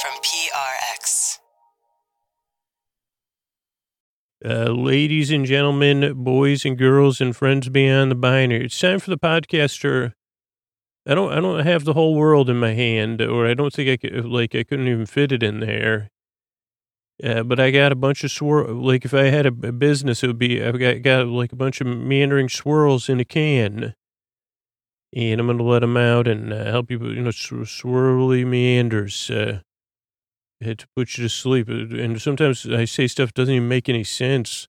from PRX. Uh, ladies and gentlemen, boys and girls, and friends beyond the binary, it's time for the podcaster. I don't, I don't have the whole world in my hand, or I don't think I could, like, I couldn't even fit it in there. Uh, but I got a bunch of swirl. Like, if I had a, a business, it would be I've got got like a bunch of meandering swirls in a can, and I'm gonna let them out and uh, help you, you know, sw- swirly meanders. Uh, to put you to sleep. Uh, And sometimes I say stuff doesn't even make any sense.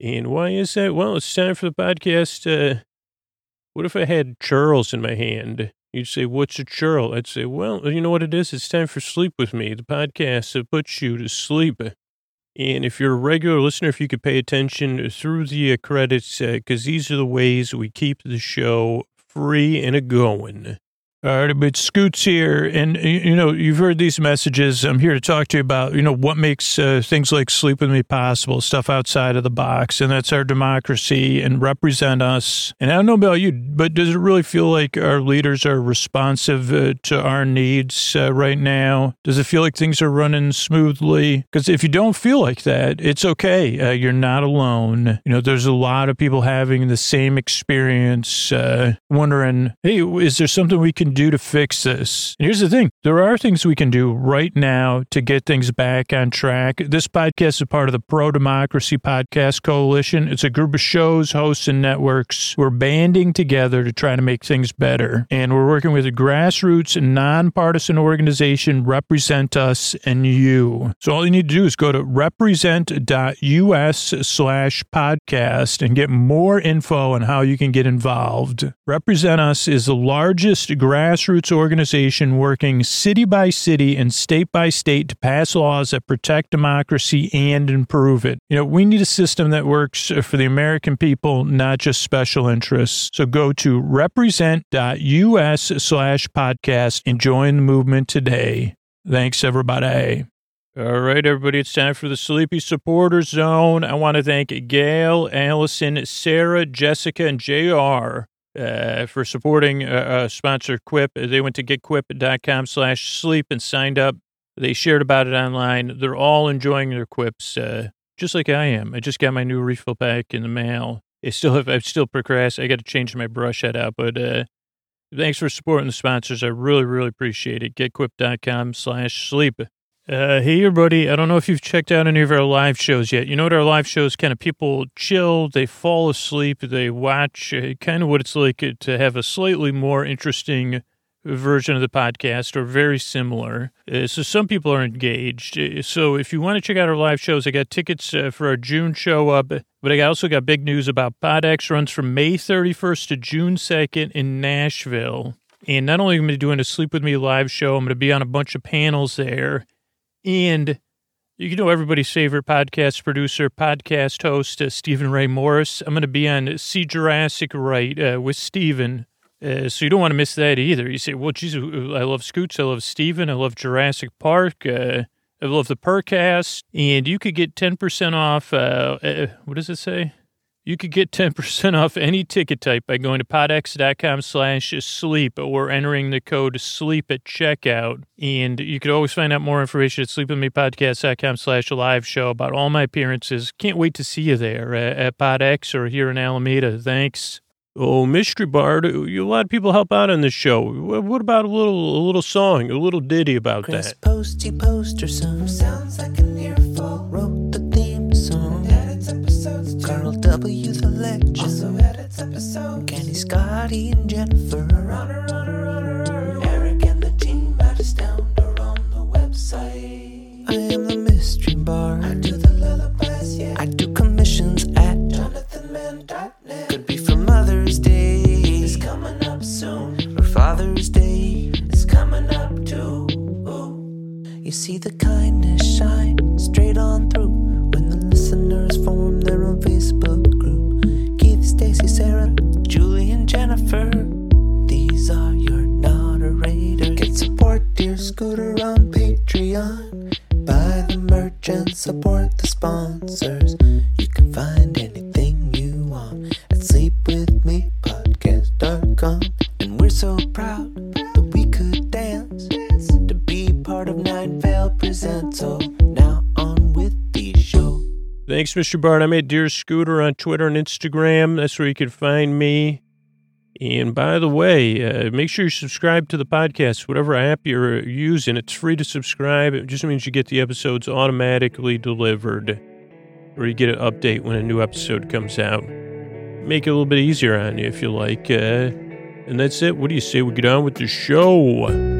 And why is that? Well, it's time for the podcast. Uh, what if I had churls in my hand? You'd say, What's a churl? I'd say, Well, you know what it is? It's time for Sleep With Me, the podcast that puts you to sleep. And if you're a regular listener, if you could pay attention through the uh, credits, because these are the ways we keep the show free and a going. All right, but Scoots here, and you know you've heard these messages. I'm here to talk to you about you know what makes uh, things like Sleep with Me possible, stuff outside of the box, and that's our democracy and represent us. And I don't know about you, but does it really feel like our leaders are responsive uh, to our needs uh, right now? Does it feel like things are running smoothly? Because if you don't feel like that, it's okay. Uh, you're not alone. You know, there's a lot of people having the same experience, uh, wondering, hey, is there something we can do to fix this? And here's the thing there are things we can do right now to get things back on track. This podcast is part of the Pro Democracy Podcast Coalition. It's a group of shows, hosts, and networks. We're banding together to try to make things better. And we're working with a grassroots nonpartisan organization, Represent Us and You. So all you need to do is go to represent.us slash podcast and get more info on how you can get involved. Represent Us is the largest grassroots organization working city by city and state by state to pass laws that protect democracy and improve it. You know, we need a system that works for the American people, not just special interests. So go to represent.us slash podcast and join the movement today. Thanks, everybody. All right, everybody, it's time for the Sleepy Supporter Zone. I want to thank Gail, Allison, Sarah, Jessica, and JR uh, for supporting uh, sponsor Quip. They went to getquip.com slash sleep and signed up. They shared about it online. They're all enjoying their quips, uh, just like I am. I just got my new refill pack in the mail. I still have, I'm still procrastinating. I got to change my brush head out, but uh, thanks for supporting the sponsors. I really, really appreciate it. Getquip.com slash sleep. Uh, hey, everybody. I don't know if you've checked out any of our live shows yet. You know what our live shows kind of people chill, they fall asleep, they watch uh, kind of what it's like to have a slightly more interesting version of the podcast or very similar. Uh, so some people are engaged. Uh, So if you want to check out our live shows, I got tickets uh, for our June show up, but I also got big news about PodX runs from May 31st to June 2nd in Nashville. And not only am I doing a Sleep With Me live show, I'm going to be on a bunch of panels there. And you know everybody's favorite podcast producer, podcast host, uh, Stephen Ray Morris. I'm going to be on See Jurassic Right uh, with Stephen. Uh, so you don't want to miss that either. You say, well, geez, I love Scoots. I love Steven. I love Jurassic Park. Uh, I love the Percast. And you could get 10% off. Uh, uh, what does it say? You could get 10% off any ticket type by going to podx.com slash sleep or entering the code sleep at checkout. And you could always find out more information at sleepwithmepodcast.com slash live show about all my appearances. Can't wait to see you there uh, at, at PodX or here in Alameda. Thanks. Oh, Mystery Bard, you, a lot of people help out on this show. What about a little, a little song, a little ditty about Chris that? Posty Poster Song sounds like an earful. Scotty, and Jennifer. Thanks, Mr. Bart. I'm at Dear Scooter on Twitter and Instagram. That's where you can find me. And by the way, uh, make sure you subscribe to the podcast, whatever app you're using. It's free to subscribe. It just means you get the episodes automatically delivered, or you get an update when a new episode comes out. Make it a little bit easier on you if you like. Uh, and that's it. What do you say we get on with the show?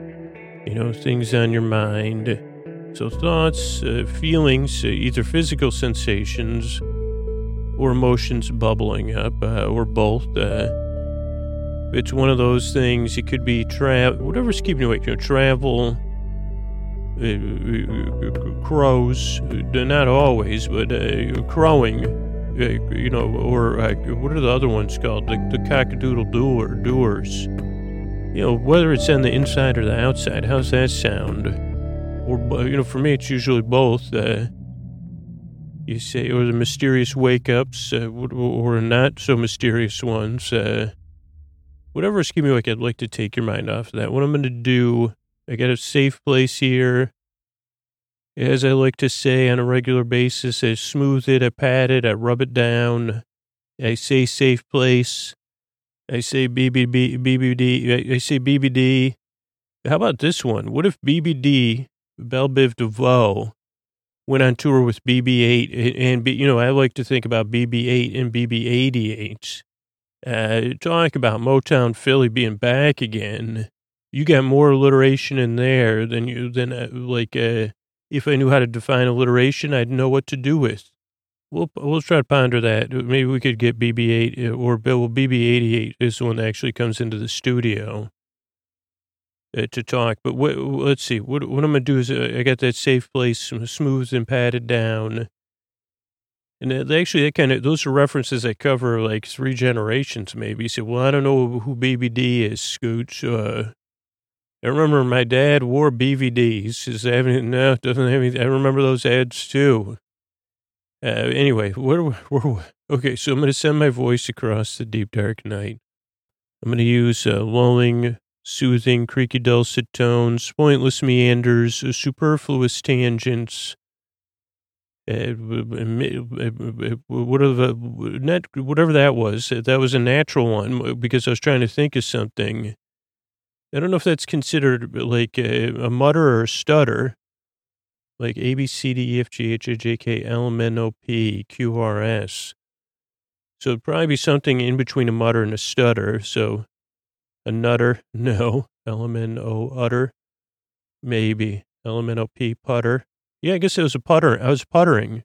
you know, things on your mind. So, thoughts, uh, feelings, uh, either physical sensations or emotions bubbling up, uh, or both. Uh, it's one of those things. It could be travel, whatever's keeping you awake. You know, travel, uh, crows, uh, not always, but crowing. You know, or what are the other ones called? The, the cockadoodle doer doers. You know, whether it's on the inside or the outside. How's that sound? Or you know, for me, it's usually both. Uh, you say, or the mysterious wake ups, uh, or not so mysterious ones. Uh, you awake, I'd like to take your mind off of that. What I'm going to do, I got a safe place here. As I like to say on a regular basis, I smooth it, I pat it, I rub it down. I say safe place. I say BBB, BBD. I say BBD. How about this one? What if BBD, Bell Biv DeVoe, went on tour with BB-8 and, B? you know, I like to think about BB-8 and BB-88. Uh, talk about Motown Philly being back again. You got more alliteration in there than you, than uh, like, uh, if I knew how to define alliteration, I'd know what to do with. We'll, we'll try to ponder that. Maybe we could get BB-8 or Bill, BB-88 is the one that actually comes into the studio uh, to talk. But what, let's see. What, what I'm to do is uh, I got that safe place smooth and padded down. And actually, that kind of, those are references that cover like three generations, maybe. You say, well, I don't know who BBD is, Scooch. Uh, I remember my dad wore BVDs. Is having no, doesn't have any. I remember those ads too. Uh, anyway, where, where, okay, so I'm going to send my voice across the deep dark night. I'm going to use uh, lulling, soothing, creaky dulcet tones, pointless meanders, uh, superfluous tangents. Uh, whatever, not, whatever that was, that was a natural one because I was trying to think of something. I don't know if that's considered like a, a mutter or a stutter, like A, B, C, D, E, F, G, H, I, J, K, L, M, N, O, P, Q, R, S. So it'd probably be something in between a mutter and a stutter. So a nutter, no. L, M, N, O, utter, maybe. L, M, N, O, P, putter. Yeah, I guess it was a putter. I was puttering,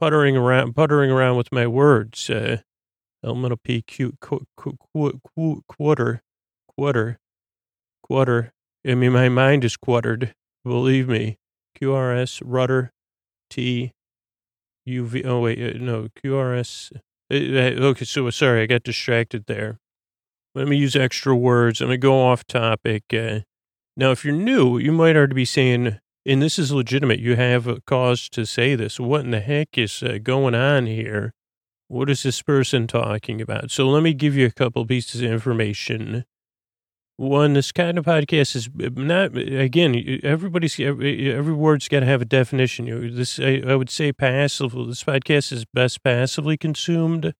puttering around, puttering around with my words. Uh, L, M, N, O, P, Q, qu, qu, qu, qu, quarter, quarter quarter. I mean, my mind is quartered. Believe me. QRS, rudder, T, UV. Oh, wait, uh, no, QRS. Uh, uh, okay, so sorry, I got distracted there. Let me use extra words. I'm going to go off topic. Uh, now, if you're new, you might already be saying, and this is legitimate, you have a cause to say this. What in the heck is uh, going on here? What is this person talking about? So let me give you a couple pieces of information one, this kind of podcast is uh, not, again, everybody's, every, every word's got to have a definition. You this, I, I, would say passive, this podcast is best passively consumed,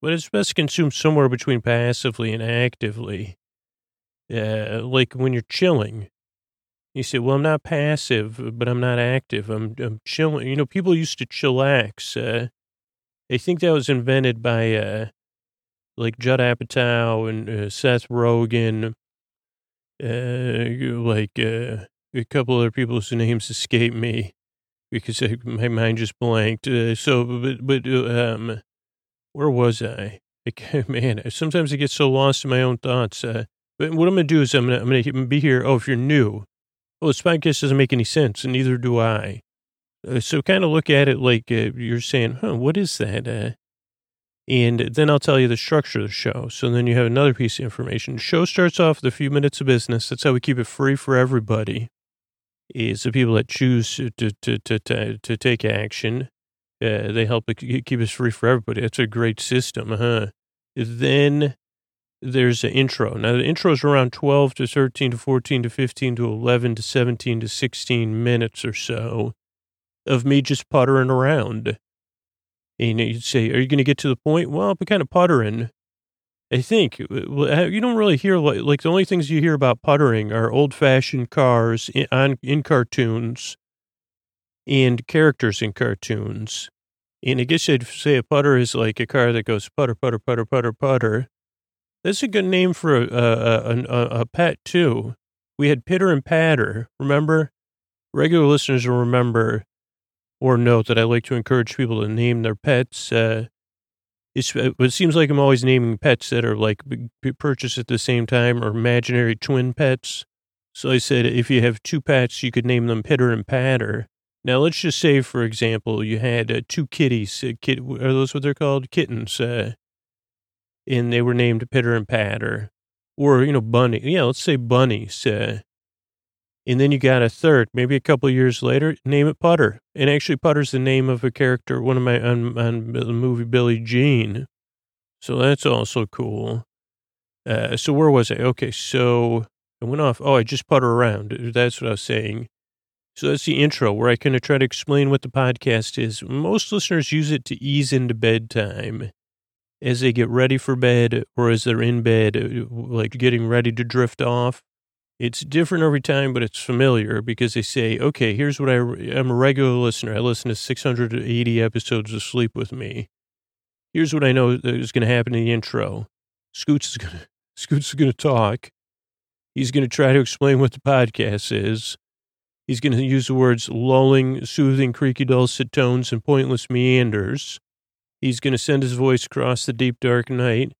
but it's best consumed somewhere between passively and actively. Uh, like when you're chilling, you say, well, I'm not passive, but I'm not active. I'm, I'm chilling. You know, people used to chillax. Uh, I think that was invented by, uh, like Judd Apatow and uh, Seth Rogen, uh, like uh, a couple other people whose names escape me because I, my mind just blanked. Uh, so, but, but um, where was I? I? Man, sometimes I get so lost in my own thoughts. Uh, but what I'm gonna do is I'm gonna I'm gonna be here. Oh, if you're new, oh, this podcast doesn't make any sense, and neither do I. Uh, so kind of look at it like you're saying, huh, what is that? And then I'll tell you the structure of the show. So then you have another piece of information. Show starts off with a few minutes of business. That's how we keep it free for everybody. Is the people that choose to to to to, to take action. Uh, they help keep us free for everybody. That's a great system, huh? Then there's an intro. Now the intro is around 12 to 13 to 14 to 15 to 11 to 17 to 16 minutes or so of me just puttering around. And you'd say, Are you going to get to the point? Well, I'm kind of puttering. I think you don't really hear like, like the only things you hear about puttering are old fashioned cars in, on, in cartoons and characters in cartoons. And I guess I'd say a putter is like a car that goes putter, putter, putter, putter, putter. That's a good name for a, a, a, a pet, too. We had Pitter and Patter. Remember? Regular listeners will remember or note that I like to encourage people to name their pets. Uh, uh it seems like I'm always naming pets that are like purchased at the same time or imaginary twin pets. So I said, if you have two pets, you could name them Pitter and Patter. Now, let's just say, for example, you had uh, two kitties. Uh, kit, are those what they're called? Kittens. Uh, and they were named Pitter and Patter. Or, you know, Bunny. Yeah, let's say bunnies. Uh, and then you got a third, maybe a couple years later, name it Putter. And actually, Putter's the name of a character, one of my, on, on the movie Billie Jean. So that's also cool. Uh, so where was I? Okay, so I went off. Oh, I just putter around. That's what I was saying. So that's the intro where I kind of try to explain what the podcast is. Most listeners use it to ease into bedtime as they get ready for bed or as they're in bed, like getting ready to drift off. It's different every time, but it's familiar because they say, okay, here's what I, I'm a regular listener. I listen to 680 episodes of Sleep With Me. Here's what I know is going to happen in the intro. Scoots is going to, Scoots is going to talk. He's going to try to explain what the podcast is. He's going to use the words lulling, soothing, creaky dulcet tones, and pointless meanders. He's going to send his voice across the deep, dark night.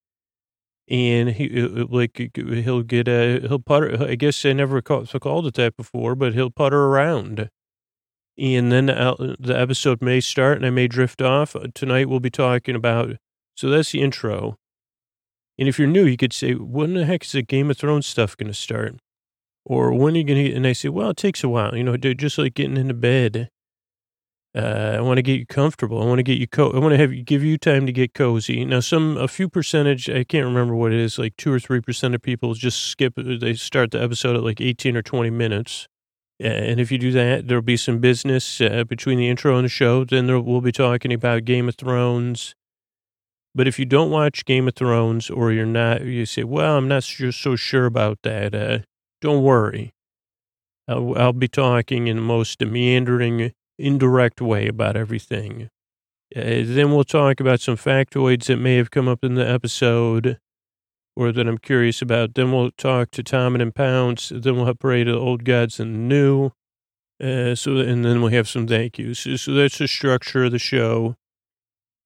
And he, uh, uh, like, he'll get a, he'll putter. I guess I never called, called it that before, but he'll putter around. And then the episode may start and I may drift off. Uh, tonight we'll be talking about, so that's the intro. And if you're new, you could say, when the heck is the Game of Thrones stuff going to start? Or when are you going to, and I say, well, it takes a while, you know, just like getting into bed. Uh, I want to get you comfortable. I want to get you co- I want to have you give you time to get cozy. Now, some a few percentage, I can't remember what it is, like two or three percent of people just skip. They start the episode at like eighteen or twenty minutes, and if you do that, there'll be some business uh, between the intro and the show. Then there, we'll be talking about Game of Thrones. But if you don't watch Game of Thrones, or you're not, you say, "Well, I'm not so, so sure about that." Uh, don't worry. I'll, I'll be talking in the most meandering indirect way about everything. Uh, then we'll talk about some factoids that may have come up in the episode or that I'm curious about. Then we'll talk to Tom and Pounce. Then we'll have of the old gods and new. Uh, so, and then we'll have some thank yous. So, so that's the structure of the show.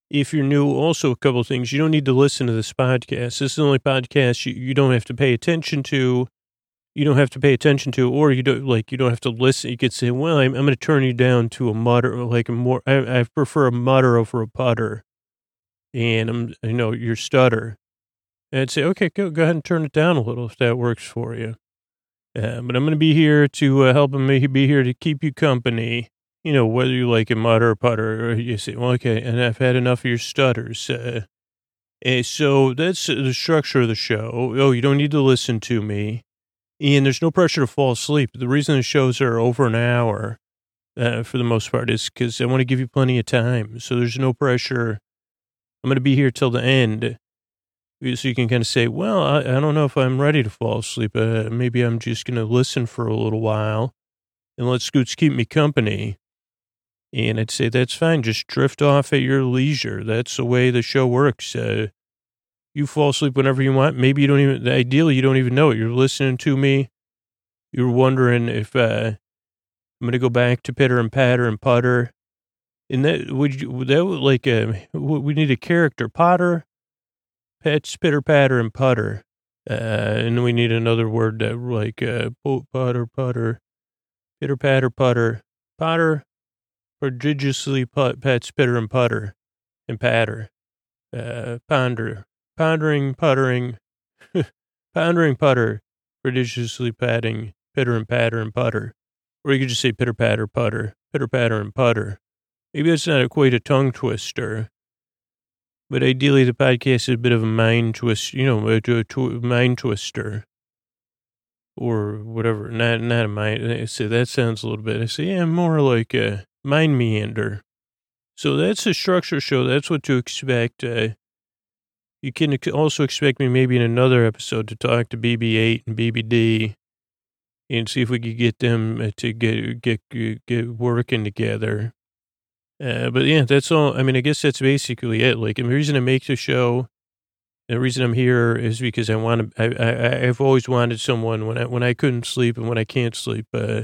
If you're new, also a couple things. You don't need to listen to this podcast. This is the only podcast you, you don't have to pay attention to you don't have to pay attention to, or you don't like you don't have to listen. You could say, "Well, I'm, I'm going to turn you down to a mutter, like a more. I, I prefer a mutter over a putter, and I'm you know your stutter." And say, "Okay, go go ahead and turn it down a little if that works for you." Uh, but I'm going to be here to uh, help me be here to keep you company. You know, whether you like a mutter or putter, or you say, "Well, okay," and I've had enough of your stutters. Uh, and so that's the structure of the show. Oh, you don't need to listen to me. Ian, there's no pressure to fall asleep. The reason the shows are over an hour, uh, for the most part, is because I want to give you plenty of time. So there's no pressure. I'm going to be here till the end. So you can kind of say, well, I, I don't know if I'm ready to fall asleep. Uh, maybe I'm just going to listen for a little while and let Scoots keep me company. And I'd say, that's fine. Just drift off at your leisure. That's the way the show works. Uh, you fall asleep whenever you want. Maybe you don't even, ideally, you don't even know it. You're listening to me. You're wondering if uh, I'm going to go back to pitter and patter and putter. And that would you, that would like, uh, we need a character Potter, pets, pitter, patter, and putter. Uh, and we need another word that like, uh, potter, putter, pitter, patter, putter, potter, prodigiously put, pets pitter and putter and patter, uh, ponder, pondering, puttering, pondering putter, prodigiously patting, pitter and patter and putter. Or you could just say pitter patter putter, pitter patter and putter. Maybe that's not quite a tongue twister, but ideally the podcast is a bit of a mind twist, you know, a, a, mind twister or whatever. Not not a mind. I say that sounds a little bit. I say yeah, more like a mind meander. So that's a structure show. That's what to expect. Uh, you can also expect me maybe in another episode to talk to BB-8 and BBD and see if we could get them uh, to get get get working together. Uh, but yeah, that's all. I mean, I guess that's basically it. Like, the reason I make the show, the reason I'm here is because I want to. I, I I've always wanted someone when I when I couldn't sleep and when I can't sleep. Uh,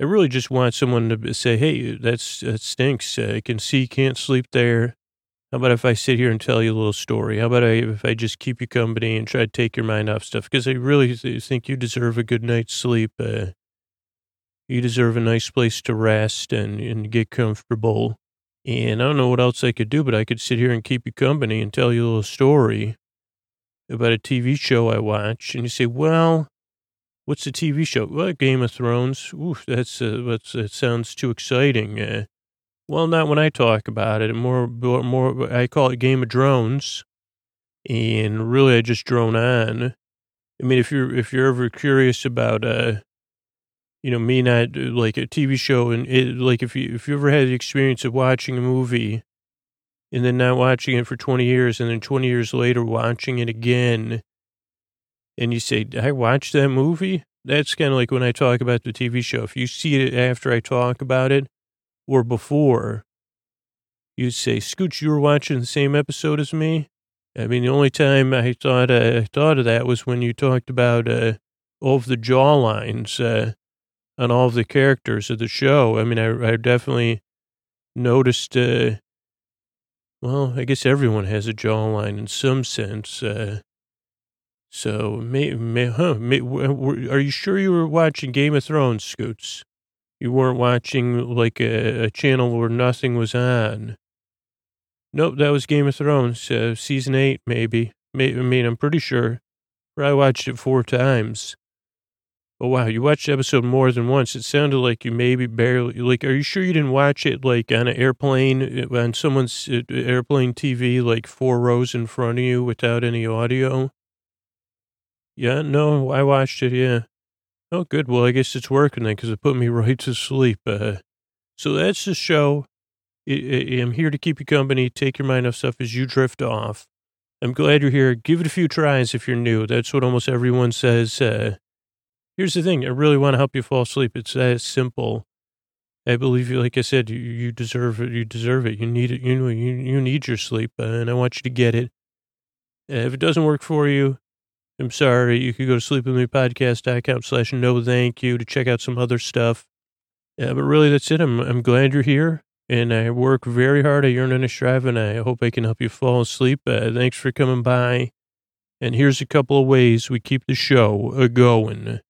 I really just want someone to say, "Hey, that's that stinks. I can see, can't sleep there. How about if I sit here and tell you a little story? How about I, if I just keep you company and try to take your mind off stuff? Because I really think you deserve a good night's sleep. Uh, you deserve a nice place to rest and, and get comfortable. And I don't know what else I could do, but I could sit here and keep you company and tell you a little story about a TV show I watch. And you say, well, what's the TV show? Well, Game of Thrones. Oof, that's, uh, that's, that sounds too exciting. Uh, well, not when I talk about it. More, more, I call it Game of Drones. And really, I just drone on. I mean, if you're, if you're ever curious about, uh, you know, me not like a TV show and it, like if you, if you ever had the experience of watching a movie and then not watching it for 20 years and then 20 years later watching it again and you say, I watched that movie. That's kind of like when I talk about the TV show. If you see it after I talk about it or before, you'd say, Scooch, you were watching the same episode as me. I mean, the only time I thought uh, I thought of that was when you talked about uh, all of the jawlines. Uh, on all of the characters of the show. I mean, I, I definitely noticed, uh, well, I guess everyone has a jawline in some sense. Uh, so, may, may, huh, may, are you sure you were watching Game of Thrones, Scoots? You weren't watching like a, a channel where nothing was on. Nope, that was Game of Thrones, uh, season eight, maybe. I mean, I'm pretty sure. I watched it four times. Oh wow, you watched the episode more than once. It sounded like you maybe barely like. Are you sure you didn't watch it like on an airplane uh, on someone's uh, airplane TV, like four rows in front of you without any audio? Yeah, no, I watched it. Yeah. Oh, good. Well, I guess it's working then because it put me right to sleep. Uh, so that's the show. I, I'm here to keep you company, take your mind off stuff as you drift off. I'm glad you're here. Give it a few tries if you're new. That's what almost everyone says. Uh, Here's the thing. I really want to help you fall asleep. It's that simple. I believe you, like I said, you, you deserve it. You deserve it. You need it. You know, you, you need your sleep uh, and I want you to get it. Uh, if it doesn't work for you, I'm sorry. You could go to sleepwithmepodcast.com slash no thank you to check out some other stuff. Uh, but really, that's it. I'm, I'm glad you're here and I work very hard. I yearn and I strive and I hope I can help you fall asleep. Uh, thanks for coming by. And here's a couple of ways we keep the show going.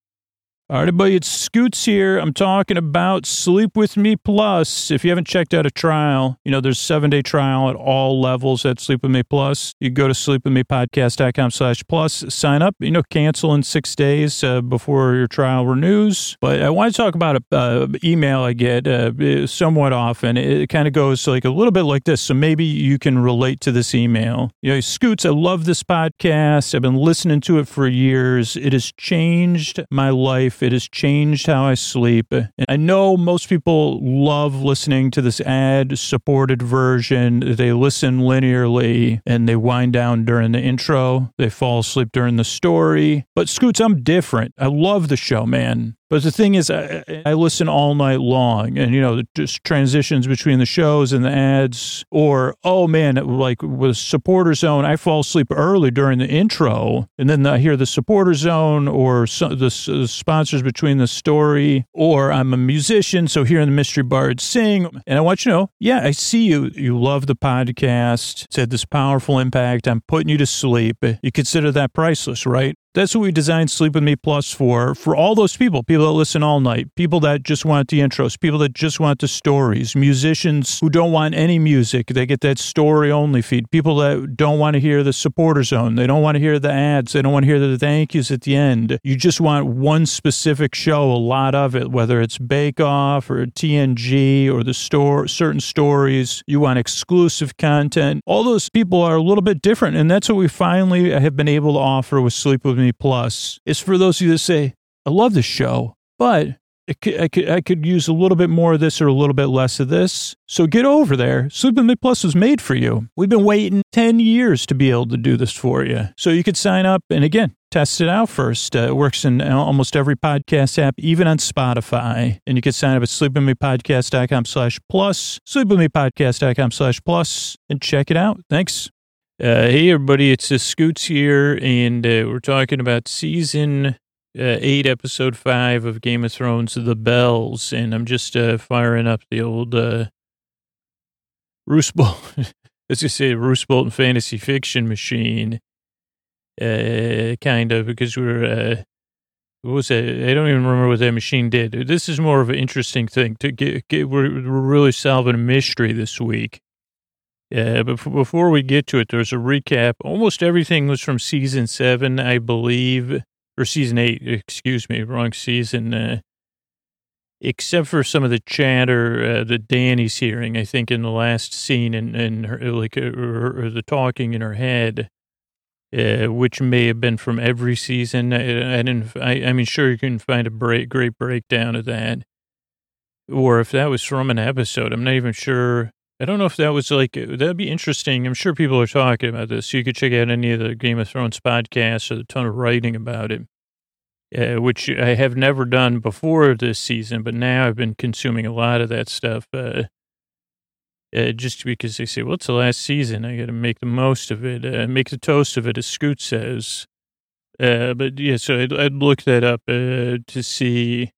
All right, everybody, it's Scoots here. I'm talking about Sleep With Me Plus. If you haven't checked out a trial, you know, there's seven day trial at all levels at Sleep With Me Plus. You go to sleepwithmepodcast.com slash plus, sign up, you know, cancel in six days uh, before your trial renews. But I want to talk about an uh, email I get uh, somewhat often. It kind of goes like a little bit like this. So maybe you can relate to this email. You know, Scoots, I love this podcast. I've been listening to it for years. It has changed my life it has changed how I sleep. And I know most people love listening to this ad supported version. They listen linearly and they wind down during the intro. They fall asleep during the story. But Scoots, I'm different. I love the show, man. But the thing is, I, I, listen all night long and, you know, just transitions between the shows and the ads. Or, oh man, like with Supporter Zone, I fall asleep early during the intro. And then I hear the Supporter Zone or the, the sponsors between the story. Or I'm a musician, so hearing the Mystery Bards sing. And I want you to know, yeah, I see you. You love the podcast. It's had this powerful impact. I'm putting you to sleep. You consider that priceless, right? That's what we designed Sleep With Me Plus for, for all those people, people that listen all night, people that just want the intros, people that just want the stories, musicians who don't want any music, they get that story only feed, people that don't want to hear the supporter zone, they don't want to hear the ads, they don't want to hear the thank yous at the end. You just want one specific show, a lot of it, whether it's Bake Off or TNG or the store, certain stories. You want exclusive content. All those people are a little bit different. And that's what we finally have been able to offer with Sleep With Me Plus. Is for those of you that say, I love this show, but I could, I could, I could use a little bit more of this or a little bit less of this. So get over there. Sleep With Me Plus was made for you. We've been waiting 10 years to be able to do this for you. So you could sign up and again, test it out first. Uh, it works in almost every podcast app, even on Spotify. And you can sign up at sleepwithmepodcast.com slash plus, sleepwithmepodcast.com slash plus, and check it out. Thanks. Uh, hey, everybody, it's the Scoots here, and uh, we're talking about season uh, eight, episode five of Game of Thrones, The Bells, and I'm just uh, firing up the old uh, Roose Bolton, let's just say Roose Bolton fantasy fiction machine, uh, kind of, because we're, uh, what was it? I don't even remember what that machine did. This is more of an interesting thing to get, get we're, we're really solving a mystery this week. Uh, but before we get to it, there's a recap. Almost everything was from season seven, I believe, or season eight, excuse me, wrong season. Uh, except for some of the chatter uh, that Dany's hearing, I think, in the last scene and, and her, like, uh, the talking in her head, uh, which may have been from every season. I, I didn't, I, I mean, sure, you can find a break, great breakdown of that. Or if that was from an episode, I'm not even sure. I don't know if that was like, that'd be interesting. I'm sure people are talking about this. You could check out any of the Game of Thrones podcasts or a ton of writing about it, uh, which I have never done before this season, but now I've been consuming a lot of that stuff. Uh, uh, just because they say, well, it's the last season. I got to make the most of it, uh, make the toast of it, as Scoot says. Uh, but yeah, so I'd, I'd look that up uh, to see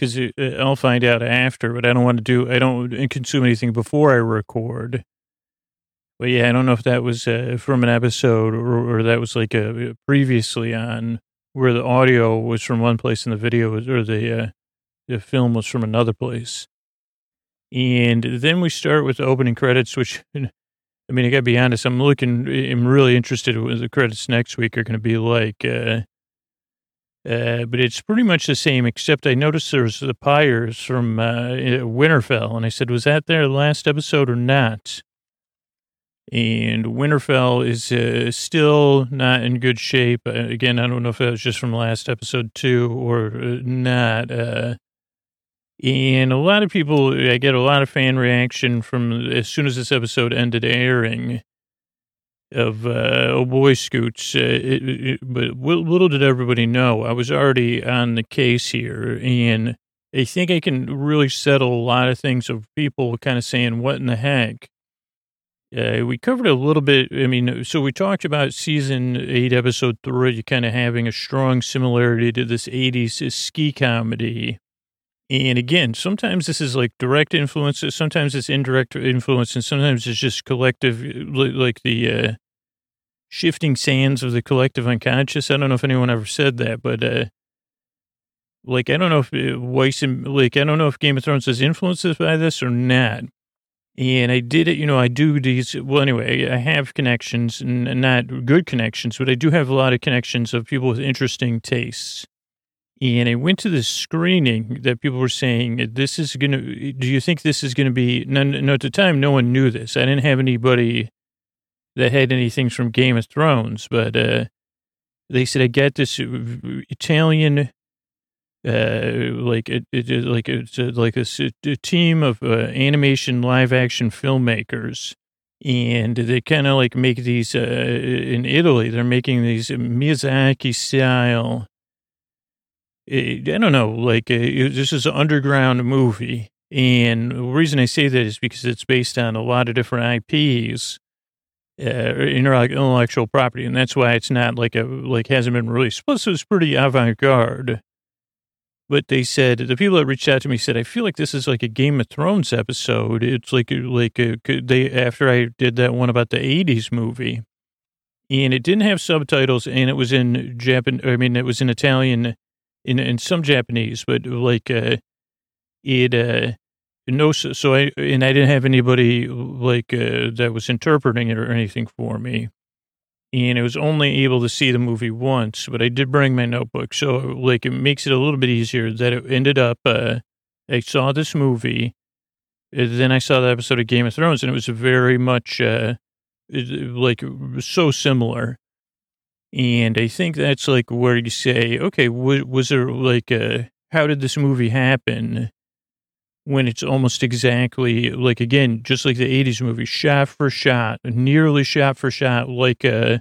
because I'll find out after, but I don't want to do, I don't consume anything before I record. But yeah, I don't know if that was uh, from an episode or, or that was like a, previously on where the audio was from one place and the video was, or the, uh, the film was from another place. And then we start with the opening credits, which, I mean, I gotta be honest, I'm looking, I'm really interested in what the credits next week are going to be like. Uh, uh, but it's pretty much the same, except I noticed there's the pyres from uh, Winterfell. And I said, was that their last episode or not? And Winterfell is uh, still not in good shape. Uh, again, I don't know if that was just from last episode two or uh, not. And a lot of people, I get a lot of fan reaction from as soon as this episode ended airing of uh, oh boy scoots. Uh, it, it, but little did everybody know, I was already on the case here, and I think I can really settle a lot of things of people kind of saying, "What in the heck." Uh, we covered a little bit. I mean, so we talked about season eight, episode three, kind of having a strong similarity to this 80s ski comedy. And again, sometimes this is like direct influences, sometimes it's indirect influence, and sometimes it's just collective, like the uh, shifting sands of the collective unconscious. I don't know if anyone ever said that, but uh, like I don't know if uh, Weiss and like I don't know if Game of Thrones is influenced by this or not. And I did it, you know, I do these. Well, anyway, I have connections and not good connections, but I do have a lot of connections of people with interesting tastes. And I went to the screening that people were saying, this is going to, do you think this is going to be, no, no, at the time, no one knew this. I didn't have anybody that had anything from Game of Thrones, but uh, they said, I got this Italian, uh, like, it, it, like, it's like a, a team of uh, animation live action filmmakers. And they kind of like make these, uh, in Italy, they're making these Miyazaki style I don't know, like uh, this is an underground movie. And the reason I say that is because it's based on a lot of different IPs, uh, intellectual property. And that's why it's not like a, like hasn't been released. Plus it was pretty avant-garde. But they said, the people that reached out to me said, I feel like this is like a Game of Thrones episode. It's like, like a, they, after I did that one about the 80s movie. and it didn't have subtitles, and it was in Japan. I mean, it was in Italian, in in some Japanese, but like uh, it uh, no. So I and I didn't have anybody like uh, that was interpreting it or anything for me, and I was only able to see the movie once. But I did bring my notebook, so like it makes it a little bit easier that it ended up. Uh, I saw this movie. Then I saw the episode of Game of Thrones, and it was very much uh, like so similar. And I think that's like where you say, okay, was, was there like a, how did this movie happen when it's almost exactly like, again, just like the 80s movie, shot for shot, nearly shot for shot, like, uh,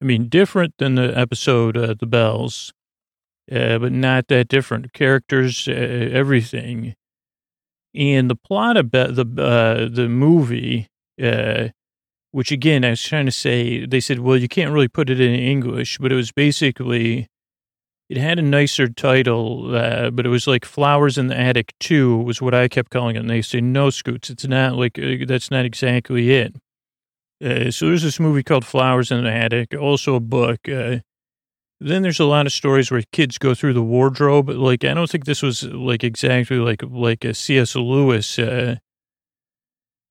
I mean, different than the episode, uh, The Bells, uh, but not that different. Characters, uh, everything. And the plot of Be- the, uh, the movie, uh, which again, I was trying to say, they said, well, you can't really put it in English, but it was basically, it had a nicer title, uh, but it was like Flowers in the Attic 2 was what I kept calling it. And they say, no, Scoots, it's not like, uh, that's not exactly it. Uh, so there's this movie called Flowers in the Attic, also a book. Uh, then there's a lot of stories where kids go through the wardrobe. Like, I don't think this was like exactly like, like a C.S. Lewis, uh,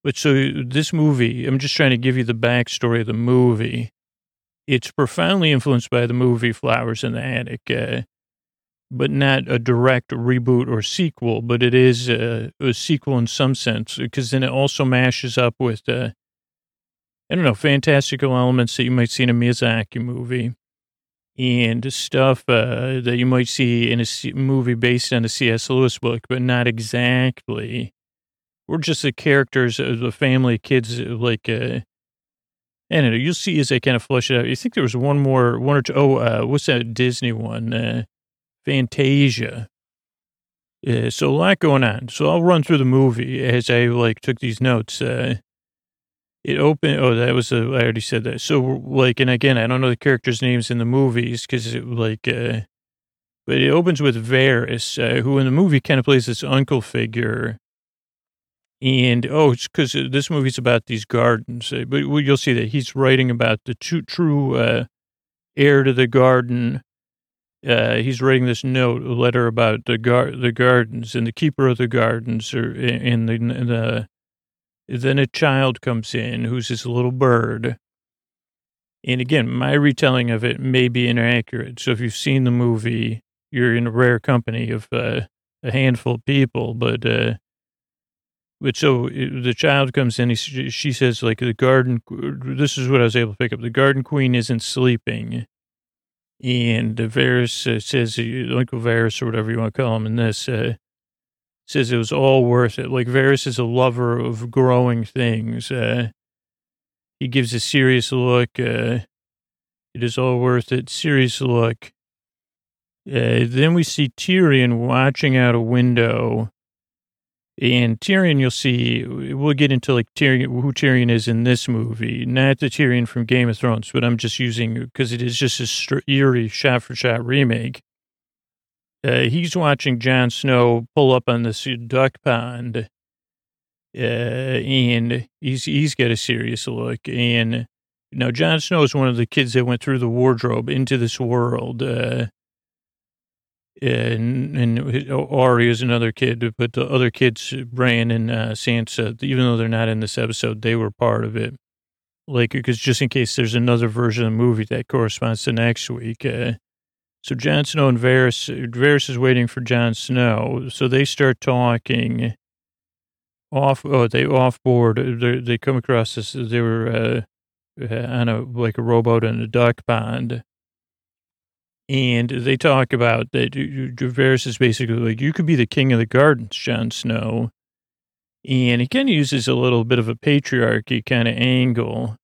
but so this movie, I'm just trying to give you the backstory of the movie. It's profoundly influenced by the movie Flowers in the Attic, uh, but not a direct reboot or sequel, but it is a, a sequel in some sense, because then it also mashes up with, uh, I don't know, fantastical elements that you might see in a Miyazaki movie and stuff uh, that you might see in a movie based on a C.S. Lewis book, but not exactly or just the characters of the family kids like uh I don't know. You'll see as they kind of flush it out. You think there was one more, one or two. Oh, uh, what's that Disney one? Uh, Fantasia. Uh, so a lot going on. So I'll run through the movie as I like took these notes. Uh, it opened. Oh, that was a. I already said that. So like, and again, I don't know the characters' names in the movies because like. Uh, but it opens with Varys, uh, who in the movie kind of plays this uncle figure and oh, it's because this movie's about these gardens. Uh, But you'll see that he's writing about the true, true uh, heir to the garden. Uh, he's writing this note, a letter about the gar- the gardens and the keeper of the gardens, or in the, the. Then a child comes in who's this little bird. And again, my retelling of it may be inaccurate. So if you've seen the movie, you're in a rare company of uh, a handful of people, but. Uh, but so uh, the child comes in, he, she says, like, the garden, this is what I was able to pick up. The garden queen isn't sleeping. And Varys uh, says, uh, Uncle Varys, or whatever you want to call him in this, uh, says it was all worth it. Like, Varys is a lover of growing things. Uh, he gives a serious look. It is all worth it. Serious look. Then we see Tyrion watching out a window and Tyrion, you'll see, we'll get into like Tyrion, who Tyrion is in this movie, not the Tyrion from Game of Thrones, but I'm just using because it is just a str- eerie shot for shot remake. Uh, he's watching Jon Snow pull up on this duck pond, uh, and he's he's got a serious look. And now Jon Snow is one of the kids that went through the wardrobe into this world. Uh, and and Ari is another kid, but the other kids, Bran and uh, Sansa, even though they're not in this episode, they were part of it. Like, because just in case there's another version of the movie that corresponds to next week. Uh, so Jon Snow and Varys, Varys is waiting for Jon Snow. So they start talking off. Oh, they off board. They, they come across this. They were uh, on a like a rowboat in a duck pond and they talk about that Varys is basically like, you could be the king of the gardens, Jon Snow. And he kind of uses a little bit of a patriarchy kind of angle.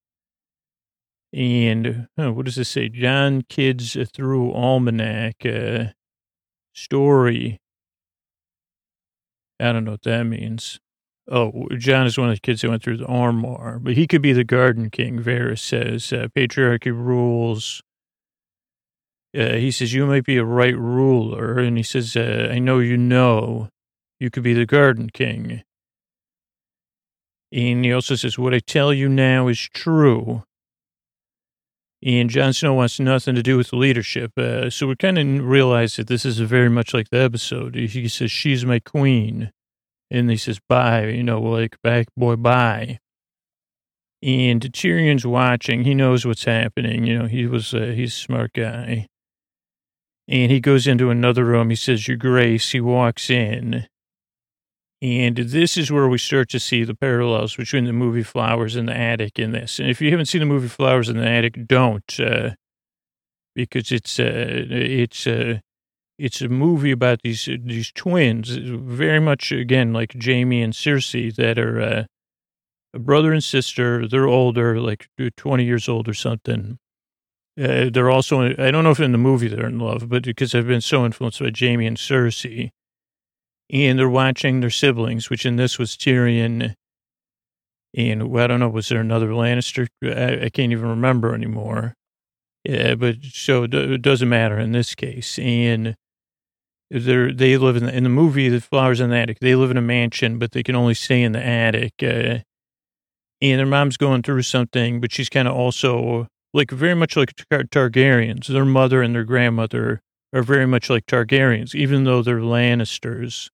And oh, what does this say? Jon Kids Through Almanac uh, story. I don't know what that means. Oh, Jon is one of the kids that went through the Armor, but he could be the Garden King, Varys says. Uh, patriarchy rules uh, he says, you might be a right ruler. And he says, uh, I know you know you could be the garden king. And he also says, what I tell you now is true. And Jon Snow wants nothing to do with leadership. Uh, so we kind of realize that this is very much like the episode. He says, She's my queen. And he says, Bye, you know, like, back boy, bye. And Tyrion's watching. He knows what's happening. You know, he was, uh, he's a smart guy. And he goes into another room. He says, Your Grace. He walks in. And this is where we start to see the parallels between the movie Flowers in the Attic and this. And if you haven't seen the movie Flowers in the Attic, don't, uh, because it's uh, it's uh, it's a movie about these these twins, very much again like Jaime and Cersei, that are uh, a brother and sister. They're older, like twenty years old or something. Uh, they're also I don't know if in the movie they're in love, but because I've been so influenced by Jaime and Cersei and they're watching their siblings, which in this was Tyrion. And well, I don't know, was there another Lannister? I, I can't even remember anymore. Yeah, but so it doesn't matter in this case. And they they live in the, in the movie, The Flowers in the Attic. They live in a mansion, but they can only stay in the attic. Uh, and their mom's going through something, but she's kind of also like very much like Tar- Targaryens. Their mother and their grandmother are very much like Targaryens, even though they're Lannisters.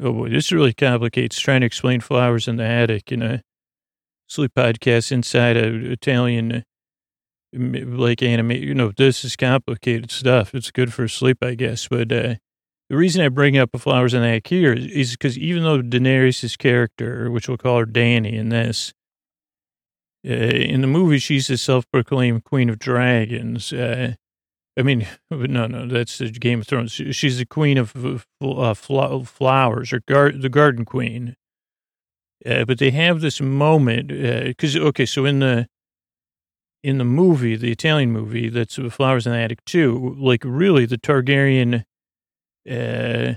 Oh boy, this really complicates trying to explain flowers in the attic in a sleep podcast inside an Italian like anime. You know, this is complicated stuff. It's good for sleep, I guess. But uh, the reason I bring up flowers in the attic here is because even though Daenerys' character, which we'll call her Dany in this, uh, in the movie, she's a self-proclaimed queen of dragons. Uh, I mean, no, no, that's the Game of Thrones. She's the queen of uh, flowers, or gar- the garden queen. Uh, but they have this moment because uh, okay, so in the in the movie, the Italian movie, that's Flowers in the Attic too. Like really, the Targaryen, uh,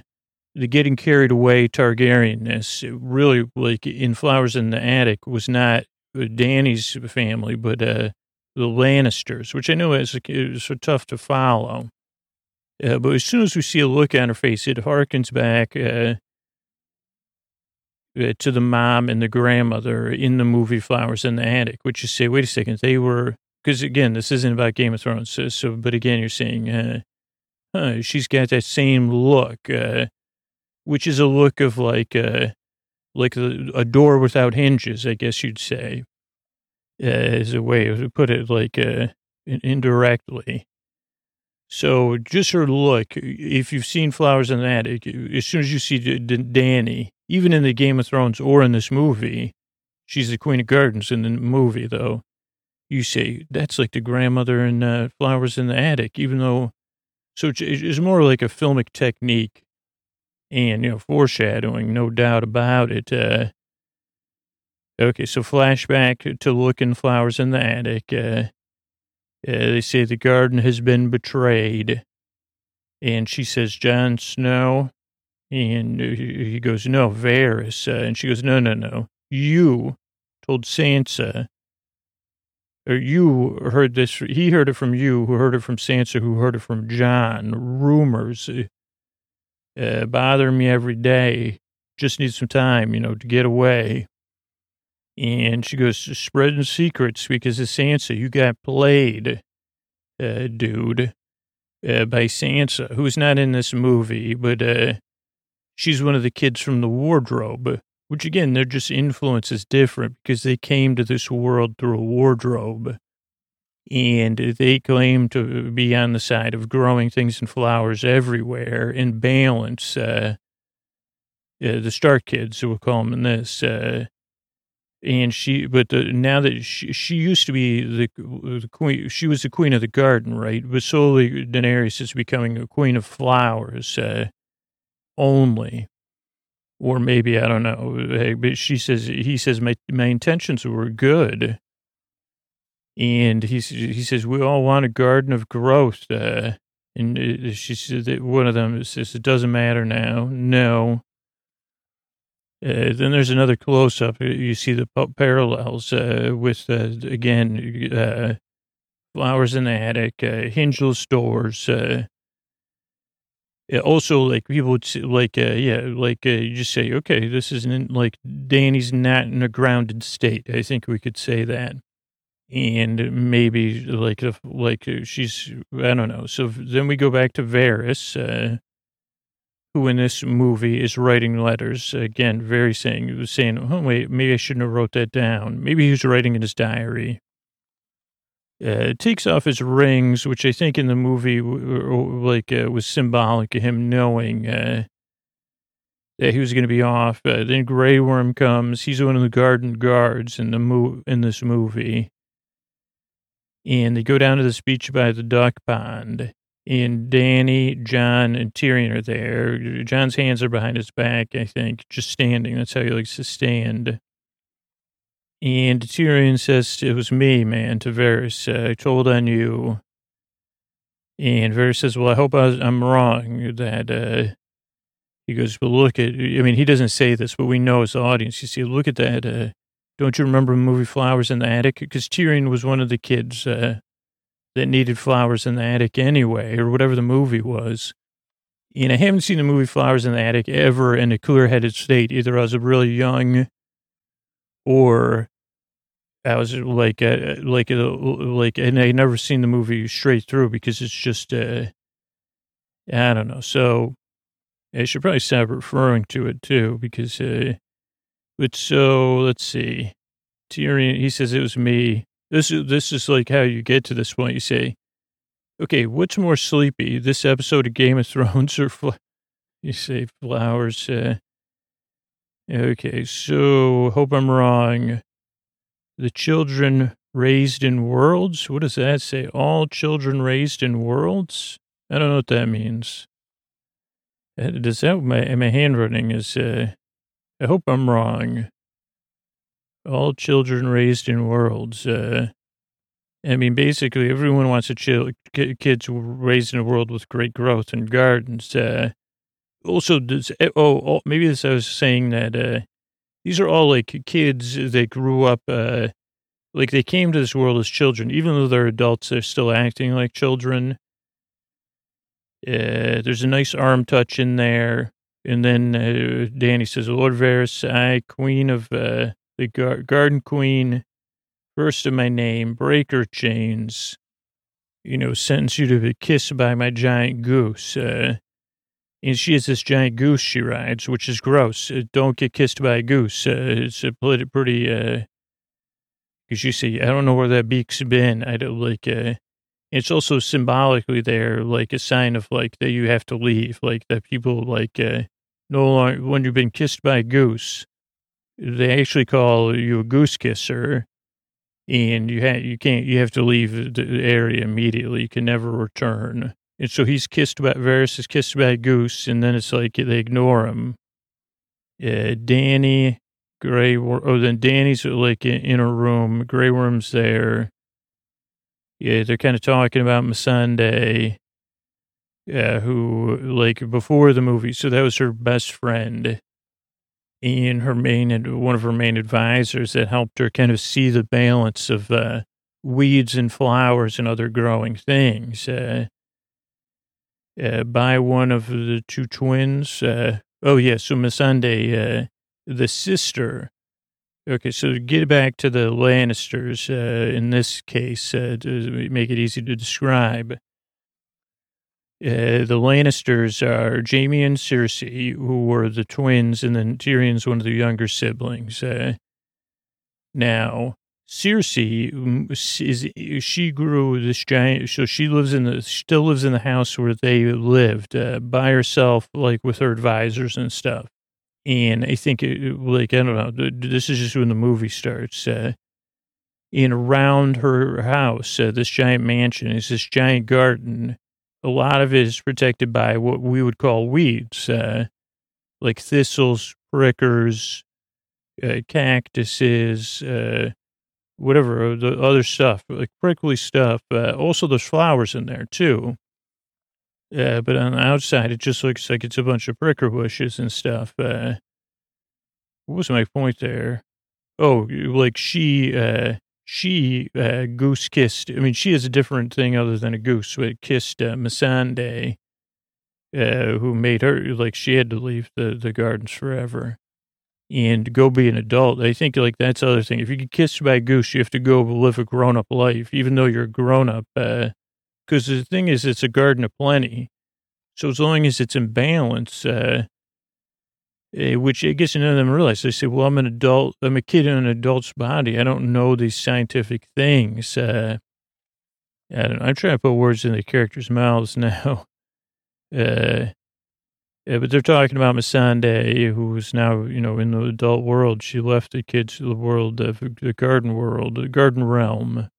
the getting carried away Targaryenness, really like in Flowers in the Attic was not Dany's family, but uh, the Lannisters, which I know is, so tough to follow. Uh, but as soon as we see a look on her face, it harkens back uh, uh, to the mom and the grandmother in the movie Flowers in the Attic, which you say, wait a second, they were, because again, this isn't about Game of Thrones. So, so but again, you're saying, uh, huh, she's got that same look, uh, which is a look of like, uh, like a, a door without hinges, I guess you'd say uh, as a way to put it like uh, indirectly. So just her look, if you've seen Flowers in the Attic, as soon as you see D- D- Dany, even in the Game of Thrones or in this movie, she's the Queen of Gardens in the movie, though, you say, that's like the grandmother in uh, Flowers in the Attic, even though, so it's more like a filmic technique and, you know, foreshadowing, no doubt about it. Uh, Okay, so flashback to looking flowers in the attic. Uh, uh, they say the garden has been betrayed. And she says, "Jon Snow. And he goes, no, Varys. Uh, and she goes, no, no, no. You told Sansa, or you heard this, he heard it from you, who heard it from Sansa, who heard it from Jon. Rumors uh, bother me every day. Just need some time, you know, to get away. And she goes, spreading secrets because of Sansa. You got played, uh, dude, uh, by Sansa, who's not in this movie, but uh, she's one of the kids from the wardrobe, which again, their just influence is different because they came to this world through a wardrobe. And they claim to be on the side of growing things and flowers everywhere in balance. Uh, uh, the Stark kids, we'll call them in this, uh, and she but the, now that she, she used to be the, the queen she was the queen of the garden right but slowly daenerys is becoming a queen of flowers uh, only or maybe i don't know but she says he says my my intentions were good and he he says we all want a garden of growth uh, and uh, she said that one of them says it doesn't matter now no uh, then there's another close up. You see the parallels uh, with, uh, again, uh, flowers in the attic, Hingel stores. Uh, also, like people would say, like, yeah, like you just say, okay, this isn't like Dany's not in a grounded state. I think we could say that. And maybe like if like uh, she's I don't know. So then we go back to Varys, uh, who in this movie is writing letters again. Very saying saying, oh wait, maybe I shouldn't have wrote that down. Maybe he was writing in his diary. Uh, takes off his rings, which I think in the movie like uh, was symbolic of him knowing uh, that he was going to be off. Uh, then Grey Worm comes. He's one of the garden guards in the mo- in this movie and they go down to the beach by the duck pond. And Dany, Jon, and Tyrion are there. Jon's hands are behind his back, I think, just standing. That's how he likes to stand. And Tyrion says, It was me, man, to Varys. Uh, I told on you. And Varys says, Well, I hope I am wrong. That uh, he goes, But look at, I mean, he doesn't say this, but we know as the audience. You see, look at that. Uh, don't you remember the movie Flowers in the Attic? Because Tyrion was one of the kids uh, that needed flowers in the attic anyway, or whatever the movie was. And I haven't seen the movie Flowers in the Attic ever in a clear headed state. Either I was really young or I was like, uh, like, uh, like, and I never seen the movie straight through because it's just, uh, I don't know. So I should probably stop referring to it too because, uh, but so let's see. Tyrion, he says it was me. This is this is like how you get to this point. You say, okay, what's more sleepy, this episode of Game of Thrones or fl-? you say flowers? Uh, okay, so hope I'm wrong. The children raised in worlds. What does that say? All children raised in worlds. I don't know what that means. Uh, does that my my handwriting is? Uh, I hope I'm wrong. All children raised in worlds. Uh, I mean, basically, everyone wants a child, kids raised in a world with great growth and gardens. Uh, also, does, eh, oh, oh, maybe this I was saying that uh, these are all like kids that grew up, uh, like they came to this world as children, even though they're adults, they're still acting like children. Uh, there's a nice arm touch in there. And then uh, Dany says, Lord Varys, I, queen of uh, the gar- garden queen, first of my name, breaker chains, you know, sentence you to be kissed by my giant goose. Uh, and she has this giant goose she rides, which is gross. Uh, don't get kissed by a goose. Uh, it's a pretty, pretty, uh, because you see, I don't know where that beak's been. I don't like, it's also symbolically there, like a sign of like that you have to leave, like that people like uh, no longer when you've been kissed by a goose, they actually call you a goose kisser, and you have you can't you have to leave the area immediately. You can never return. And so he's kissed by Varys is kissed by a goose, and then it's like they ignore him. Uh, Dany, Grey, oh, then Dany's like in a room. Grey Worm's there yeah, they're kind of talking about Missandei, uh, who, like, before the movie, so that was her best friend and her main, one of her main advisors that helped her kind of see the balance of uh, weeds and flowers and other growing things. Uh, uh, by one of the two twins. Uh, oh, yeah, so Missandei, uh, the sister Okay, so get back to the Lannisters uh, in this case uh, to make it easy to describe. Uh, the Lannisters are Jaime and Cersei, who were the twins, and then Tyrion's one of the younger siblings. Uh, now, Cersei is she grew this giant, so she lives in the still lives in the house where they lived uh, by herself, like with her advisors and stuff. And I think, it, like, I don't know, this is just when the movie starts. Uh, and around her house, uh, this giant mansion is this giant garden. A lot of it is protected by what we would call weeds, uh, like thistles, prickers, uh, cactuses, uh, whatever, uh, the other stuff, like prickly stuff. Uh, also, there's flowers in there, too. Uh, but on the outside, it just looks like it's a bunch of pricker bushes and stuff. Uh, what was my point there? Oh, like she, uh, she, uh, goose kissed. I mean, she is a different thing other than a goose, but kissed, uh, Missandei, uh, who made her, like, she had to leave the, the gardens forever. and go be an adult. I think like that's the other thing. If you get kissed by a goose, you have to go live a grown up life, even though you're a grown up. Because the thing is, it's a garden of plenty. So as long as it's in balance, uh, uh, which I guess none of them realize. They say, well, I'm an adult. I'm a kid in an adult's body. I don't know these scientific things. Uh, I don't know. I'm trying to put words in the characters' mouths now. Uh, yeah, but they're talking about Missandei, who's now, you know, in the adult world. She left the kids to the world, uh, the garden world, the garden realm.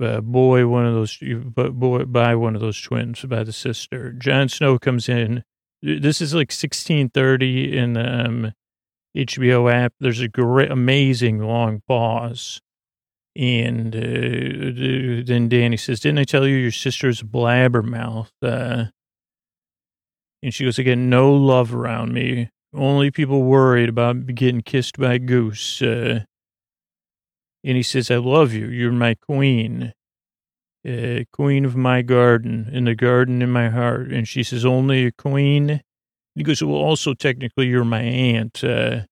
Uh, boy, one of those, but boy, by one of those twins, by the sister. Jon Snow comes in. This is like 1630 in the um, HBO app. There's a great, amazing long pause. And uh, then Dany says, Didn't I tell you your sister's blabbermouth? Uh, and she goes, Again, no love around me. Only people worried about getting kissed by a goose. Uh, and he says, I love you. You're my queen. Uh, queen of my garden, in the garden in my heart. And she says, only a queen? He goes, well, also technically you're my aunt, uh,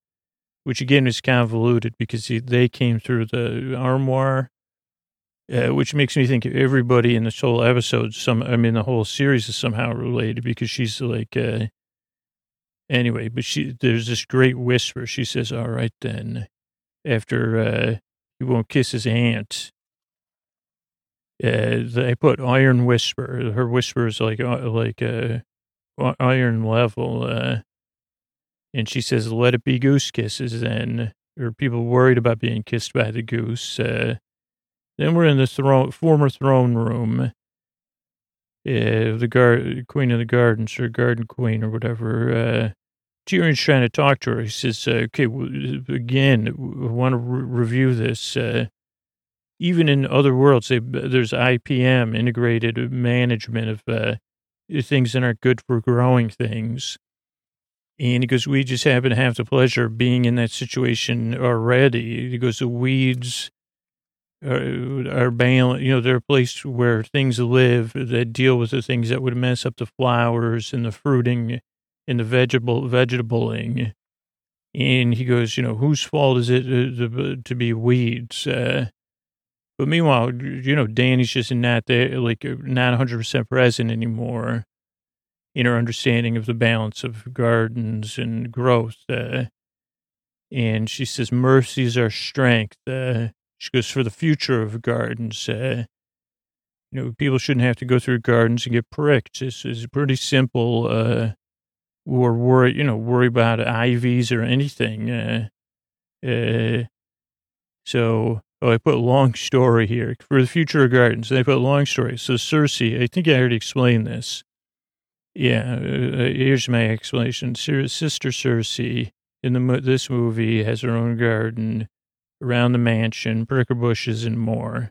which again is convoluted because he, they came through the armoire uh, which makes me think everybody in this whole episode, some, I mean, the whole series is somehow related because she's like, uh, anyway, but she, there's this great whisper. She says, all right, then, after, uh, he won't kiss his aunt. Uh, they put iron whisper. Her whisper is like, uh, like, uh, iron level. Uh, and she says, let it be goose kisses then. Or people worried about being kissed by the goose. Uh, then we're in the throne, former throne room. Uh, the queen of the gardens or garden queen or whatever. Tyrion's trying to talk to her. He says, uh, okay, again, we want to re- review this. Uh, even in other worlds, they, there's IPM, integrated management of uh, things that aren't good for growing things. And he goes, we just happen to have the pleasure of being in that situation already. He goes, the weeds are, are balanced. You know, they're a place where things live that deal with the things that would mess up the flowers and the fruiting and the vegetable vegetabling. And he goes, you know, whose fault is it to, to be weeds? Uh, but meanwhile, you know, Dany's just not there, like not 100% present anymore in her understanding of the balance of gardens and growth. Uh, and she says, mercy's our strength. Uh, she goes, for the future of gardens, uh, you know, people shouldn't have to go through gardens and get pricked. This is pretty simple, uh, or worry, you know, worry about IVs or anything. Uh, uh, so, oh, I put a long story here for the future of gardens. They put long story. So Cersei, I think I already explained this. Yeah, uh, here's my explanation. Sister Cersei in the this movie has her own garden around the mansion, pricker bushes, and more.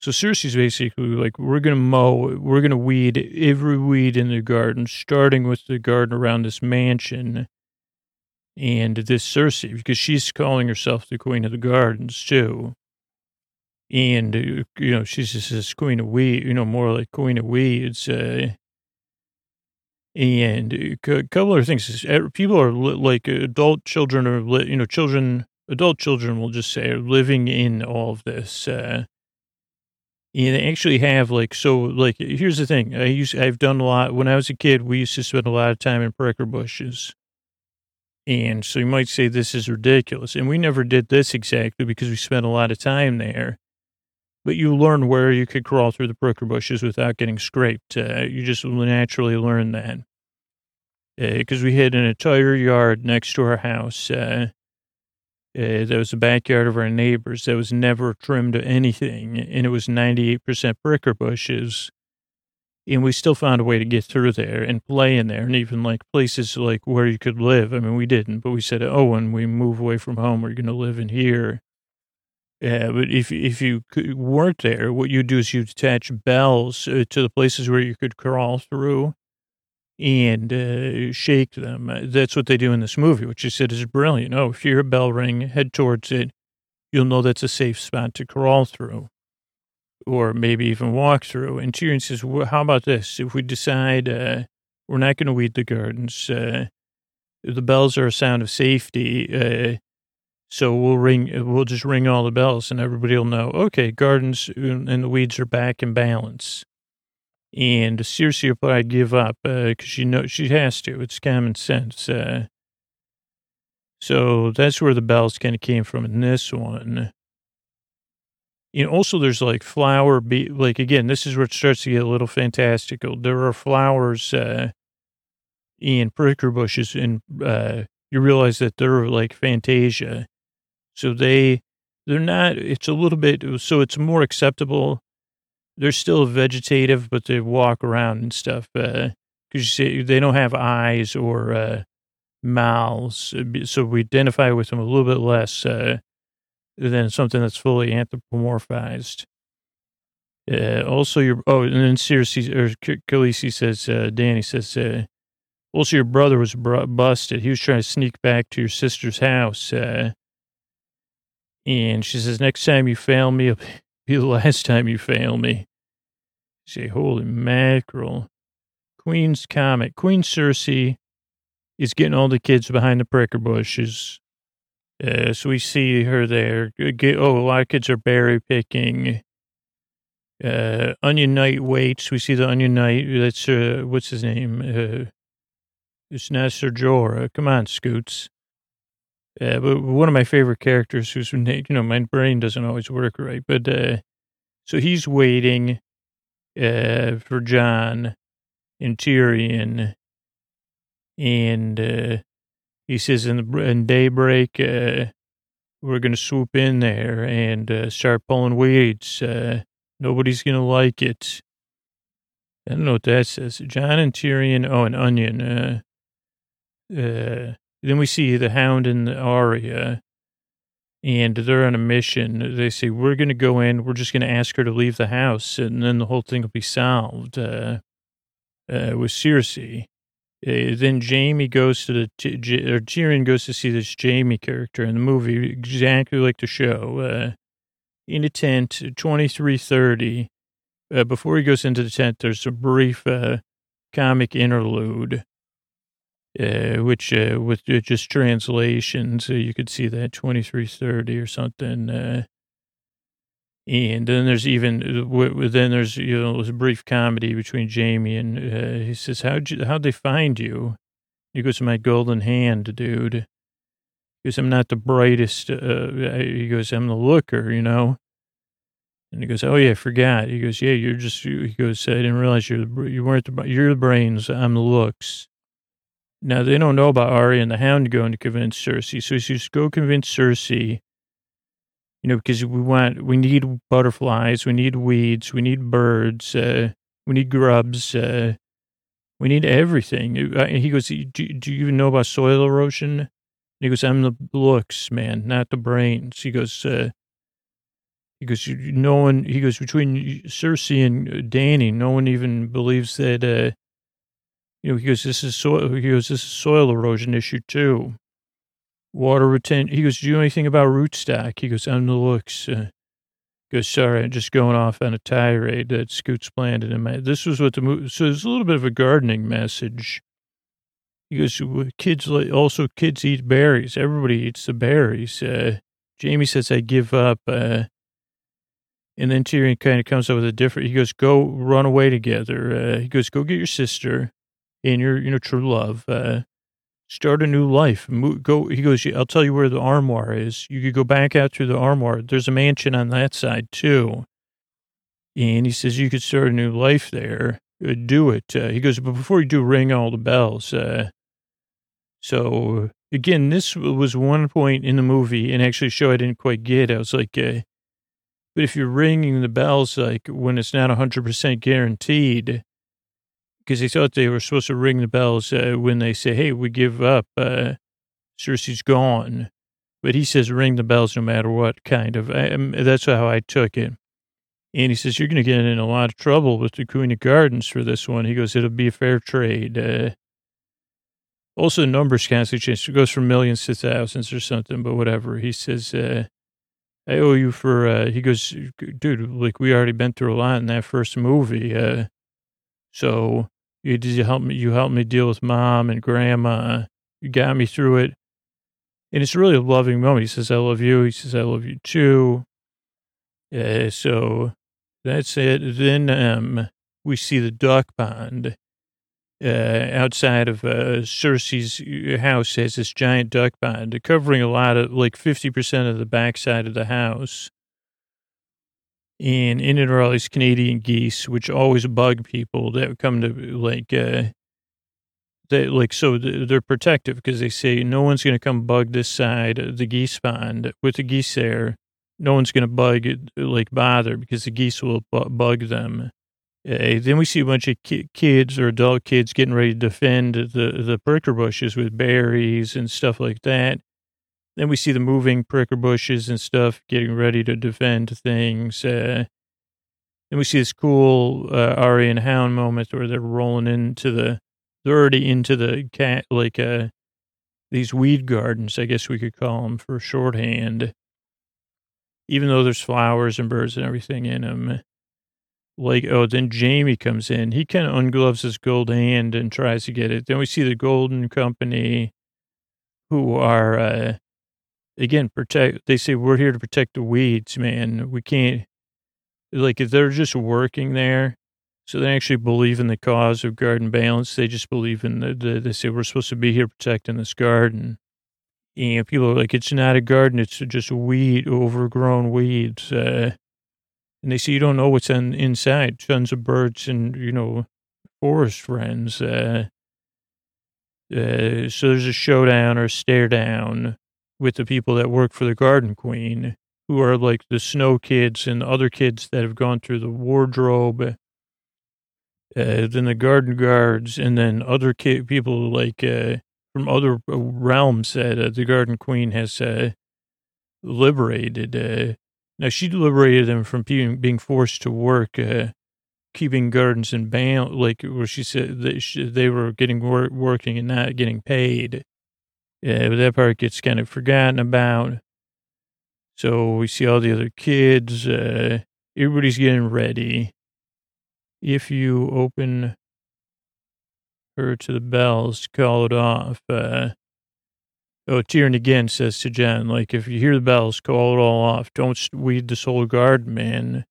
So Cersei's basically like, we're going to mow, we're going to weed every weed in the garden, starting with the garden around this mansion and this Cersei, because she's calling herself the queen of the gardens too. And, uh, you know, she's just this queen of weed, you know, more like queen of weeds. Uh, and a couple of things, people are like adult children are, you know, children adult children will just say are living in all of this. Uh, and they actually have like so like here's the thing I used I've done a lot when I was a kid we used to spend a lot of time in pricker bushes. And so you might say this is ridiculous. And we never did this exactly because we spent a lot of time there. But you learn where you could crawl through the pricker bushes without getting scraped. Uh, you just naturally learn that. Because uh, we had an entire yard next to our house. Uh, uh, that was the backyard of our neighbors that was never trimmed to anything, and it was 98% bricker bushes. And we still found a way to get through there and play in there, and even like places like where you could live. I mean, we didn't, but we said, oh, when we move away from home, we're going to live in here. Yeah, but if if you weren't there, what you do is you attach bells uh, to the places where you could crawl through, and uh, shake them. That's what they do in this movie, which I said is brilliant. Oh, if you hear a bell ring, head towards it. You'll know that's a safe spot to crawl through or maybe even walk through. And Tyrion says, well, how about this? If we decide uh, we're not going to weed the gardens, uh, the bells are a sound of safety. Uh, so we'll ring, we'll just ring all the bells and everybody will know, okay, gardens and the weeds are back in balance. And seriously, probably give up because uh, she knows she has to. It's common sense. Uh, so that's where the bells kind of came from in this one. And also, there's like flower, be- like again, this is where it starts to get a little fantastical. There are flowers uh, in pricker bushes, and uh, you realize that they're like fantasia. So they, they're not. It's a little bit. So it's more acceptable. They're still vegetative, but they walk around and stuff. Because uh, see, they don't have eyes or uh, mouths, so we identify with them a little bit less. Uh, than something that's fully anthropomorphized. Uh, also, your oh, and then Cersei or Khaleesi says, uh, Dany says, uh, also your brother was br- busted. He was trying to sneak back to your sister's house. Uh, and she says, next time you fail me, be the last time you fail me. Say, holy mackerel. Queen's comet. Queen Cersei is getting all the kids behind the pricker bushes uh, so we see her there. Oh, a lot of kids are berry picking. Uh, Onion Knight waits. We see the Onion Knight. That's, uh, what's his name? Uh, it's not Sir Jorah. Come on, Scoots. Uh, but one of my favorite characters who's, you know, my brain doesn't always work right. But, uh, so he's waiting, uh, for Jon and Tyrion. And, uh, he says in the in daybreak, uh, we're going to swoop in there and uh, start pulling weeds. Uh, nobody's going to like it. I don't know what that says. Jon and Tyrion. Oh, an onion. Uh, uh, then we see the Hound and the Arya, and they're on a mission. They say we're going to go in. We're just going to ask her to leave the house, and then the whole thing will be solved. Uh, uh, with Cersei. Uh, then Jaime goes to the, J- or Tyrion goes to see this Jaime character in the movie, exactly like the show, uh, in a tent, 2330. Uh, before he goes into the tent, there's a brief uh, comic interlude, uh, which uh, with just translations, you could see that 2330 or something. And then there's even then there's you know a brief comedy between Jaime and uh, he says how'd you how'd they find you? He goes my golden hand, dude. He goes I'm not the brightest. Uh, he goes I'm the looker, you know. And he goes oh yeah I forgot. He goes yeah you're just he goes I didn't realize you're the, you weren't the you're the brains I'm the looks. Now they don't know about Arya and the Hound going to convince Cersei, so he says go convince Cersei you know, because we want, we need butterflies, we need weeds, we need birds, uh, we need grubs, uh, we need everything. Uh, he goes, do, do you even know about soil erosion? He goes, I'm the looks, man, not the brains. He goes, uh, he goes, no one, he goes, between Cersei and uh, Dany, no one even believes that, uh, you know, he goes, this is soil, he goes, this is soil erosion issue too water retention. He goes, do you know anything about rootstock? He goes, on the looks. Uh, goes, sorry, I'm just going off on a tirade that Scoots planted in my, this was what the movie, so there's a little bit of a gardening message. He goes, kids, also kids eat berries. Everybody eats the berries. Uh, Jaime says, I give up. Uh, and then Tyrion kind of comes up with a different, he goes, go run away together. Uh, he goes, go get your sister and your, you know, true love. Uh, start a new life. Go. He goes. I'll tell you where the armoire is. You could go back out through the armoire. There's a mansion on that side too. And he says you could start a new life there. Uh, do it. Uh, he goes, but before you do, ring all the bells. Uh, so again, this was one point in the movie, and actually, show I didn't quite get. I was like, uh, but if you're ringing the bells like when it's not 100% guaranteed, because they thought they were supposed to ring the bells uh, when they say, "Hey, we give up. Uh, Cersei's gone," but he says, "Ring the bells no matter what." Kind of. I, um, that's how I took it. And he says, "You're going to get in a lot of trouble with the Queen of Gardens for this one." He goes, "It'll be a fair trade." Uh, also, the numbers constantly change. It goes from millions to thousands or something, but whatever. He says, uh, I owe you for, uh, he goes, dude, like we already been through a lot in that first movie. Uh, so you, did you help me? You helped me deal with mom and grandma. You got me through it. And it's really a loving moment. He says, I love you. He says, I love you too. Uh, so that's it. Then um, we see the duck pond uh, outside of uh, Cersei's house has this giant duck pond covering a lot of like 50% of the backside of the house. And in it are all these Canadian geese, which always bug people that come to like, uh, they like, so they're protective because they say no one's going to come bug this side the geese pond with the geese there. No one's going to bug, it like, bother because the geese will bug them. Uh, then we see a bunch of ki- kids or adult kids getting ready to defend the, the pricker bushes with berries and stuff like that. Then we see the moving pricker bushes and stuff getting ready to defend things. Uh, then we see this cool uh, Arya and Hound moment where they're rolling into the, they're already into the cat, like uh, these weed gardens, I guess we could call them for shorthand. Even though there's flowers and birds and everything in them like, oh, then Jaime comes in. He kind of ungloves his gold hand and tries to get it. Then we see the Golden Company, who are, uh, again, protect. They say, we're here to protect the weeds, man. We can't, like, if they're just working there, so they actually believe in the cause of garden balance. They just believe in the, the they say, we're supposed to be here protecting this garden. And people are like, it's not a garden, it's just weed, overgrown weeds. Uh, and they say you don't know what's on, inside. Tons of birds and you know forest friends. Uh, uh, so there's a showdown or stare down with the people that work for the Garden Queen, who are like the Snow Kids and other kids that have gone through the wardrobe. Uh, then the Garden Guards, and then other ki- people like uh, from other realms that uh, the Garden Queen has uh, liberated. Uh, now, she liberated them from being, being forced to work, uh, keeping gardens in bound, like where she said she, they were getting work, working and not getting paid. Yeah, but that part gets kind of forgotten about. So we see all the other kids. Uh, everybody's getting ready. If you open her to the bells, call it off. Uh, Oh, Tyrion again says to Jon, like, if you hear the bells, call it all off. Don't weed this whole garden, man.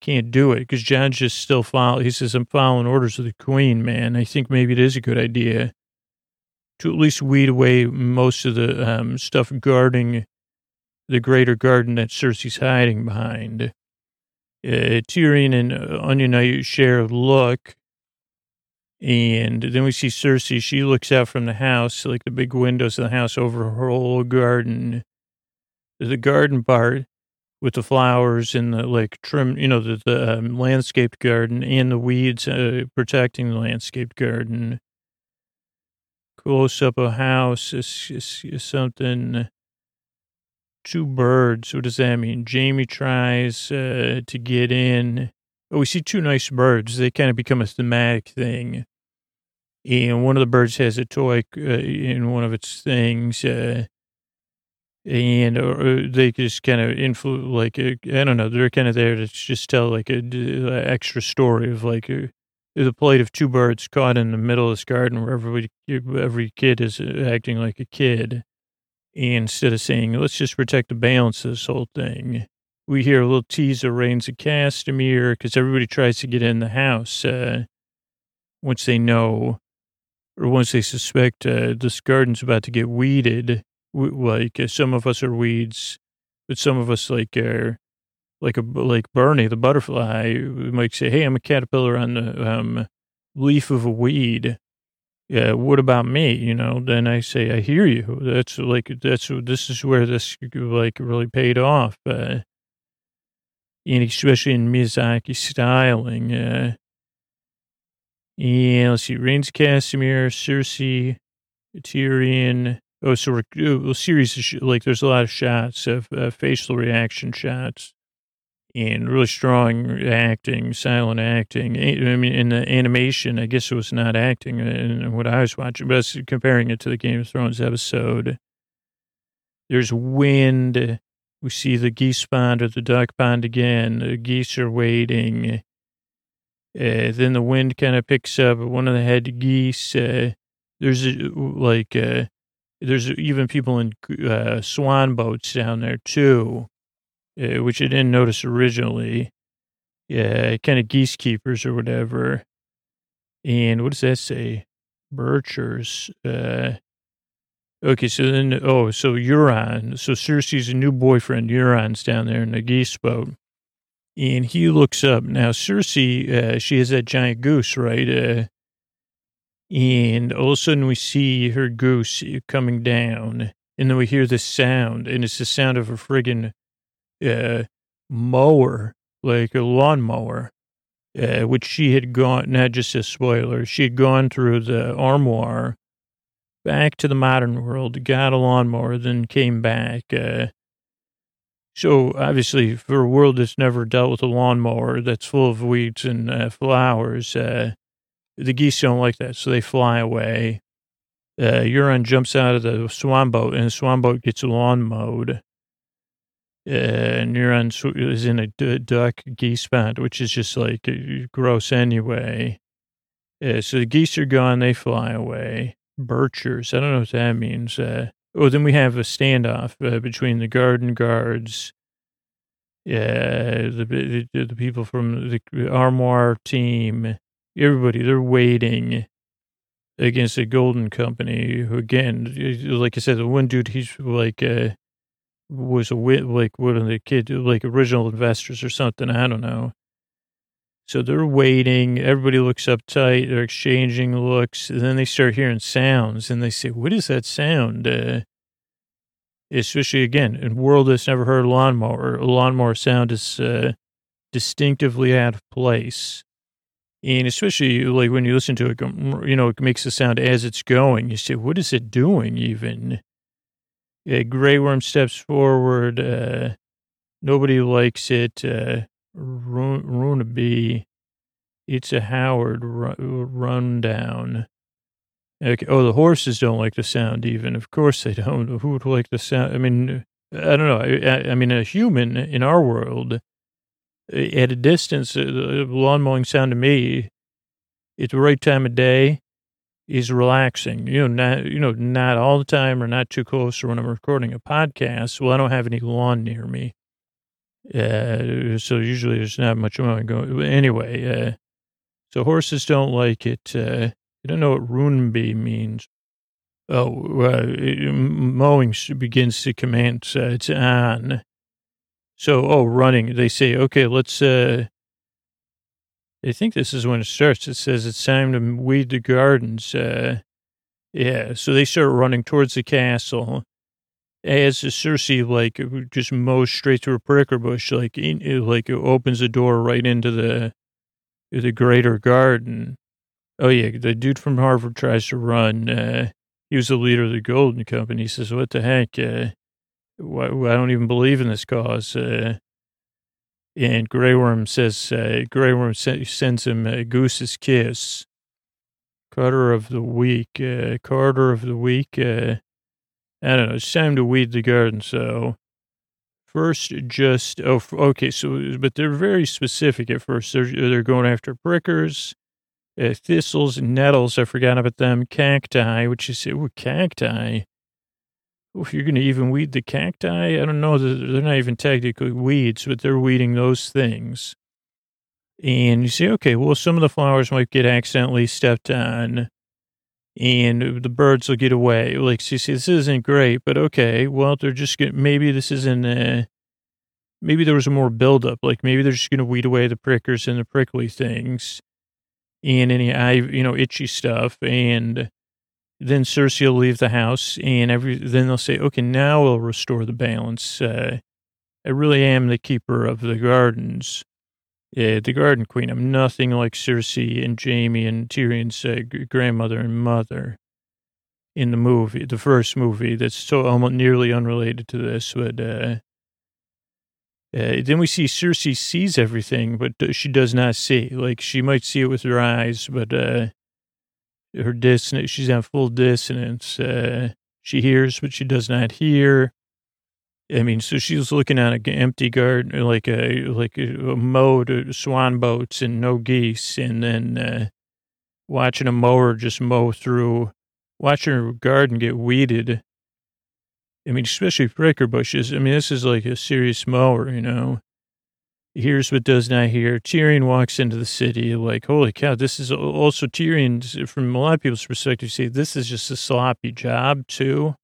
Can't do it because Jon's just still following. He says, I'm following orders of the queen, man. I think maybe it is a good idea to at least weed away most of the um, stuff guarding the greater garden that Cersei's hiding behind. Uh, Tyrion and uh, Onion Knight share a look and then we see Cersei. She looks out from the house, like the big windows of the house over her whole garden. The garden part with the flowers and the like trim, you know, the, the um, landscaped garden and the weeds uh, protecting the landscaped garden. Close up a house is, is, is something. Two birds. What does that mean? Jaime tries uh, to get in. Oh, we see two nice birds. They kind of become a thematic thing and one of the birds has a toy uh, in one of its things, uh, and uh, they just kind of influence, like uh, I don't know, they're kind of there to just tell like a extra story of like a, the plate of two birds caught in the middle of this garden where everybody, every kid is uh, acting like a kid. And instead of saying, let's just protect the balance of this whole thing, we hear a little tease of Rains of Castamere because everybody tries to get in the house uh, once they know or once they suspect uh, this garden's about to get weeded, like uh, some of us are weeds, but some of us like are like a like Bernie the butterfly might say, "Hey, I'm a caterpillar on the um, leaf of a weed." Yeah, what about me? You know, then I say, I hear you. That's like that's this is where this like really paid off, uh, and especially in Miyazaki styling. Uh, and let's see, Rains Castamere, Cersei, Tyrion. Oh, so we're oh, a series of sh- like there's a lot of shots of uh, facial reaction shots and really strong acting, silent acting. I mean, in the animation, I guess it was not acting in what I was watching, but I was comparing it to the Game of Thrones episode. There's wind. We see the geese pond or the duck pond again. The geese are waiting. Uh, then the wind kind of picks up one of the head geese. Uh, There's a, like, uh, there's even people in uh, swan boats down there too, uh, which I didn't notice originally. Yeah, kind of geese keepers or whatever. And what does that say? Birchers. Uh, okay, so then, oh, so Euron. So Cersei's a new boyfriend, Euron's down there in the geese boat. And he looks up. Now, Cersei, uh, she has that giant goose, right? Uh, and all of a sudden we see her goose coming down. And then we hear this sound, and it's the sound of a friggin' uh, mower, like a lawnmower, uh, which she had gone, not just a spoiler, she had gone through the armoire back to the modern world, got a lawnmower, then came back. Uh, so obviously, for a world that's never dealt with a lawnmower that's full of weeds and uh, flowers, uh, the geese don't like that, so they fly away. Uh, Euron jumps out of the swan boat, and the swan boat gets lawn mowed. Uh, and Euron is in a d- duck geese pond, which is just like uh, gross anyway. Uh, so the geese are gone, they fly away. Birchers, I don't know what that means. Uh, oh, then we have a standoff uh, between the garden guards, yeah, the, the, the people from the armoire team, everybody, they're waiting against the golden company who again, like I said, the one dude, he's like, uh, was a wit, like one of the kid, like original investors or something. I don't know. So they're waiting. Everybody looks uptight. They're exchanging looks. And then they start hearing sounds and they say, what is that sound? Uh, especially again, in world that's never heard a lawnmower, a lawnmower sound is uh, distinctively out of place. And especially like when you listen to it, you know, it makes a sound as it's going. You say, what is it doing even? A Grey Worm steps forward. Uh, nobody likes it. Uh, Runaby. It's a Howard rundown. Okay. Oh, the horses don't like the sound even. Of course they don't. Who would like the sound? I mean, I don't know. I, I mean, a human in our world at a distance, uh, the lawn mowing sound to me, it's the right time of day, is relaxing. You know, not you know, not all the time or not too close. Or when I'm recording a podcast, well, I don't have any lawn near me, uh, so usually there's not much going. Anyway, uh, so horses don't like it. Uh, I don't know what runby means. Oh, uh, mowing begins to commence. Uh, it's on. So, oh, running. They say, okay, let's, uh, I think this is when it starts. It says it's time to weed the gardens. Uh, yeah. So they start running towards the castle. As Cersei, like, just mows straight through a pricker bush, like, in, like, it opens the door right into the, the greater garden. Oh, yeah. The dude from Harvard tries to run. Uh, he was the leader of the Golden Company. He says, what the heck? Uh, I don't even believe in this cause. Uh, and Grey Worm says, uh, Grey Worm sends him a goose's kiss. Carter of the week, uh, Carter of the week. Uh, I don't know. It's time to weed the garden. So first, just oh, okay. So, but they're very specific at first. They're they're going after prickers, uh, thistles, nettles. I forgot about them. Cacti, which is ooh, cacti if you're going to even weed the cacti, I don't know. They're not even technically weeds, but they're weeding those things. And you say, okay, well, some of the flowers might get accidentally stepped on and the birds will get away. Like, see, see this isn't great, but okay, well, they're just going to, maybe this isn't, uh, maybe there was a more buildup. Like, maybe they're just going to weed away the prickers and the prickly things and any, eye, you know, itchy stuff. And, then Cersei will leave the house, and every then they'll say, "Okay, now we'll restore the balance." Uh, I really am the keeper of the gardens, uh, the Garden Queen. I'm nothing like Cersei and Jaime and Tyrion's uh, grandmother and mother in the movie, the first movie. That's so almost nearly unrelated to this, but. Uh, uh, then we see Cersei sees everything, but she does not see. Like she might see it with her eyes, but uh, her dissonance. She's on full dissonance. Uh, she hears, but she does not hear. I mean, so she's looking at an empty garden, like a like a, a mowed uh, swan boats and no geese, and then uh, watching a mower just mow through watching her garden get weeded. I mean, especially pricker bushes. I mean, this is like a serious mower, you know. Here's what does not hear. Tyrion walks into the city like, holy cow, this is also Tyrion, from a lot of people's perspective, say this is just a sloppy job too.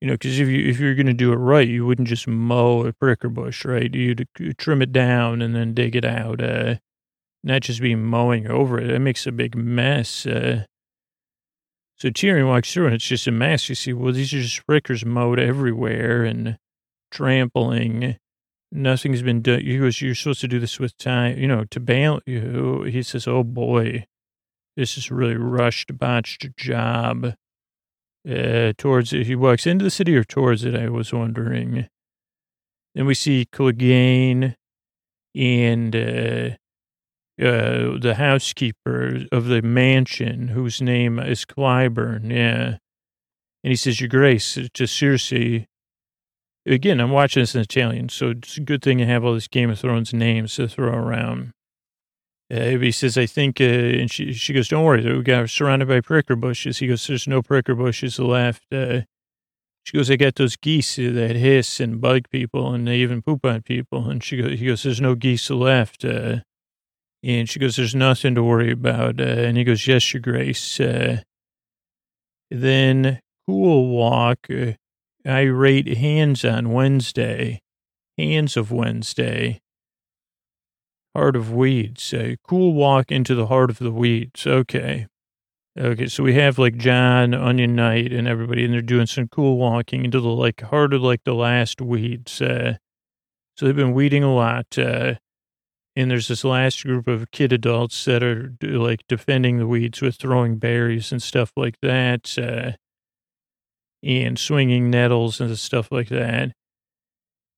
You know, because if you if you're going to do it right, you wouldn't just mow a pricker bush, right? You'd trim it down and then dig it out. Uh, not just be mowing over it. It makes a big mess. Uh, so Tyrion walks through and it's just a mess. You see, well, these are just prickers mowed everywhere and trampling nothing's been done. He goes, you're supposed to do this with time, you know, to bail you. He says, oh boy, this is really rushed, botched job. Uh, towards it. He walks into the city or towards it, I was wondering. Then we see Clegane and uh, uh, the housekeeper of the mansion, whose name is Qyburn. Yeah. And he says, Your Grace, to Cersei, again, I'm watching this in Italian, so it's a good thing to have all this Game of Thrones names to throw around. Uh, he says, I think, uh, and she, she goes, don't worry, we got surrounded by pricker bushes. He goes, there's no pricker bushes left. Uh, she goes, I got those geese that hiss and bug people, and they even poop on people. And she goes, he goes, there's no geese left. Uh, and she goes, there's nothing to worry about. Uh, and he goes, yes, your grace. Uh, then Cool Walk, uh, I rate hands on Wednesday, hands of Wednesday, heart of weeds, a cool walk into the heart of the weeds. Okay. Okay, so we have like Jon, Onion Knight, and everybody, and they're doing some cool walking into the like heart of like the last weeds. Uh, so they've been weeding a lot. Uh, and there's this last group of kid adults that are like defending the weeds with throwing berries and stuff like that. Uh, and swinging nettles and stuff like that.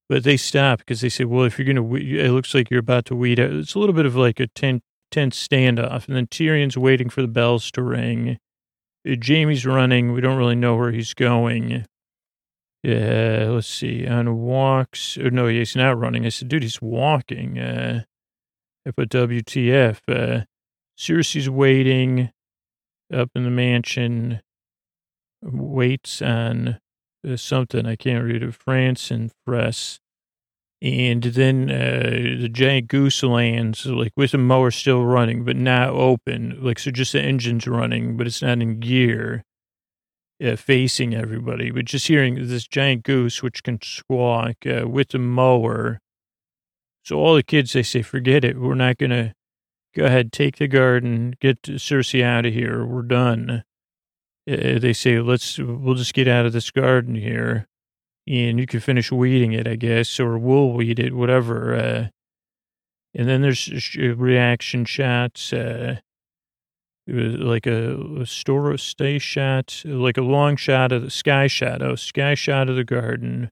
But they stop because they say, well, if you're going to, it looks like you're about to weed out. It's a little bit of like a tense, standoff. And then Tyrion's waiting for the bells to ring. Uh, Jaime's running. We don't really know where he's going. Yeah, let's see. On walks. Oh, no, he's not running. I said, dude, he's walking. Uh, I put WTF. Uh, Cersei's waiting up in the mansion waits on uh, something. I can't read it. France and Press. And then uh, the giant goose lands, like with the mower still running, but not open. Like, so just the engine's running, but it's not in gear, uh, facing everybody. But just hearing this giant goose, which can squawk uh, with the mower. So all the kids, they say, forget it. We're not going to go ahead, take the garden, get Cersei out of here. We're done. Uh, they say, let's, we'll just get out of this garden here and you can finish weeding it, I guess, or we'll weed it, whatever. Uh, and then there's reaction shots, uh, like a, a store stay shot, like a long shot of the sky shot, oh, sky shot of the garden.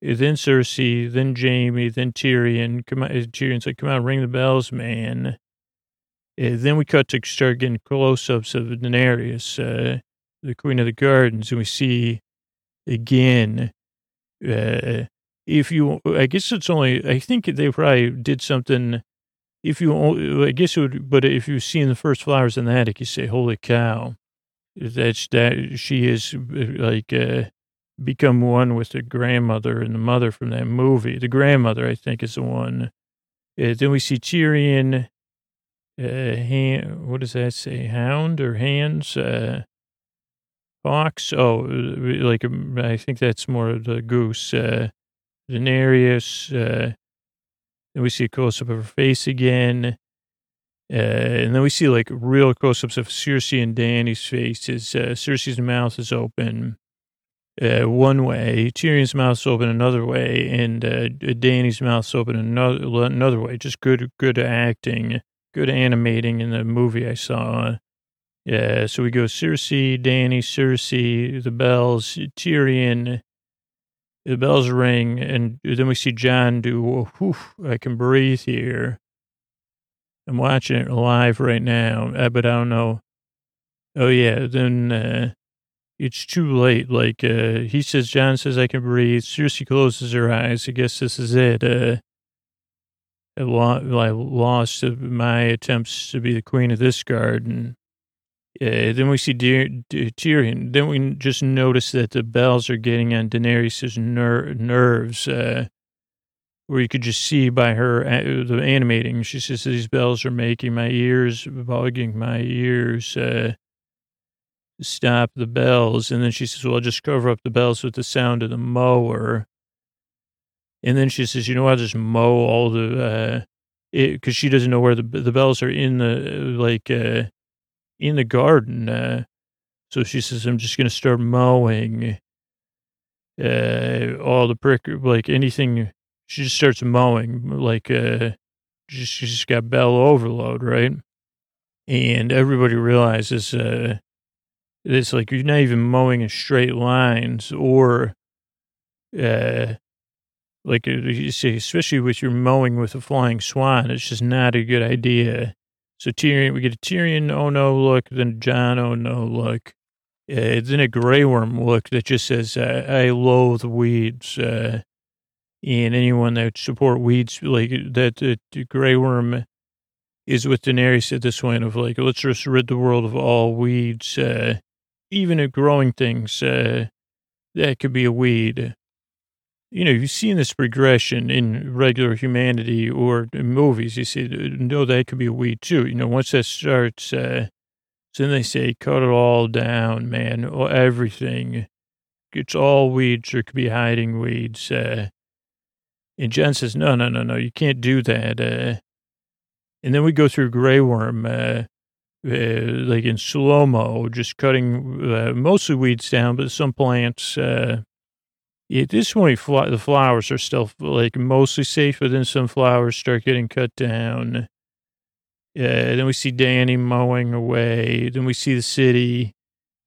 Then Cersei, then Jaime, then Tyrion. Come on, Tyrion's like, come on, ring the bells, man. Uh, then we cut to start getting close-ups of Daenerys, uh, the Queen of the Gardens, and we see again. Uh, if you, I guess it's only. I think they probably did something. If you, I guess it would. But if you've seen the first flowers in the attic, you say, "Holy cow!" That's that she is like uh, become one with the grandmother and the mother from that movie. The grandmother, I think, is the one. Uh, then we see Tyrion uh, hand, what does that say? Hound or hands? Uh, fox? Oh, like, um, I think that's more of the goose. Uh, Daenerys. Uh, then we see a close up of her face again. Uh, and then we see like real close ups of Cersei and Dany's faces. Uh, Cersei's mouth is open uh, one way, Tyrion's mouth's open another way, and uh, Dany's mouth's open another another way. Just good, good acting good animating in the movie I saw. Yeah, so we go Cersei, Dany, Cersei, the bells, Tyrion, the bells ring, and then we see Jon do, whew, I can breathe here. I'm watching it live right now, uh, but I don't know. Oh, yeah, then uh, it's too late. Like, uh, he says, Jon says, I can breathe. Cersei closes her eyes. I guess this is it. Uh, I lost my attempts to be the queen of this garden. Uh, then we see De- De- Tyrion. Then we just notice that the bells are getting on Daenerys' ner- nerves, uh, where you could just see by her uh, the animating. She says these bells are making my ears bugging my ears. Uh, stop the bells, and then she says, "Well, I'll just cover up the bells with the sound of the mower." And then she says, "You know, I'll just mow all the." Uh, because she doesn't know where the the bells are in the like uh, in the garden. Uh, so she says, "I'm just going to start mowing uh, all the prick, like anything." She just starts mowing, like uh, just, she just got bell overload, right? And everybody realizes uh, it's like you're not even mowing in straight lines, or uh, like uh, especially with your mowing with a flying swan, it's just not a good idea. So Tyrion, we get a Tyrion, oh no, look, then a Jon, oh no, look. Uh, then a Grey Worm look that just says, uh, I loathe weeds. Uh, and anyone that support weeds, like that, that the Grey Worm is with Daenerys at this point of like, let's just rid the world of all weeds, uh, even at growing things, uh, that could be a weed you know, you've seen this progression in regular humanity or in movies. You see, no, that could be a weed too. You know, once that starts, uh, so then they say, cut it all down, man, or everything. It's all weeds or it could be hiding weeds. Uh, and Jen says, no, no, no, no, you can't do that. Uh, and then we go through Grey Worm, uh, uh, like in slow mo, just cutting uh, mostly weeds down, but some plants, uh, at this point, fl- the flowers are still like mostly safe, but then some flowers start getting cut down. Uh, then we see Dany mowing away. Then we see the city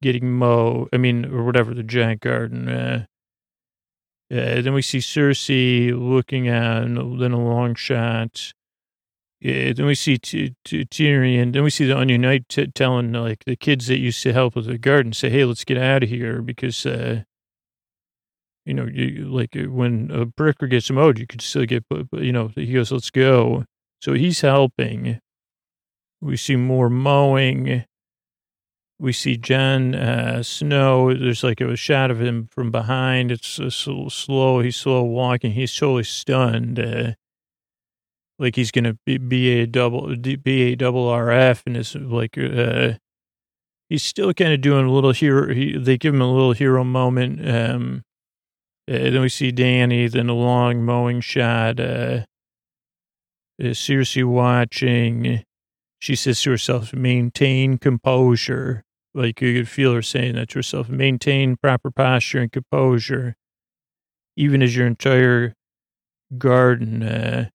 getting mowed. I mean, or whatever, the giant garden. Uh, uh, then we see Cersei looking at, then a long shot. Yeah, then we see T- T- Tyrion. Then we see the Onion Knight t- telling like the kids that used to help with the garden, say, "Hey, let's get out of here," because uh, you know, you, like uh, when a bricker gets mowed, you could still get, you know, he goes, let's go. So he's helping. We see more mowing. We see Jon uh, Snow. There's like a shot of him from behind. It's a slow. He's slow walking. He's totally stunned. Uh, like he's to be, be a double, be a double RF. And it's like, uh, he's still kind of doing a little hero. He, they give him a little hero moment. Um, uh, then we see Dany, then a long mowing shot. Uh, uh, Cersei watching. She says to herself, maintain composure. Like you could feel her saying that to herself, maintain proper posture and composure, even as your entire garden. Uh,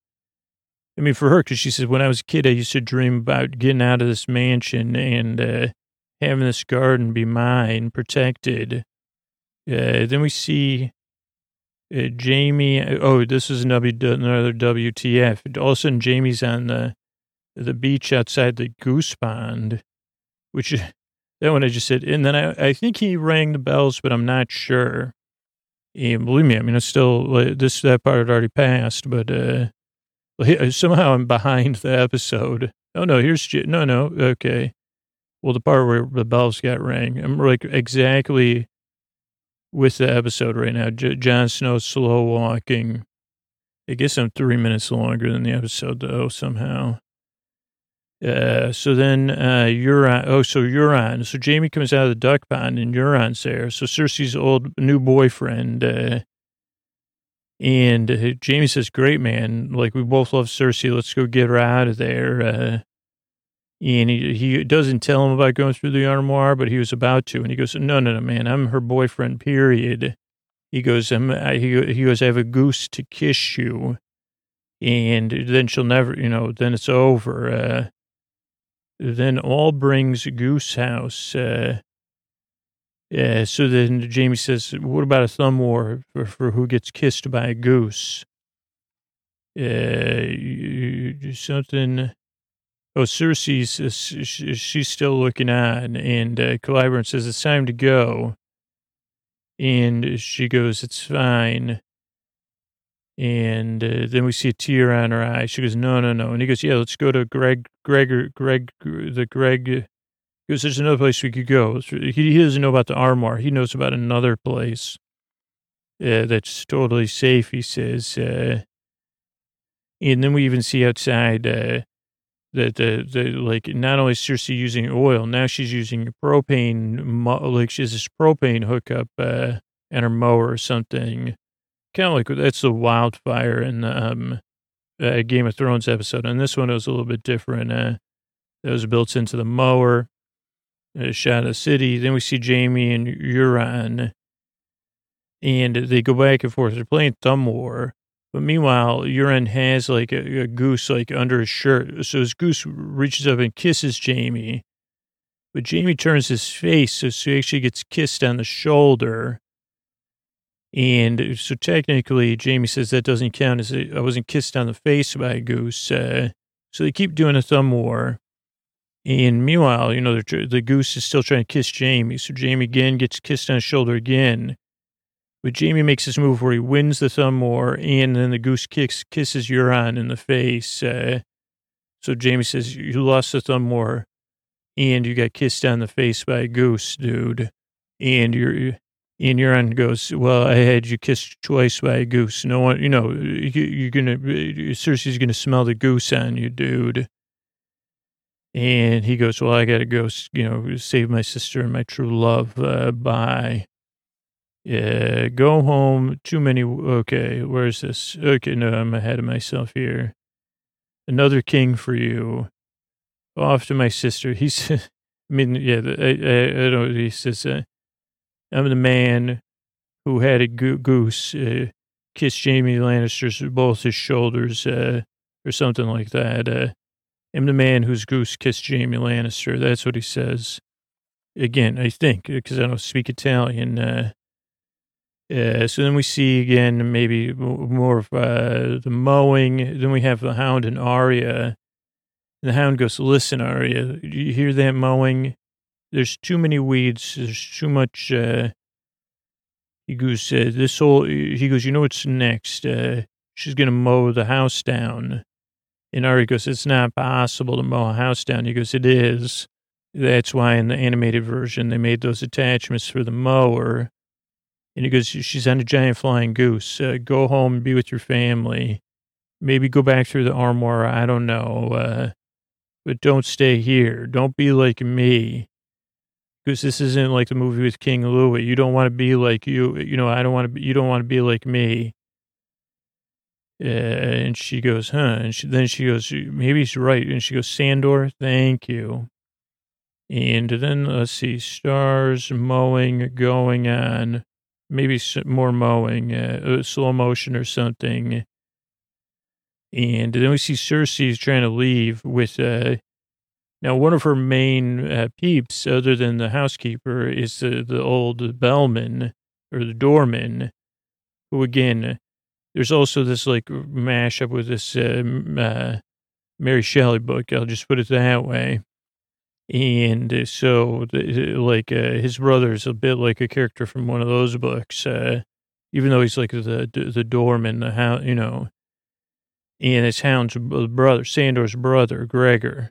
I mean, for her, because she says, when I was a kid, I used to dream about getting out of this mansion and uh, having this garden be mine, protected. Uh, then we see uh, Jaime, oh, this is another, another WTF. All of a sudden, Jaime's on the the beach outside the goose pond, which that one I just said. And then I, I think he rang the bells, but I'm not sure. And believe me, I mean, it's still this that part had already passed, but uh, somehow I'm behind the episode. Oh no, here's no, no, okay. Well, the part where the bells got rang, I'm like exactly with the episode right now. J- Jon Snow slow walking. I guess I'm three minutes longer than the episode though somehow. Uh, so then uh, Euron. Oh, so Euron. So Jaime comes out of the duck pond and Euron's there. So Cersei's old new boyfriend. Uh, and uh, Jaime says, "Great man, like we both love Cersei. Let's go get her out of there." And he, he doesn't tell him about going through the armoire, but he was about to. And he goes, no, no, no, man, I'm her boyfriend, period. He goes, I'm, I, he, he goes, I have a goose to kiss you. And then she'll never, you know, then it's over. Uh, then all brings Goose House. Uh, uh, so then Jaime says, what about a thumb war for, for who gets kissed by a goose? Uh, something Oh, Cersei's, she's still looking on, and uh, Qyburn says, it's time to go. And she goes, it's fine. And uh, then we see a tear on her eye. She goes, no, no, no. And he goes, yeah, let's go to Greg, Greg, Greg, the Greg Because there's another place we could go. He, he doesn't know about the Armoire. He knows about another place uh, that's totally safe, he says. Uh, and then we even see outside uh, that the, the like not only is Cersei using oil, now she's using propane, like she has this propane hookup uh, and her mower or something. Kind of like that's the wildfire in the um, uh, Game of Thrones episode. And this one was a little bit different. Uh, that was built into the mower, uh, shot the city. Then we see Jaime and Euron, and they go back and forth. They're playing thumb war. But meanwhile, Euron has like a, a goose like under his shirt. So his goose reaches up and kisses Jaime. But Jaime turns his face so he actually gets kissed on the shoulder. And so technically, Jaime says that doesn't count as I wasn't kissed on the face by a goose. Uh, so they keep doing a thumb war. And meanwhile, you know, the goose is still trying to kiss Jaime. So Jaime again gets kissed on the shoulder again. But Jaime makes this move where he wins the thumb war, and then the goose kicks kisses Euron in the face. Uh, so Jaime says, "You lost the thumb war, and you got kissed on the face by a goose, dude." And you're and Euron goes, "Well, I had you kissed twice by a goose. No one, you know, you, are gonna Cersei's gonna smell the goose on you, dude." And he goes, "Well, I gotta go, you know, save my sister and my true love. Uh, bye." Yeah, go home. Too many. Okay, where's this? Okay, no, I'm ahead of myself here. Another king for you. Off to my sister. He's, I mean, yeah, I, I, I don't, he says, uh, I'm the man who had a go- goose uh, kiss Jaime Lannister's both his shoulders, uh, or something like that. Uh, I'm the man whose goose kissed Jaime Lannister. That's what he says. Again, I think, because I don't speak Italian. Uh, so then we see again maybe more of uh, the mowing. Then we have the hound and Arya. And the hound goes, "Listen, Arya, you hear that mowing? There's too many weeds. There's too much." Uh, he goes, uh, "This whole." He goes, "You know what's next? Uh, she's gonna mow the house down." And Arya goes, "It's not possible to mow a house down." He goes, "It is." That's why in the animated version they made those attachments for the mower and he goes, she's on a giant flying goose. Uh, go home and be with your family. Maybe go back through the Armoire. I don't know. Uh, but don't stay here. Don't be like me. Because this isn't like the movie with King Louis. You don't want to be like you. You know, I don't want to be, you don't want to be like me. Uh, and she goes, huh? And she, then she goes, maybe she's right. And she goes, Sandor, thank you. And then let's see, stars mowing going on maybe more mowing, uh, slow motion or something. And then we see Cersei's trying to leave with, uh, now one of her main uh, peeps, other than the housekeeper, is the, the old bellman or the doorman, who again, there's also this like mashup with this uh, uh, Mary Shelley book. I'll just put it that way. And so, like, uh, his brother's a bit like a character from one of those books, uh, even though he's like the the doorman, the how you know. And it's Hound's brother, Sandor's brother, Gregor.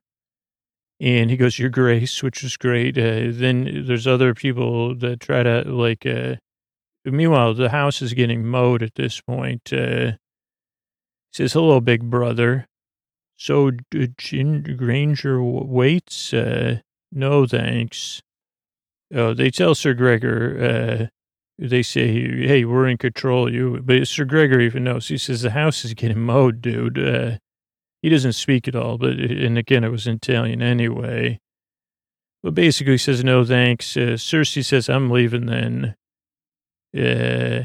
And he goes, Your Grace, which is great. Uh, then there's other people that try to, like, uh, meanwhile, the house is getting mowed at this point. Uh, says, Hello, big brother. So, Gin Granger waits? Uh, no, thanks. Oh, they tell Sir Gregor, uh, they say, hey, we're in control you. But Sir Gregor even knows. He says, the house is getting mowed, dude. Uh, he doesn't speak at all, but, and again, it was Italian anyway. But basically, he says, no, thanks. Uh, Cersei says, I'm leaving then. Uh,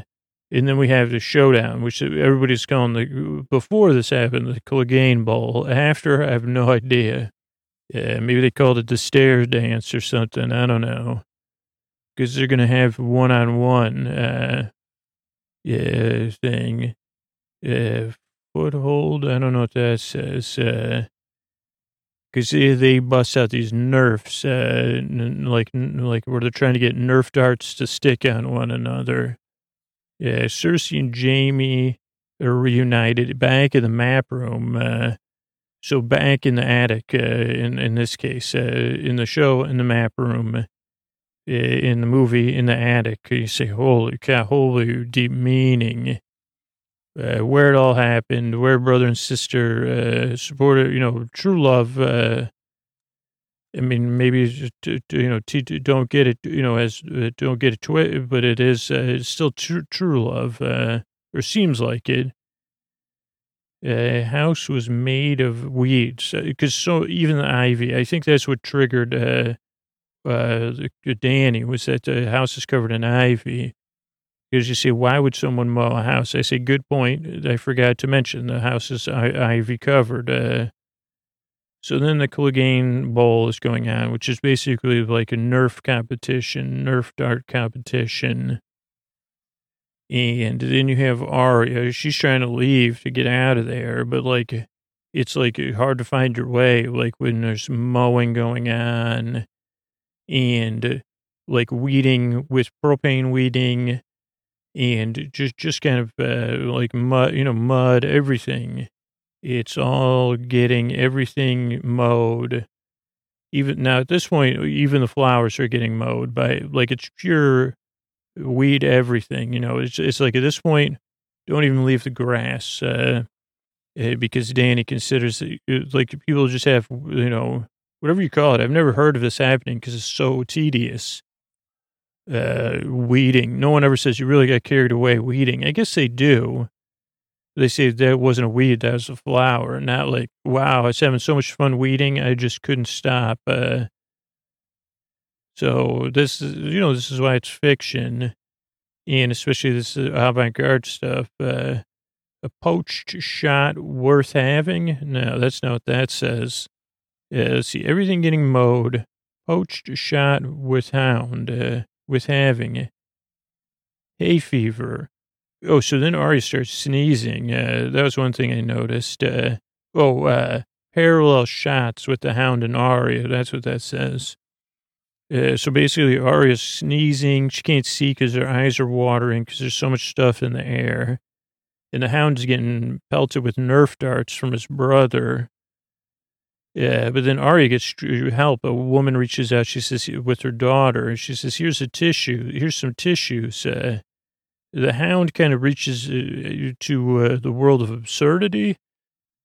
and then we have the showdown, which everybody's calling the, before this happened, the Clegane Bowl. After, I have no idea. Maybe they called it the stairs dance or something. I don't know. Because they're going to have one on one, yeah, thing. Uh, foothold. I don't know what that says. Uh, because they, they bust out these nerfs, uh, like like where they're trying to get nerf darts to stick on one another. Yeah, Cersei and Jaime are reunited back in the map room. Uh, So back in the attic, uh, in in this case, uh, in the show, in the map room, uh, in the movie, in the attic, you say, "Holy cow! Holy deep meaning." Uh, where it all happened, where brother and sister uh, supported, you know, true love. Uh, I mean, maybe to- to, you know, don't get it, you know, as uh, don't get it twi- but it is uh, it's still true true love, uh, or seems like it. Uh, house was made of weeds because so even the ivy. I think that's what triggered uh, uh, Dany was that the house is covered in ivy. Because you say, why would someone mow a house? I say, good point. I forgot to mention the house is ivy covered. Uh, so then the Clegane Bowl is going on, which is basically like a Nerf competition, Nerf dart competition. And then you have Arya. She's trying to leave to get out of there, but like it's like hard to find your way, like when there's mowing going on and like weeding with propane weeding and just just kind of uh, like mud, you know, mud, everything. It's all getting everything mowed. Even now, at this point, even the flowers are getting mowed by like it's pure weed. Everything, you know, it's it's like at this point, don't even leave the grass uh, uh, because Dany considers it, it- like people just have you know whatever you call it. I've never heard of this happening because it's so tedious uh, weeding. No one ever says you really got carried away weeding. I guess they do. They say that wasn't a weed, that was a flower. Not like, wow, I was having so much fun weeding, I just couldn't stop. Uh, so this is, you know, this is why it's fiction, and especially this uh, avant-garde stuff. Uh, a poached shot worth having? No, that's not what that says. Uh, let's see, everything getting mowed. Poached shot with hound. Uh, with having hay fever. Oh, so then Ari starts sneezing. Uh, that was one thing I noticed. Uh, oh, uh, parallel shots with the hound and Arya. That's what that says. Uh, so basically, Arya's sneezing. She can't see because her eyes are watering because there's so much stuff in the air. And the hound's getting pelted with Nerf darts from his brother. Yeah, but then Arya gets help. A woman reaches out. She says with her daughter. She says, "Here's a tissue. Here's some tissues." Uh, the hound kind of reaches uh, to uh, the world of absurdity,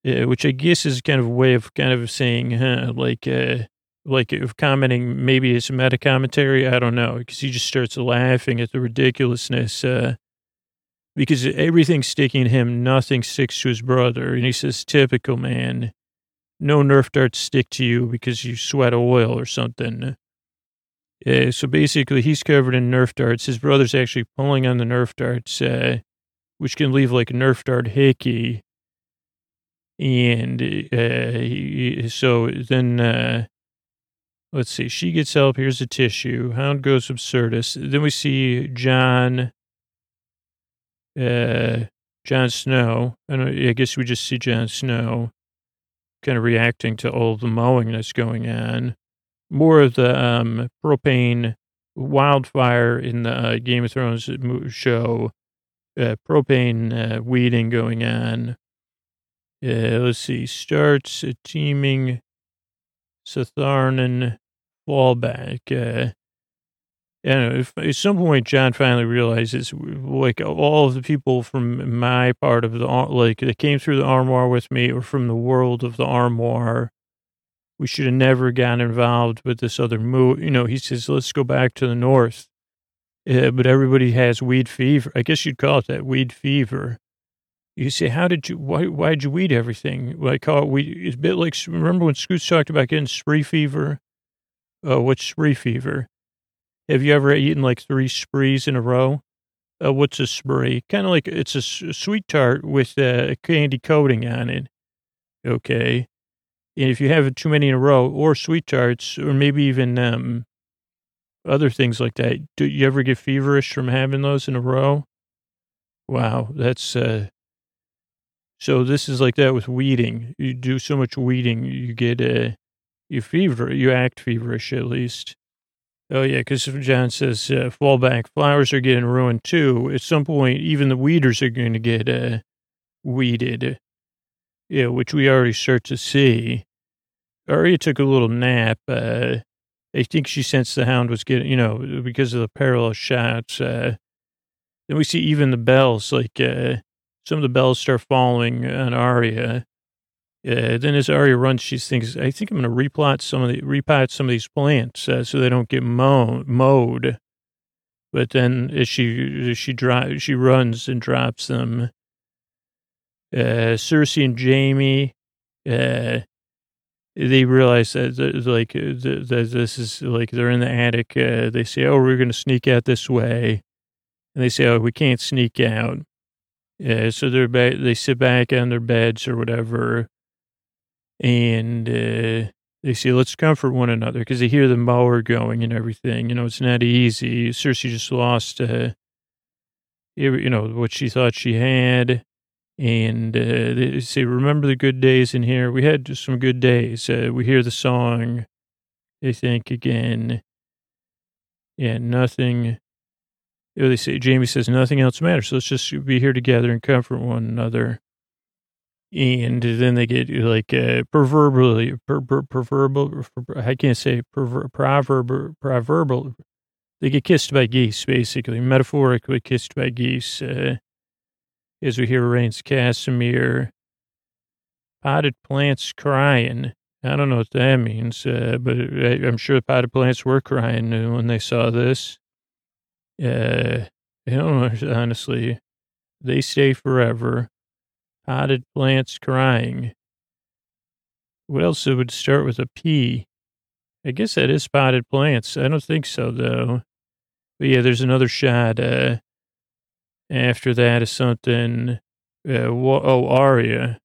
uh, which I guess is kind of a way of kind of saying, huh, like, uh, like of commenting. Maybe it's meta commentary. I don't know because he just starts laughing at the ridiculousness. Uh, because everything's sticking to him, nothing sticks to his brother, and he says, "Typical man." no Nerf darts stick to you because you sweat oil or something. Uh, so basically, he's covered in Nerf darts. His brother's actually pulling on the Nerf darts, uh, which can leave like a Nerf dart hickey. And uh, he, so then, uh, let's see, she gets help. Here's a tissue. Hound goes absurdus. Then we see Jon, uh, Jon Snow. Don't, I guess we just see Jon Snow kind of reacting to all the mowing that's going on. More of the um, propane wildfire in the uh, Game of Thrones show, uh, propane uh, weeding going on. Uh, let's see, starts a teaming Satharnan fallback. Uh, and if, at some point, Jon finally realizes, like, all of the people from my part of the, like, that came through the armoire with me or from the world of the armoire, we should have never gotten involved with this other move. You know, he says, let's go back to the north. Uh, but everybody has weed fever. I guess you'd call it that weed fever. You say, how did you, why, why'd you weed everything? Well, I call it weed. It's a bit like, remember when Scoots talked about getting spree fever? Uh, what's spree fever? Have you ever eaten like three sprees in a row? Uh, what's a spree? Kind of like it's a sweet tart with uh, a candy coating on it. Okay. And if you have too many in a row, or sweet tarts, or maybe even um, other things like that, do you ever get feverish from having those in a row? Wow, that's uh, so. This is like that with weeding. You do so much weeding, you get uh, you fever, you act feverish at least. Oh yeah, because Jon says uh, fallback flowers are getting ruined too. At some point, even the weeders are going to get uh, weeded. Yeah, which we already start to see. Arya took a little nap. Uh, I think she sensed the hound was getting, you know, because of the parallel shots. Uh, then we see even the bells, like uh, some of the bells start falling on Arya. Uh, then as Arya runs, she thinks, I think I'm going to replot some of the, repot some of these plants uh, so they don't get mow, mowed. But then as she, she drives, she runs and drops them. Uh, Cersei and Jaime, uh, they realize that, like that this is like they're in the attic. Uh, they say, "Oh, we're going to sneak out this way," and they say, "Oh, we can't sneak out." Yeah, so they're. They sit back on their beds or whatever, and uh, they say, "Let's comfort one another," because they hear the mower going and everything. You know, it's not easy. Cersei just lost, uh, you know, what she thought she had and uh, they say, "Remember the good days in here. We had just some good days." Uh, we hear the song. They think again. Yeah, nothing. You know, they say Jaime says nothing else matters. So let's just be here together and comfort one another. And then they get like uh, proverbially, per, per, proverbial. I can't say perver, proverb, proverbial. They get kissed by geese, basically, metaphorically kissed by geese. Uh, as we hear Rain's Castamere. Potted plants crying. I don't know what that means, uh, but I, am sure potted plants were crying when they saw this. Uh, I don't know, honestly. They stay forever. Potted plants crying. What else it would start with a P? I guess that is potted plants. I don't think so, though. But yeah, there's another shot. Uh, after that is something, uh, oh, Arya.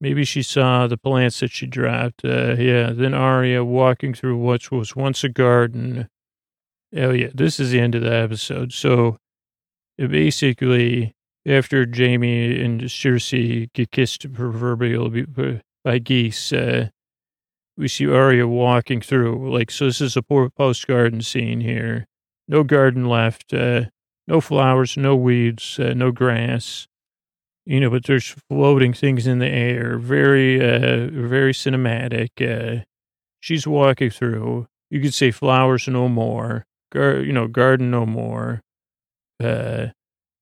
Maybe she saw the plants that she dropped. Uh, yeah, then Arya walking through what was once a garden. Oh, yeah, this is the end of the episode. So basically, after Jaime and Cersei get kissed proverbially by geese, uh, we see Arya walking through. Like, so this is a post garden scene here. No garden left. Uh, no flowers, no weeds, uh, no grass. You know, but there's floating things in the air. Very, uh, very cinematic. Uh, she's walking through. You could say flowers no more. Gar- you know, garden no more. Uh,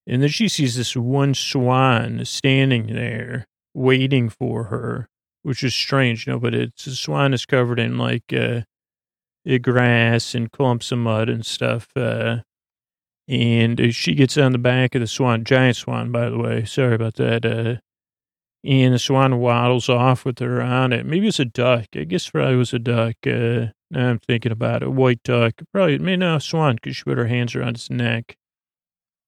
and then she sees this one swan standing there, waiting for her, which is strange. You know, but it's the swan is covered in like uh, grass and clumps of mud and stuff. Uh, and uh, she gets on the back of the swan, giant swan, by the way. Sorry about that. Uh, and the swan waddles off with her on it. Maybe it's a duck. I guess probably it was a duck. Uh, now I'm thinking about it. A white duck. Probably, maybe not a swan because she put her hands around its neck.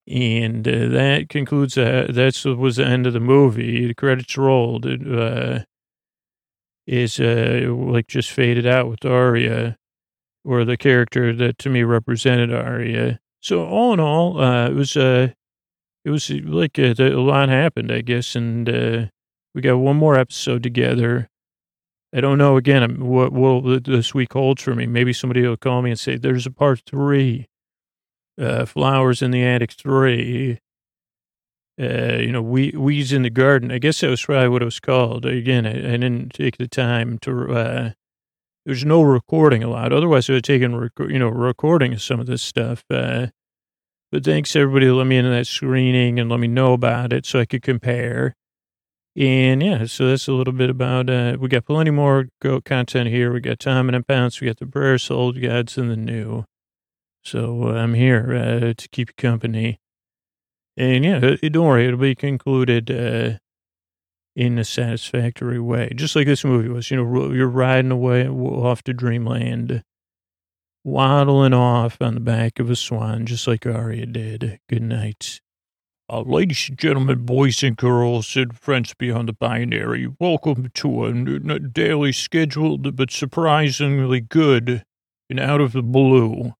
And uh, that concludes, uh, that was the end of the movie. The credits rolled. It uh, is uh, like just faded out with Arya, or the character that to me represented Arya. So all in all, uh, it was uh, it was like uh, a lot happened, I guess, and uh, we got one more episode together. I don't know again um, what what this week holds for me. Maybe somebody will call me and say there's a part three, uh, flowers in the attic three. Uh, you know, we, weeds in the garden. I guess that was probably what it was called. Again, I, I didn't take the time to. Uh, there's no recording allowed. Otherwise, I would have taken, rec- you know, recording some of this stuff. Uh, but thanks everybody let me into that screening and let me know about it so I could compare. And yeah, so that's a little bit about, uh, we got plenty more go content here. We got Tom and Pounce, we got the prayers, old gods, and the new. So uh, I'm here uh, to keep you company. And yeah, uh, don't worry, it'll be concluded uh, in a satisfactory way, just like this movie was. You know, you're riding away off to dreamland waddling off on the back of a swan, just like Arya did. Good night. Uh, ladies and gentlemen, boys and girls, and friends beyond the binary, welcome to a daily scheduled but surprisingly good and out of the blue.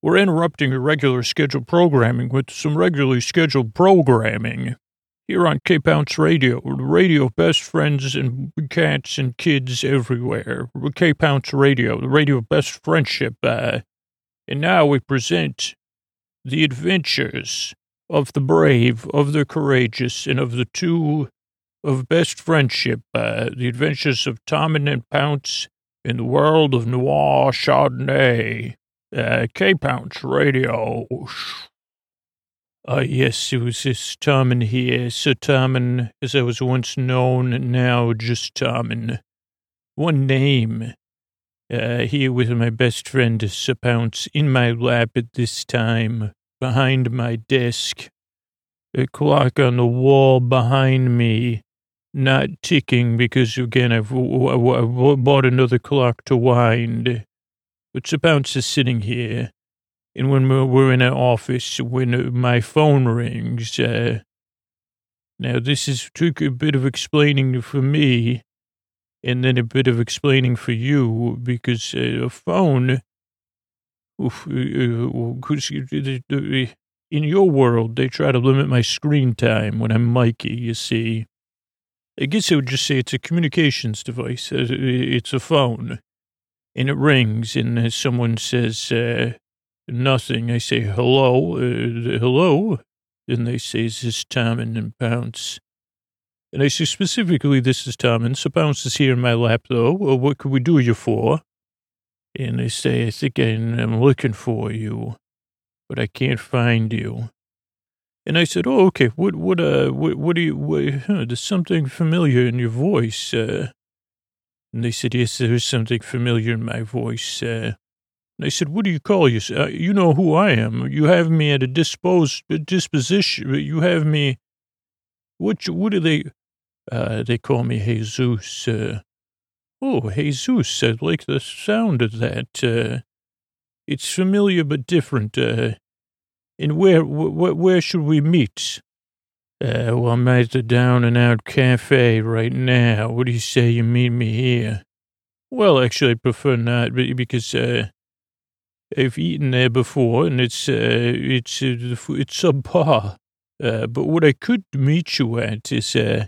We're interrupting your regular scheduled programming with some regularly scheduled programming here on Cape Bounce Radio, the radio of best friends and cats and kids everywhere. Cape Bounce Radio, the radio of best friendship. Uh, and now we present the adventures of the brave, of the courageous, and of the two of best friendship, uh, the adventures of Tom and Pounce in the world of noir Chardonnay. Uh, K Pounce Radio. Uh, yes, it was this Tommen here, Sir Tommen, as I was once known, now just Tommen. One name. Uh, here with my best friend, Sir Pounce, in my lap at this time, behind my desk. A clock on the wall behind me, not ticking because, again, I've, I've bought another clock to wind. But Sir Pounce is sitting here. And when we're, in an office, when my phone rings, uh, now this is took a bit of explaining for me, and then a bit of explaining for you because uh, a phone. Oof, uh, in your world, they try to limit my screen time when I'm Mikey. You see, I guess I would just say it's a communications device. Uh, It's a phone, and it rings, and someone says. Uh, Nothing. I say, hello, uh, hello. And they say, is this Tommen and then Pounce? And I say, specifically, this is Tom. And So Pounce is here in my lap, though. Well, what could we do you for? And they say, I think I'm looking for you, but I can't find you. And I said, oh, okay. What, what, uh, what, what do you, what, huh, there's something familiar in your voice. Uh, and they said, yes, there's something familiar in my voice. Uh, they said, what do you call you? Uh, you know who I am. You have me at a dispose, disposition. You have me, what, what do they, uh, they call me Jesus. Uh, oh, Jesus, I like the sound of that. Uh, it's familiar but different. Uh, and where, wh- where should we meet? Uh, well, I'm at the Down and Out Cafe right now. What do you say you meet me here? Well, actually, I prefer not because, I've eaten there before, and it's uh, it's uh, it's subpar. Uh, but what I could meet you at is uh,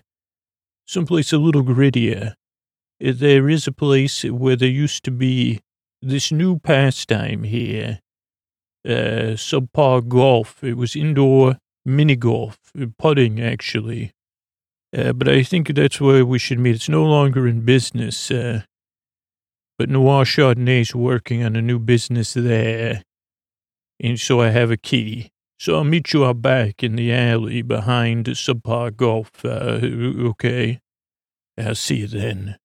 someplace a little grittier. Uh, there is a place where there used to be this new pastime here, uh, subpar golf. It was indoor mini golf, uh, putting actually. Uh, but I think that's where we should meet. It's no longer in business. Uh, but Noir Chardonnay's working on a new business there. And so I have a key. So I'll meet you out back in the alley behind Subpar Golf. Uh, okay. I'll see you then.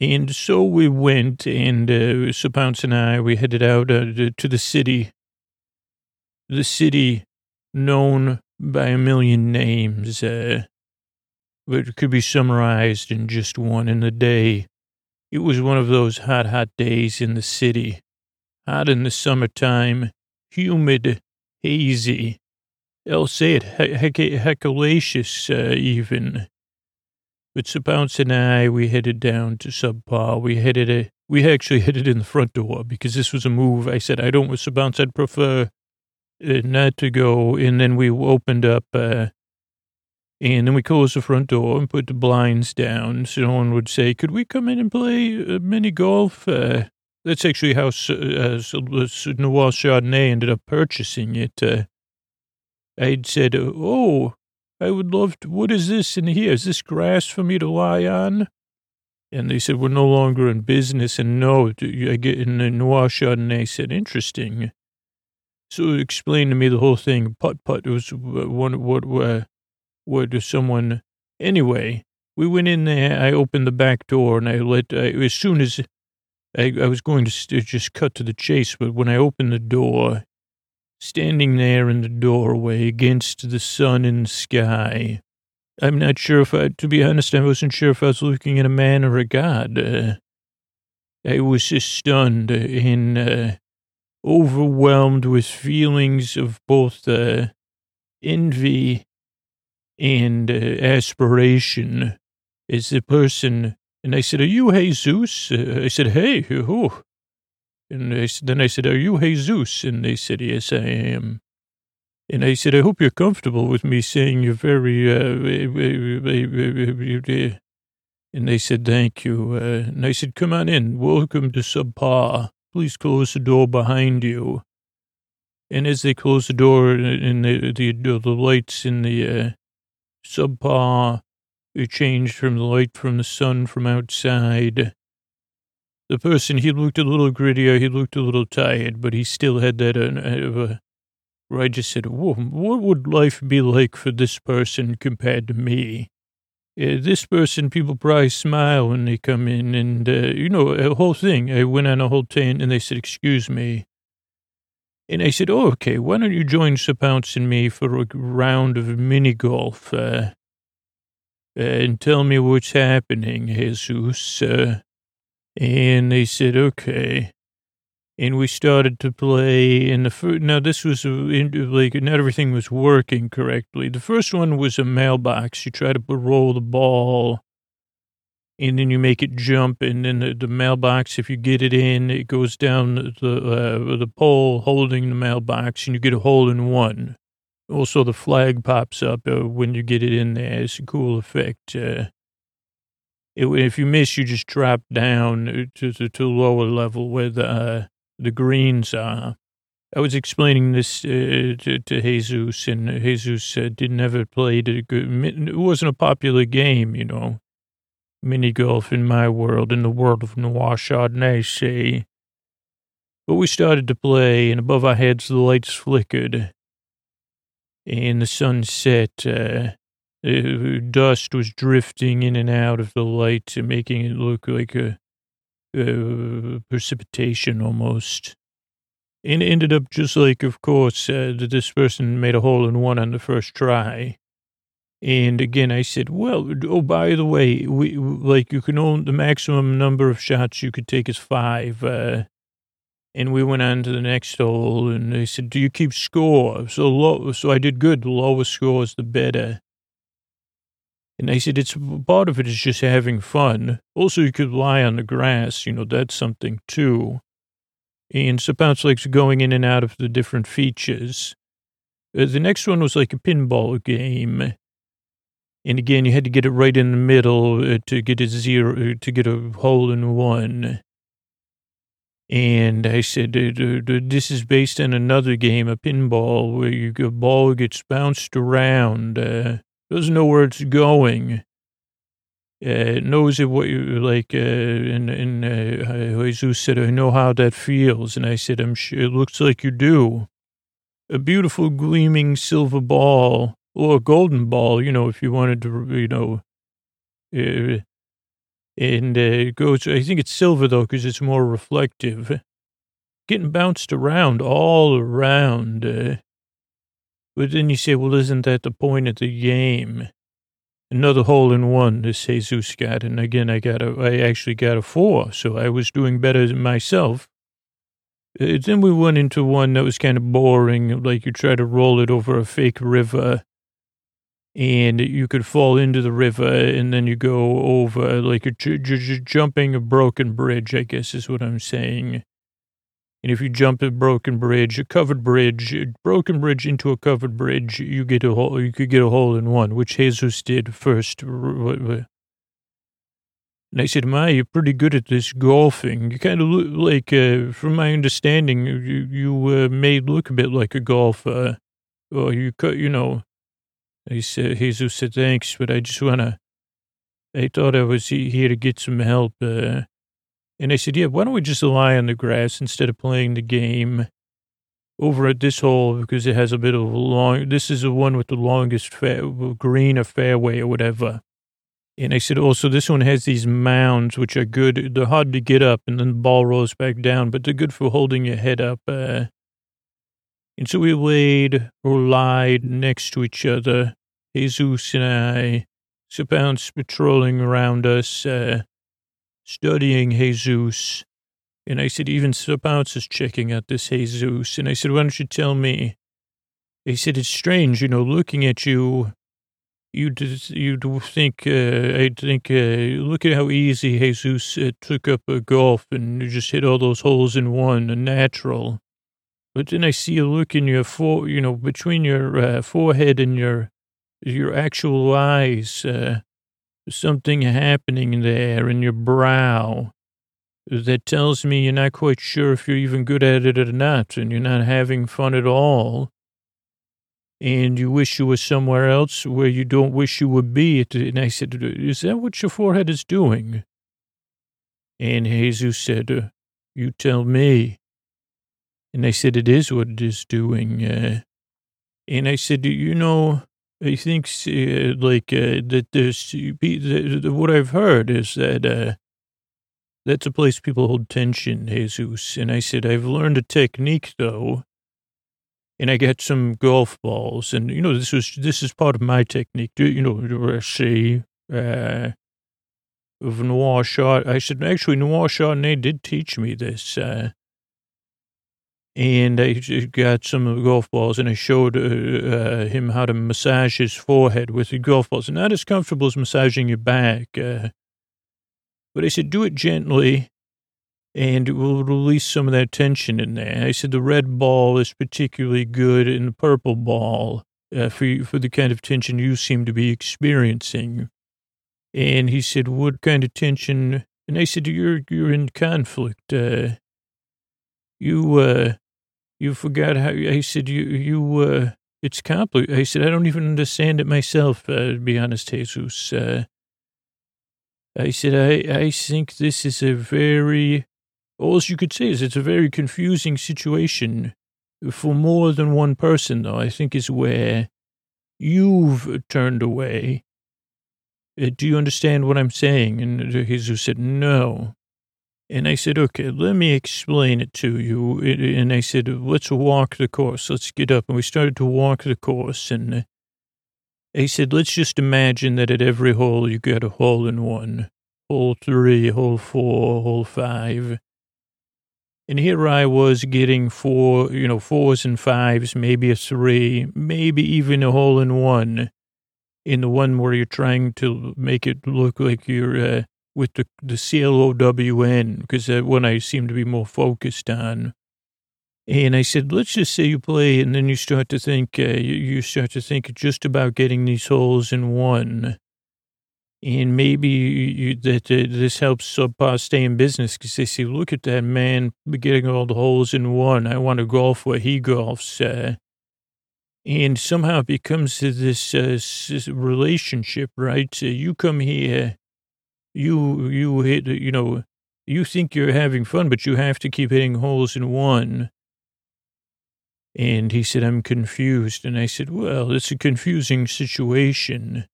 And so we went, and uh, Sir Pounce and I, we headed out uh, to the city. The city known by a million names, uh, but could be summarized in just one in the day. It was one of those hot, hot days in the city. Hot in the summertime, humid, hazy. I'll say it, heck, heckalacious uh, even. But Sir Pounce and I, we headed down to Subpar. We headed a, we actually headed in the front door because this was a move. I said, I don't, Sir Pounce, I'd prefer uh, not to go. And then we opened up, uh, and then we closed the front door and put the blinds down so no one would say, could we come in and play uh, mini golf? Uh, that's actually how uh, Noir Chardonnay ended up purchasing it. Uh, I'd said, oh, I would love to, what is this in here? Is this grass for me to lie on? And they said, we're no longer in business. And no, I get in the Noir Chardonnay said, interesting. So explain to me the whole thing. Putt putt It was one, what, what, would someone, anyway, we went in there. I opened the back door and I let, I, as soon as I, I was going to just cut to the chase, but when I opened the door, standing there in the doorway against the sun and sky, I'm not sure if I, to be honest, I wasn't sure if I was looking at a man or a god. Uh, I was just stunned and uh, overwhelmed with feelings of both uh, envy and uh, aspiration is the person. And I said, are you Jesus? Uh, I said, hey, who? And I, then I said, are you Jesus? And they said, yes, I am. And I said, I hope you're comfortable with me saying you're very, uh, and they said, thank you. Uh, and I said, come on in. Welcome to Subpar. Please close the door behind you. And as they closed the door and the, the, the lights in the, subpar it changed from the light from the sun from outside. The person, he looked a little grittier, he looked a little tired, but he still had that, uh, uh, where I just said, what would life be like for this person compared to me? Uh, this person, people probably smile when they come in, and, uh, you know, a whole thing. I went on a whole tent, and they said, excuse me. And I said, oh, okay, why don't you join Sir Pounce and me for a round of mini golf? Uh, and tell me what's happening, Jesus. Uh, and they said, okay. And we started to play. And the first, now this was like not everything was working correctly. The first one was a mailbox. You try to roll the ball, and then you make it jump. And then the, the mailbox, if you get it in, it goes down the uh, the pole holding the mailbox, and you get a hole in one. Also, the flag pops up uh, when you get it in there. It's a cool effect. Uh, it, if you miss, you just drop down to the to lower level where the uh, the greens are. I was explaining this uh, to, to Jesus, and Jesus uh, didn't ever play it. It wasn't a popular game, you know. Mini golf in my world, in the world of Noir Chardonnay. But we started to play, and above our heads the lights flickered, and the sun set. Uh, uh, dust was drifting in and out of the light, making it look like a, a precipitation almost. And it ended up just like, of course, uh, that this person made a hole in one on the first try. And again, I said, well, oh, by the way, we like you can only the maximum number of shots you could take is five. Uh, and we went on to the next hole, and they said, "Do you keep score?" So low, so I did good. The lower score is the better. And I said, it's part of it is just having fun. Also, you could lie on the grass, you know, that's something too. And Sir Pounce likes going in and out of the different features. Uh, the next one was like a pinball game. And again, you had to get it right in the middle uh, to get a zero, uh, to get a hole in one. And I said, this is based on another game, a pinball, where you, a ball gets bounced around. Uh, doesn't know where it's going. Uh, knows what you like. Uh, and and uh, Jesus said, "I know how that feels." And I said, "I'm sure it looks like you do." A beautiful gleaming silver ball, or a golden ball, you know, if you wanted to, you know. Uh, and uh, it goes. I think it's silver though, because it's more reflective. Getting bounced around all around. Uh, but then you say, well, isn't that the point of the game? Another hole in one, this Jesus got. And again, I got a, I actually got a four. So I was doing better than myself. Uh, then we went into one that was kind of boring. Like you try to roll it over a fake river and you could fall into the river and then you go over like a j- j- jumping a broken bridge, I guess is what I'm saying. And if you jump a broken bridge, a covered bridge, a broken bridge into a covered bridge, you get a hole. You could get a hole in one, which Jesus did first. And I said, "Ma, you're pretty good at this golfing. You kind of look like, uh, from my understanding, you you uh, may look a bit like a golfer, or you you know." I said, Jesus said, "Thanks, but I just wanna." I thought I was here to get some help. Uh, and I said, yeah, why don't we just lie on the grass instead of playing the game over at this hole because it has a bit of a long, this is the one with the longest fa- green or fairway or whatever. And I said, also, this one has these mounds, which are good. They're hard to get up and then the ball rolls back down, but they're good for holding your head up. Uh, and so we laid or lied next to each other, Jesus and I, Sir patrolling around us, uh, studying Jesus. And I said, even Sir is checking out this Jesus. And I said, why don't you tell me? He said, it's strange, you know, looking at you, you'd, you'd think, uh, I think, uh, look at how easy Jesus uh, took up a golf and just hit all those holes in one, a natural. But then I see a look in your fore, you know, between your uh, forehead and your, your actual eyes. Uh, something happening there in your brow that tells me you're not quite sure if you're even good at it or not, and you're not having fun at all. and you wish you were somewhere else where you don't wish you would be. And I said, is that what your forehead is doing? And Jesus said, you tell me. And I said, it is what it is doing. Uh, and I said, you know, I think uh, like uh, that there's what I've heard is that uh, that's a place people hold tension, Jesus. And I said, I've learned a technique though. And I got some golf balls, and you know this was this is part of my technique. You know, say uh, of Noir Shot. I said actually Noir Chardonnay did teach me this. Uh, and I got some golf balls and I showed uh, uh, him how to massage his forehead with the golf balls. Not as comfortable as massaging your back. Uh, but I said, do it gently and it will release some of that tension in there. I said, the red ball is particularly good and the purple ball uh, for, for the kind of tension you seem to be experiencing. And he said, what kind of tension? And I said, you're, you're in conflict. Uh, you, uh, you forgot how, I said, you, you, uh, it's complicated. I said, I don't even understand it myself, uh, to be honest, Jesus. Uh, I said, I, I think this is a very, all you could say is it's a very confusing situation for more than one person, though, I think is where you've turned away. Uh, do you understand what I'm saying? And Jesus said, no. And I said, okay, let me explain it to you. And I said, let's walk the course. Let's get up. And we started to walk the course. And I said, let's just imagine that at every hole you get a hole in one, hole three, hole four, hole five. And here I was getting four, you know, fours and fives, maybe a three, maybe even a hole in one. In the one where you're trying to make it look like you're, uh, with the, the C-L-O-W-N, because that one I seem to be more focused on. And I said, let's just say you play, and then you start to think, uh, you, you start to think just about getting these holes in one. And maybe you, that uh, this helps Subpar stay in business because they say, look at that man getting all the holes in one. I want to golf where he golfs. Uh, and somehow it becomes this, uh, relationship, right? So you come here you you hit you know you think you're having fun, but you have to keep hitting holes in one. And he said, I'm confused. And I said, well, it's a confusing situation.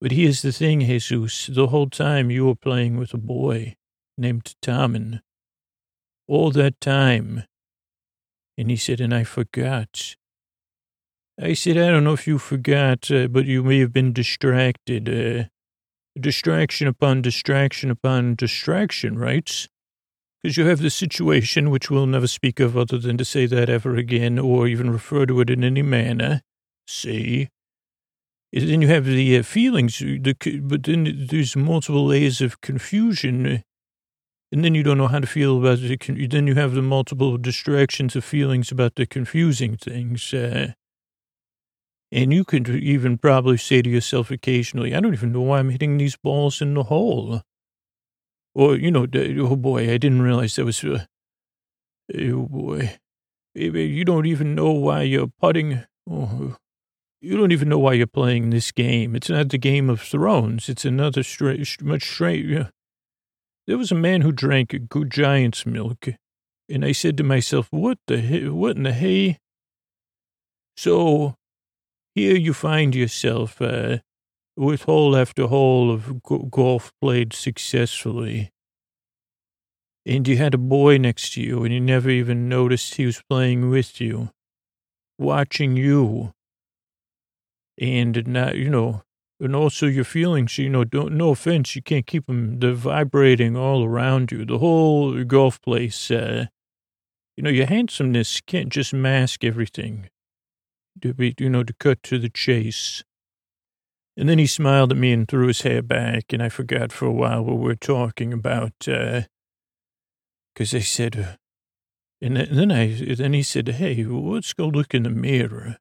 But here's the thing, Jesus. The whole time you were playing with a boy named Tommen. All that time. And he said, and I forgot. I said, I don't know if you forgot, uh, but you may have been distracted. Uh, distraction upon distraction upon distraction, right? Because you have the situation, which we'll never speak of other than to say that ever again or even refer to it in any manner. See? Then you have the uh, feelings, the, but then there's multiple layers of confusion. And then you don't know how to feel about it. Then you have the multiple distractions of feelings about the confusing things. Uh, and you could even probably say to yourself occasionally, I don't even know why I'm hitting these balls in the hole. Or, you know, oh boy, I didn't realize that was, uh, oh boy, you don't even know why you're putting, oh, you don't even know why you're playing this game. It's not the Game of Thrones. It's another straight, much straight. There was a man who drank a good giant's milk, and I said to myself, what the, what in the hay? So here you find yourself uh, with hole after hole of go- golf played successfully. And you had a boy next to you, and you never even noticed he was playing with you, watching you. And not, you know, and also your feelings, you know, don't, no offense, you can't keep them, they're vibrating all around you. The whole golf place, uh, you know, your handsomeness can't just mask everything to be, you know, to cut to the chase. And then he smiled at me and threw his hair back, and I forgot for a while what we were talking about, because uh, I said, uh, and then I, then he said, hey, let's go look in the mirror,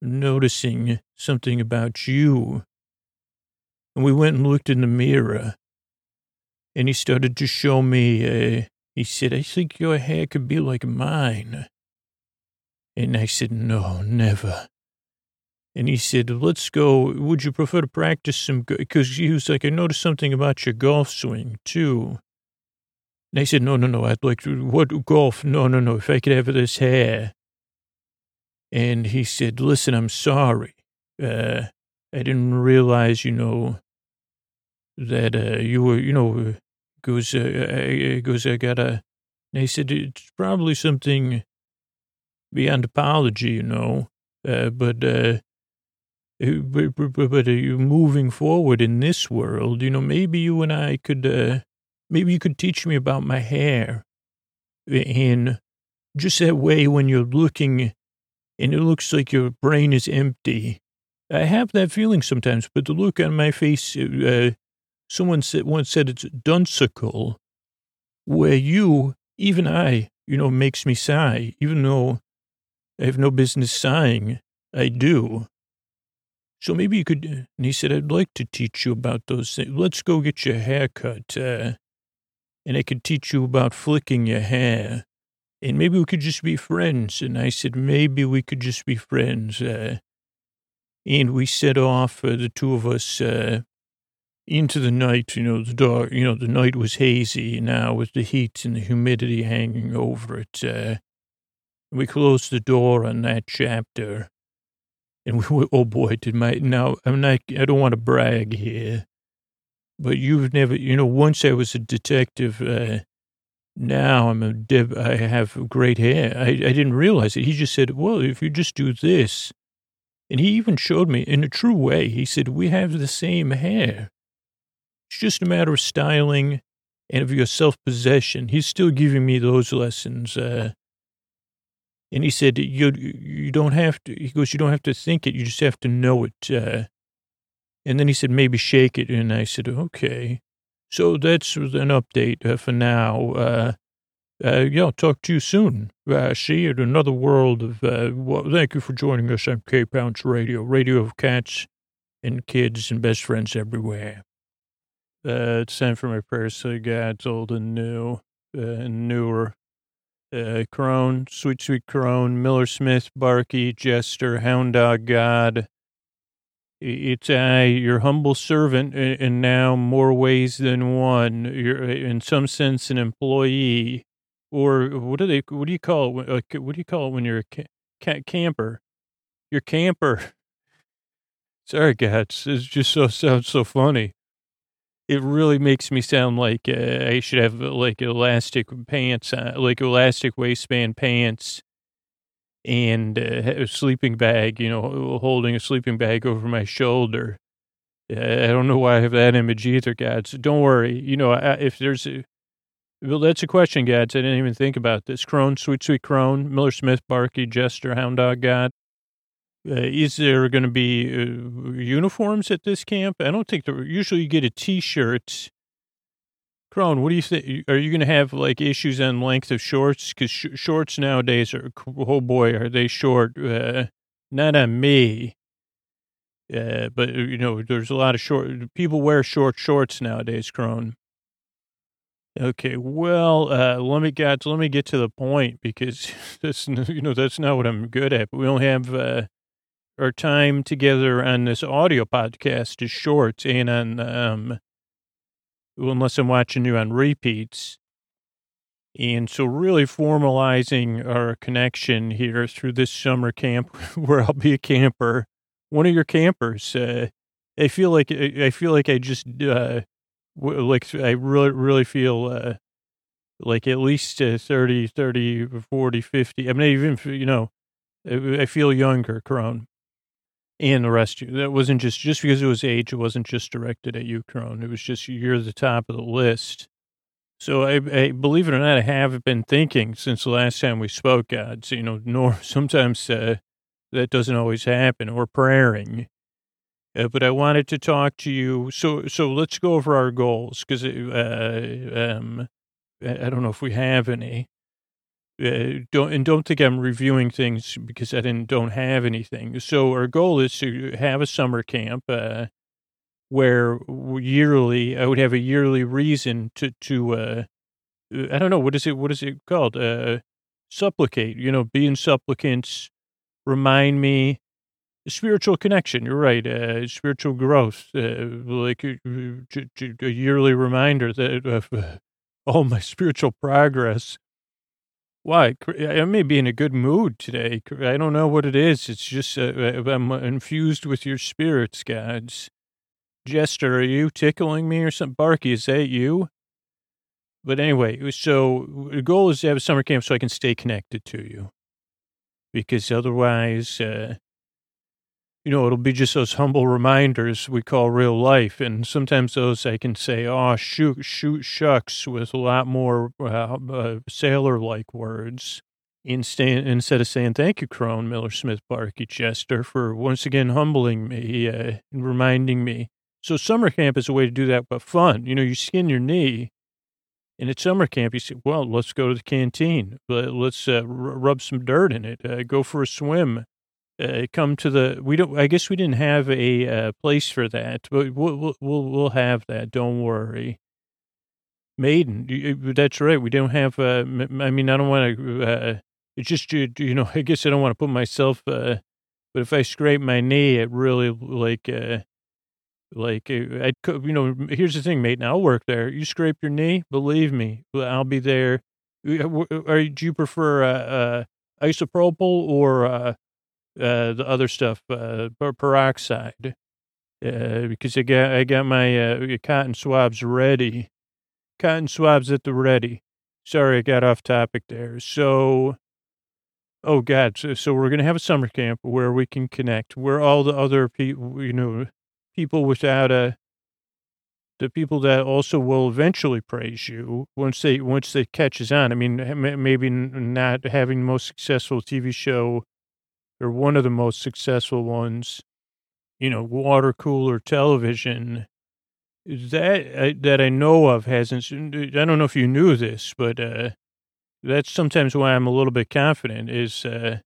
noticing something about you. And we went and looked in the mirror, and he started to show me, uh, he said, I think your hair could be like mine. And I said, no, never. And he said, let's go. Would you prefer to practice some? Because he was like, I noticed something about your golf swing, too. And I said, no, no, no, I'd like to, what golf? No, no, no, if I could have this hair. And he said, listen, I'm sorry. Uh, I didn't realize, you know, that uh, you were, you know, goes, uh, goes, I got a, and he said, it's probably something beyond apology, you know, uh, but, uh, but, but, but you moving forward in this world, you know, maybe you and I could, uh, maybe you could teach me about my hair. And just that way when you're looking and it looks like your brain is empty. I have that feeling sometimes, but the look on my face, uh, someone said, once said it's dunsical, where you, even I, you know, makes me sigh, even though I have no business sighing. I do. So maybe you could, and he said, I'd like to teach you about those things. Let's go get your hair cut, uh, and I could teach you about flicking your hair and maybe we could just be friends. And I said, maybe we could just be friends. Uh, and we set off, uh, the two of us, uh, into the night. You know, the dark, you know, the night was hazy now with the heat and the humidity hanging over it. We closed the door on that chapter. And we oh boy, did my, now, I'm not, I don't want to brag here, but you've never, you know, once I was a detective, uh, now I'm a deb. I have great hair. I, I didn't realize it. He just said, well, if you just do this. And he even showed me in a true way. He said, we have the same hair. It's just a matter of styling and of your self-possession. He's still giving me those lessons. Uh, and he said, you, you don't have to, he goes, you don't have to think it. You just have to know it. Uh, and then he said, maybe shake it. And I said, okay. So that's an update uh, for now. Uh, uh, yeah, I'll talk to you soon. Uh, see you another world of, uh, well, thank you for joining us on K-Pounds Radio, radio of cats and kids and best friends everywhere. Uh, it's time for my prayers to God's old and new, uh, and newer. Uh, Crone, Sweet Sweet Crone, Miller Smith, Barky, Jester, Hound Dog God, it's I, your humble servant, and now more ways than one. You're in some sense an employee, or what do they? What do you call it? What do you call it when you're a ca- camper? You're camper. Sorry, guys. It just so sounds so funny. It really makes me sound like uh, I should have like elastic pants, uh, like elastic waistband pants and uh, a sleeping bag, you know, holding a sleeping bag over my shoulder. I don't know why I have that image either, Gads. Don't worry. You know, if there's a, well, that's a question, Gads. I didn't even think about this. Crone, Sweet Sweet Crone, Miller Smith, Barky, Jester, Hound Dog God. Uh, is there going to be uh, uniforms at this camp? I don't think there, usually you get a t-shirt Crone, what do you think? Are you going to have like issues on length of shorts? Because sh- shorts nowadays are, oh boy, are they short? Uh, not on me. Uh, but uh, you know, there's a lot of short people wear short shorts nowadays, Crone. Okay, well, uh, let me get let me get to the point because that's you know that's not what I'm good at. But we only have uh, our time together on this audio podcast is short, and on um, unless I'm watching you on repeats. And so really formalizing our connection here through this summer camp where I'll be a camper, one of your campers. Uh, I feel like, I feel like I just, uh, like I really, really feel, uh, like at least uh, 30, 30, 40, 50. I mean, even, you know, I feel younger, Crone and the rest you. That wasn't just, just because it was age, it wasn't just directed at you, Crone. It was just, you're the top of the list. So I, I believe it or not, I have been thinking since the last time we spoke, gods, you know, nor sometimes uh, that doesn't always happen or praying. Uh, but I wanted to talk to you. So, so let's go over our goals because uh, um, I don't know if we have any uh, don't and don't think I'm reviewing things because I didn't don't have anything. So our goal is to have a summer camp uh, where yearly I would have a yearly reason to to uh, I don't know what is it what is it called uh, supplicate, you know, being supplicants, remind me spiritual connection. You're right. Uh, spiritual growth, uh, like a, a yearly reminder that of uh, all my spiritual progress. Why? I may be in a good mood today. I don't know what it is. It's just uh, I'm infused with your spirits, gods. Jester, are you tickling me or something? Barky, is that you? But anyway, so the goal is to have a summer camp so I can stay connected to you. Because otherwise, uh, you know, it'll be just those humble reminders we call real life. And sometimes those I can say, oh, shoot, shoot, shucks, with a lot more uh, uh, sailor like words instead, instead of saying, thank you, Crone, Miller Smith, Barky, Jester, for once again humbling me uh, and reminding me. So summer camp is a way to do that, but fun. You know, you skin your knee. And at summer camp, you say, well, let's go to the canteen. Let's uh, rub some dirt in it. Uh, go for a swim uh, come to the we don't i guess we didn't have a uh, place for that but we'll, we'll we'll have that don't worry. Maiden that's right we don't have uh, i mean i don't want to uh, it's just you, you know i guess i don't want to put myself uh, but if i scrape my knee it really like uh, like uh, i could you know here's the thing mate i'll work there. You scrape your knee believe me i'll be there. Are, do you prefer uh, uh isopropyl or uh uh, the other stuff, uh, peroxide, uh, because I got I got my uh, cotton swabs ready. Cotton swabs at the ready. Sorry, I got off topic there. So, oh God, so, so we're gonna have a summer camp where we can connect, where all the other people, you know, people without a the people that also will eventually praise you once they once they catches on. I mean, maybe not having the most successful TV show or one of the most successful ones, you know, water cooler television that uh, that I know of hasn't. I don't know if you knew this, but uh, that's sometimes why I'm a little bit confident. Is uh,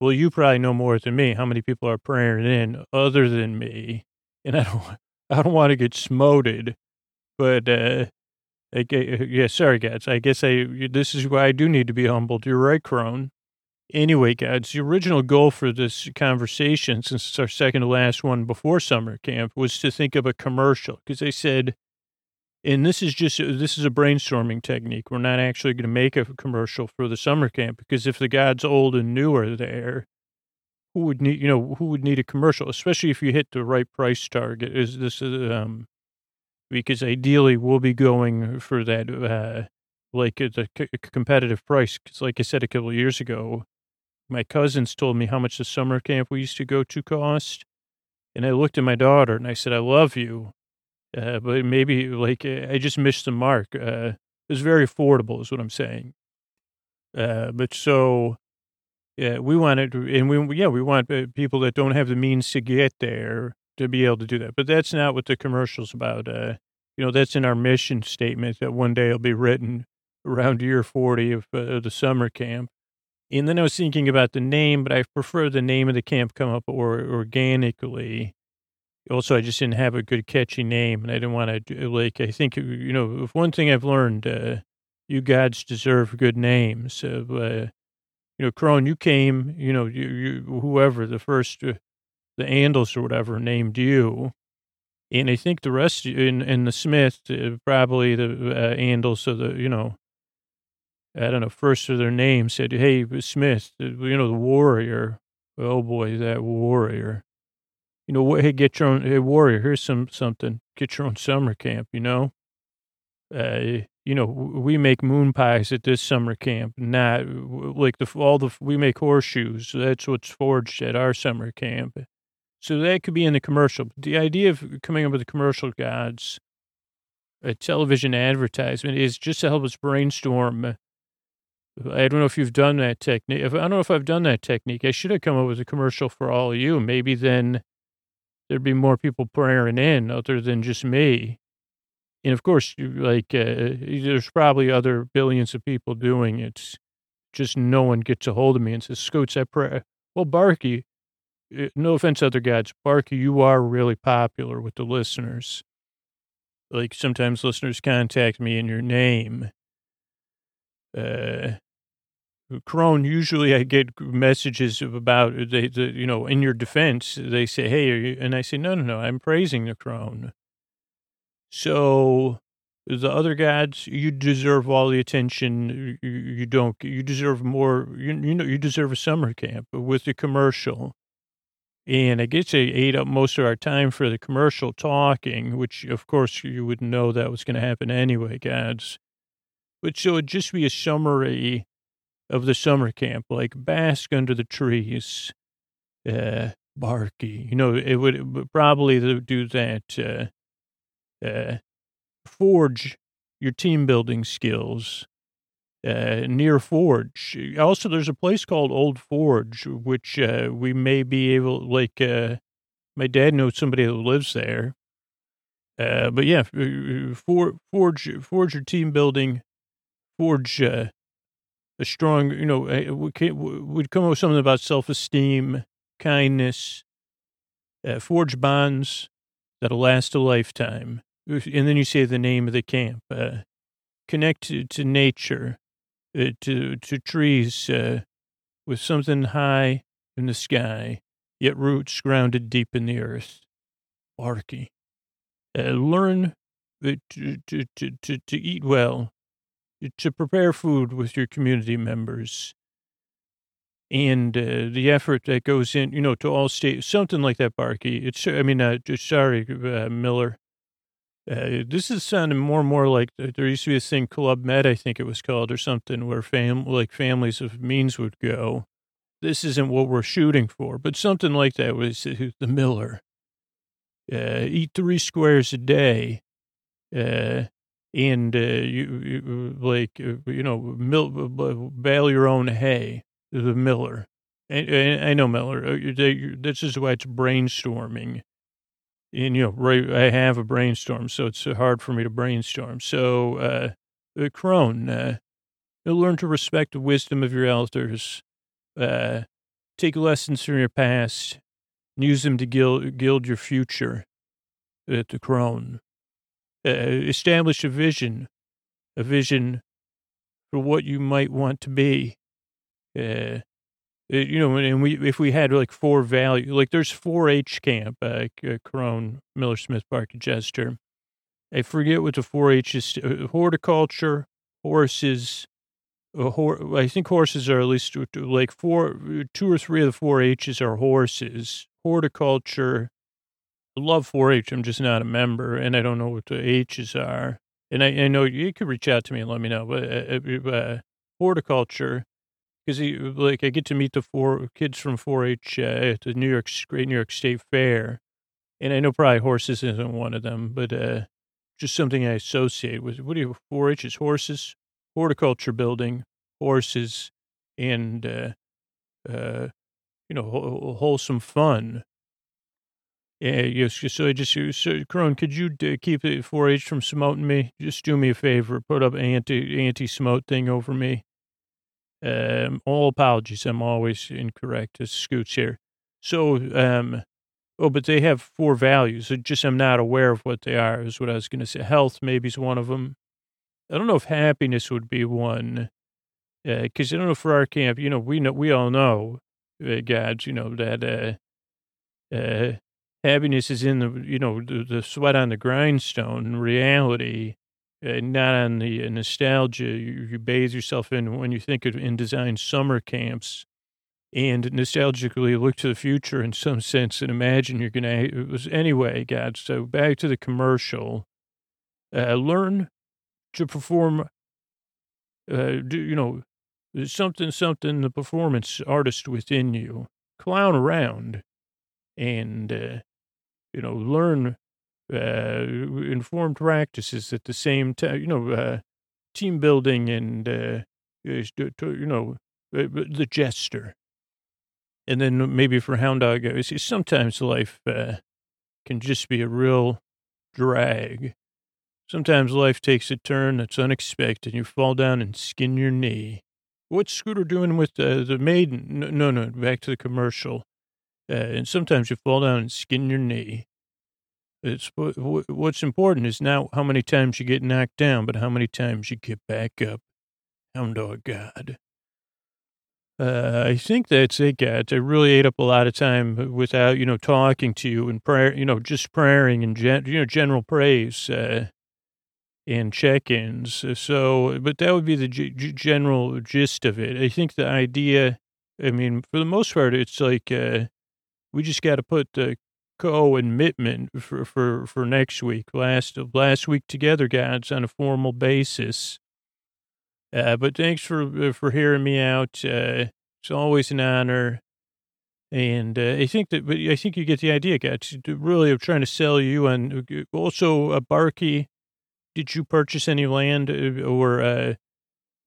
well, you probably know more than me. How many people are praying in other than me? And I don't, I don't want to get smoted, but uh, I, yeah, sorry guys. I guess I this is why I do need to be humbled. You're right, Crone. Anyway, guys, the original goal for this conversation, since it's our second to last one before summer camp, was to think of a commercial because they said, and this is just this is a brainstorming technique. We're not actually going to make a commercial for the summer camp because if the gods old and new are there, who would need you know who would need a commercial, especially if you hit the right price target? Is this um because ideally we'll be going for that uh like the competitive price because like I said a couple years ago my cousins told me how much the summer camp we used to go to cost. And I looked at my daughter and I said, I love you. Uh, but maybe like I just missed the mark. Uh, it was very affordable is what I'm saying. Uh, but so, yeah, we wanted, and we, yeah, we want uh, people that don't have the means to get there to be able to do that. But that's not what the commercial's about. Uh, you know, that's in our mission statement that one day it'll be written around year 40 of uh, the summer camp. And then I was thinking about the name, but I prefer the name of the camp come up or organically. Also, I just didn't have a good catchy name, and I didn't want to like. I think you know, if one thing I've learned, uh, you gods deserve good names. Uh, you know, Crone, you came. You know, you, you whoever the first, uh, the Andals or whatever named you, and I think the rest in in the Smith uh, probably the uh, Andals. So the you know I don't know, first of their name said, Hey, Smith, you know, the warrior. Oh boy, that warrior. You know, hey, get your own, hey, warrior, here's some, something. Get your own summer camp, you know? Uh, you know, we make moon pies at this summer camp, not like the, all the, we make horseshoes. So that's what's forged at our summer camp. So that could be in the commercial. The idea of coming up with the commercial gods, a television advertisement is just to help us brainstorm I don't know if you've done that technique. I don't know if I've done that technique. I should have come up with a commercial for all of you. Maybe then there'd be more people praying in other than just me. And of course, like, uh, there's probably other billions of people doing it. Just no one gets a hold of me and says, Scoots, I pray. Well, Barky, uh, no offense, other guys, Barky, you are really popular with the listeners. Like sometimes listeners contact me in your name. Uh, Crone, usually I get messages about uh, they, the, you know, in your defense, they say, "Hey," and I say, "No, no, no, I'm praising the Crone." So the other gods, you deserve all the attention. You, you don't. You deserve more. You, you know, you deserve a summer camp with the commercial. And I guess they ate up most of our time for the commercial talking, which of course you would know that was going to happen anyway, gods. But so it'd just be a summary of the summer camp, like bask under the trees, uh, Barky. You know, it would, it would probably do that, uh, uh, forge your team building skills, uh, near Forge. Also, there's a place called Old Forge, which, uh, we may be able, like, uh, my dad knows somebody who lives there. Uh, but yeah, for, forge, forge your team building, forge, uh, a strong, you know, would come up with something about self-esteem, kindness, uh, forge bonds that'll last a lifetime. And then you say the name of the camp. Uh, connect to, to nature, uh, to to trees uh, with something high in the sky, yet roots grounded deep in the earth. Barky. Uh, learn to, to, to, to, to eat well, to prepare food with your community members and uh, the effort that goes in, you know, to all state, something like that, Barky. It's, I mean, uh, sorry, uh, Miller. Uh, this is sounding more and more like there used to be a thing, Club Med, I think it was called, or something, where fam like families of means would go. This isn't what we're shooting for, but something like that was uh, the Miller. Uh, eat three squares a day. Uh, and uh, you, you like uh, you know mil- bale your own hay. The Miller, I, I know Miller. Uh, this is why it's brainstorming, and you know right, I have a brainstorm, so it's hard for me to brainstorm. So, uh, uh Crone, uh, learn to respect the wisdom of your elders. Uh, take lessons from your past, and use them to gild, gild your future. The Crone uh, establish a vision, a vision for what you might want to be. Uh, uh you know, and we if we had like four value, like there's 4-H camp, uh, Crone, Miller Smith Park, and Jester. I forget what the 4-H is. Uh, horticulture, horses. Uh, hor- I think horses are at least like four, two or three of the 4-H's are horses. Horticulture, love 4-H. I'm just not a member, and I don't know what the H's are. And I, I know you could reach out to me and let me know. But uh, uh, uh horticulture, because like I get to meet the four kids from 4-H uh, at the New York Great New York State Fair, and I know probably horses isn't one of them, but uh, just something I associate with. What do you 4-H is horses, horticulture building, horses, and uh, you know wholesome fun yeah, yes. So I just, so Crone, could you keep the 4-H from smoting me? Just do me a favor, put up anti anti smote thing over me. Um, all apologies, I'm always incorrect. It's Scoots here. So, um, oh, but they have four values. It just I'm not aware of what they are. Is what I was going to say. Health maybe is one of them. I don't know if happiness would be one, because uh, I don't know for our camp. You know, we know we all know, uh, gods. You know that. Uh, uh, happiness is in the you know the, the sweat on the grindstone reality uh, not on the uh, nostalgia you, you, bathe yourself in when you think of in design summer camps. And nostalgically look to the future in some sense and imagine you're gonna it was anyway god. So back to the commercial. Uh, learn to perform uh, do, you know something something the performance artist within you. Clown around. And uh, you know, learn uh, informed practices at the same time, you know, uh, team building and, uh, you know, uh, the jester. And then maybe for Hound Dog, sometimes life uh, can just be a real drag. Sometimes life takes a turn that's unexpected. You fall down and skin your knee. What's Scooter doing with uh, the maiden? No, no, no, back to the commercial. Uh, and sometimes you fall down and skin your knee. It's what's important is not how many times you get knocked down, but how many times you get back up. Hound dog God. Uh, I think that's it, guys. I really ate up a lot of time without, you know, talking to you and prayer, you know, just praying and, gen- you know, general praise uh, and check-ins. So, but that would be the g- general gist of it. I think the idea, I mean, for the most part, it's like uh, we just got to put the co and Mittman for, for, for next week. Last last week together, guys, on a formal basis. Uh, but thanks for for hearing me out. Uh, it's always an honor, and uh, I think that. But I think you get the idea, guys. Really, I'm trying to sell you. And also, uh, Barky, did you purchase any land uh, or uh,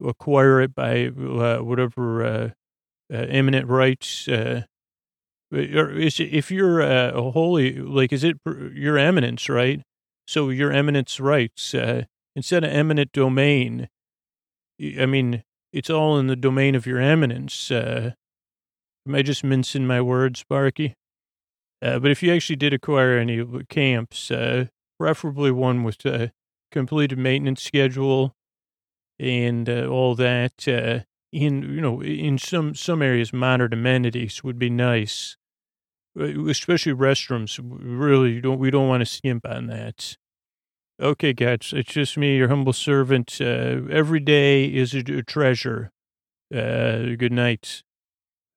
acquire it by uh, whatever uh, eminent rights? If you're uh, a holy, like, is it your eminence, right? So your eminence rights uh, instead of eminent domain I mean, it's all in the domain of your eminence. Uh, am I just mincing my words, Sparky? Uh, but if you actually did acquire any camps, uh, preferably one with a completed maintenance schedule and uh, all that, uh, in you know, in some some areas, modern amenities would be nice, especially restrooms. Really, don't we don't want to skimp on that. Okay, guys, it's just me, your humble servant. Uh, every day is a, treasure. Uh, good night.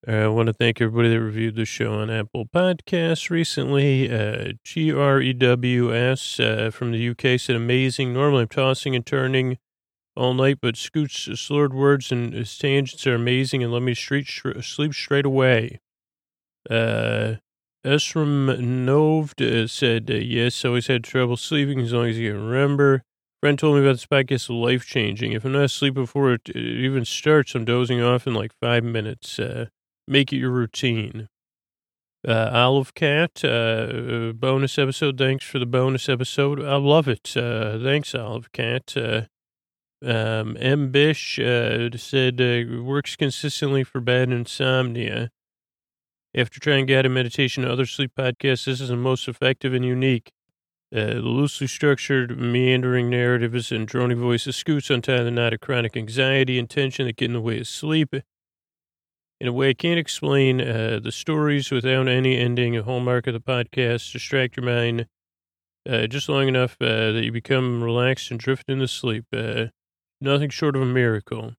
Uh, I want to thank everybody that reviewed the show on Apple Podcasts recently. Uh, G-R-E-W-S uh, from the UK said, amazing. Normally I'm tossing and turning all night, but Scoot's slurred words and his tangents are amazing and let me street, sleep straight away. Uh, Esram Novd uh, said, uh, yes, always had trouble sleeping as long as you can remember. Friend told me about this podcast, life changing. If I'm not asleep before it, even starts, I'm dozing off in like five minutes. Uh, make it your routine. Uh, Olive Cat, bonus episode. Thanks for the bonus episode. I love it. Thanks, Olive Cat. Um, M. Bish said works consistently for bad insomnia. After trying guided meditation and other sleep podcasts, this is the most effective and unique. Uh, the loosely structured, meandering narratives and droning voices scoots untie the knot of chronic anxiety and tension that get in the way of sleep. In a way I can't explain, uh, the stories without any ending, a hallmark of the podcast, distract your mind uh, just long enough uh, that you become relaxed and drift into sleep. Uh, nothing short of a miracle.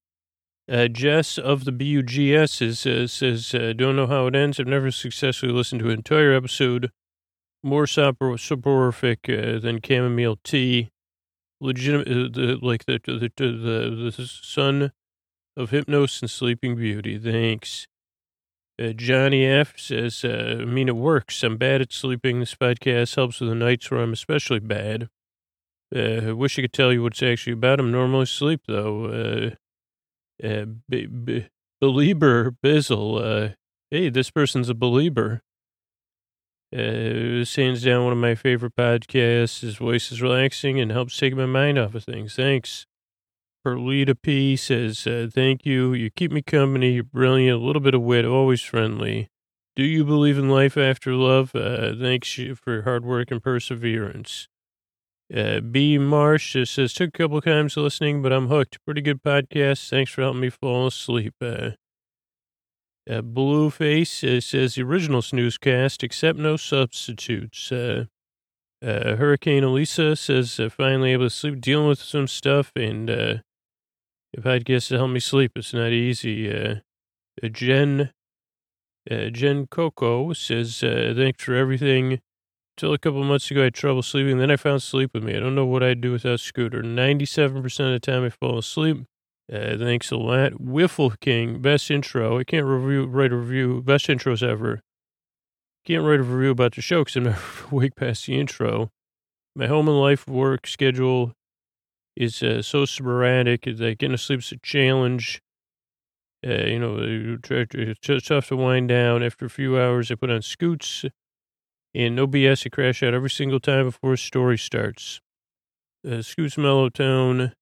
Uh, Jess of the BUGS is, uh, says, uh, don't know how it ends. I've never successfully listened to an entire episode. More soporific uh, than chamomile tea. Legitimate, uh, the, like the, the, the, the, son of hypnosis and sleeping beauty. Thanks. Uh, Johnny F says, uh, I mean, it works. I'm bad at sleeping. This podcast helps with the nights where I'm especially bad. I wish I could tell you what it's actually about. I'm normally asleep, though. Uh, b- b- believer Bizzle. Uh, hey, this person's a believer. Uh, hands down one of my favorite podcasts. His voice is relaxing and helps take my mind off of things. Thanks. Perlita P says, uh, thank you. You keep me company. You're brilliant. A little bit of wit, always friendly. Do you believe in life after love? Uh, thanks for hard work and perseverance. Uh, B. Marsh says, took a couple times listening, but I'm hooked. Pretty good podcast. Thanks for helping me fall asleep. Uh, uh, Blueface uh, says, the original snoozecast, except no substitutes. Uh, uh, Hurricane Elisa says, uh, finally able to sleep, dealing with some stuff, and uh, the podcast to help me sleep. It's not easy. Uh, uh, Jen, Jen Coco says, thanks for everything. Till a couple months ago, I had trouble sleeping. Then I found sleep with me. I don't know what I'd do without Scooter. 97% of the time I fall asleep. Uh, thanks a lot. Wiffle King, best intro. I can't review, write a review, best intros ever. Can't write a review about the show because I'm never awake past the intro. My home and life work schedule is uh, so sporadic that getting to sleep's a challenge. Uh, you know, it's tough to wind down. After a few hours, I put on scoots and no BS, you crash out every single time before a story starts. Uh, Scoots Mellow Tone.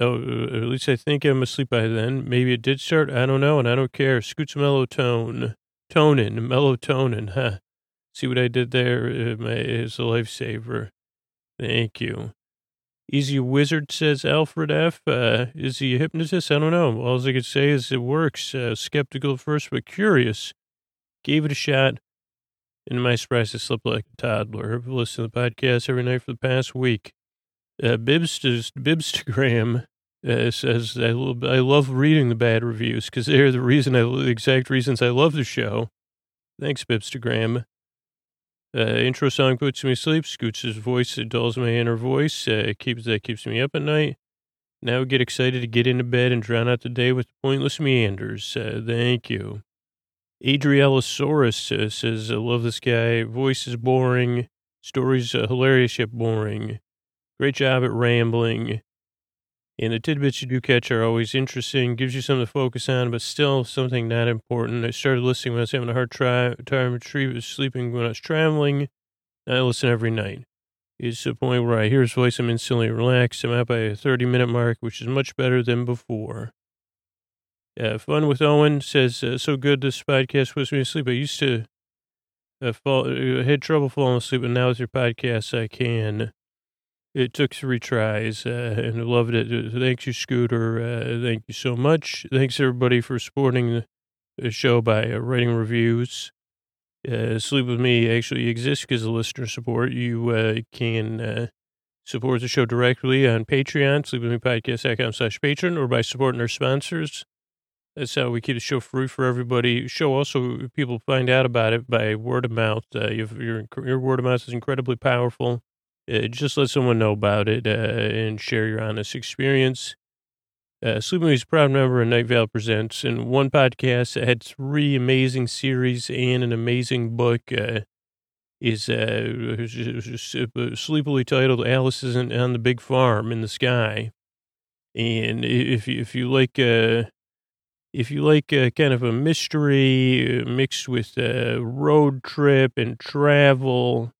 Oh, uh, at least I think I'm asleep by then. Maybe it did start. I don't know, and I don't care. Scoots Mellow Tone. Tonin, melatonin, huh? See what I did there? Uh, my, it's a lifesaver. Thank you. Easy wizard, says Alfred F. Uh, is he a hypnotist? I don't know. All I could say is it works. Uh, skeptical at first, but curious. Gave it a shot. And my surprise, I slept like a toddler. I've listened to the podcast every night for the past week. Uh, Bibs, Bibstagram uh, says, I, lo- I love reading the bad reviews because they're the reason, I, the exact reasons I love the show. Thanks, Bibstagram. Uh, intro song puts me to sleep. Scoots' voice it dulls my inner voice. Uh, keeps that keeps me up at night. Now get excited to get into bed and drown out the day with pointless meanders. Uh, thank you. Adriellosaurus uh, says, I love this guy. Voice is boring. Stories uh, hilarious yet boring. Great job at rambling. And the tidbits you do catch are always interesting. Gives you something to focus on, but still something not important. I started listening when I was having a hard try, time retrieve sleeping when I was traveling. I listen every night. It's the point where I hear his voice, I'm instantly relaxed. I'm out by a 30 minute mark, which is much better than before. Uh, Fun with Owen says, uh, so good this podcast puts me to sleep. I used to uh, fall, uh, had trouble falling asleep, but now with your podcast, I can. It took three tries, uh, and loved it. Uh, Thank you, Scooter. Uh, thank you so much. Thanks, everybody, for supporting the, show by uh, writing reviews. Sleep With Me actually exists because of listener support. You can support the show directly on Patreon, sleepwithmepodcast.com slash patron, or by supporting our sponsors. That's how we keep the show free for everybody. Show also people find out about it by word of mouth. Uh, your your word of mouth is incredibly powerful. Uh, just let someone know about it uh, and share your honest experience. Uh, is proud member of Night Vale Presents, and one podcast that had three amazing series and an amazing book uh, is uh, sleepily titled "Alice Isn't on the Big Farm in the Sky." And if you, if you like uh, if you like uh, kind of a mystery uh, mixed with a road trip and travel,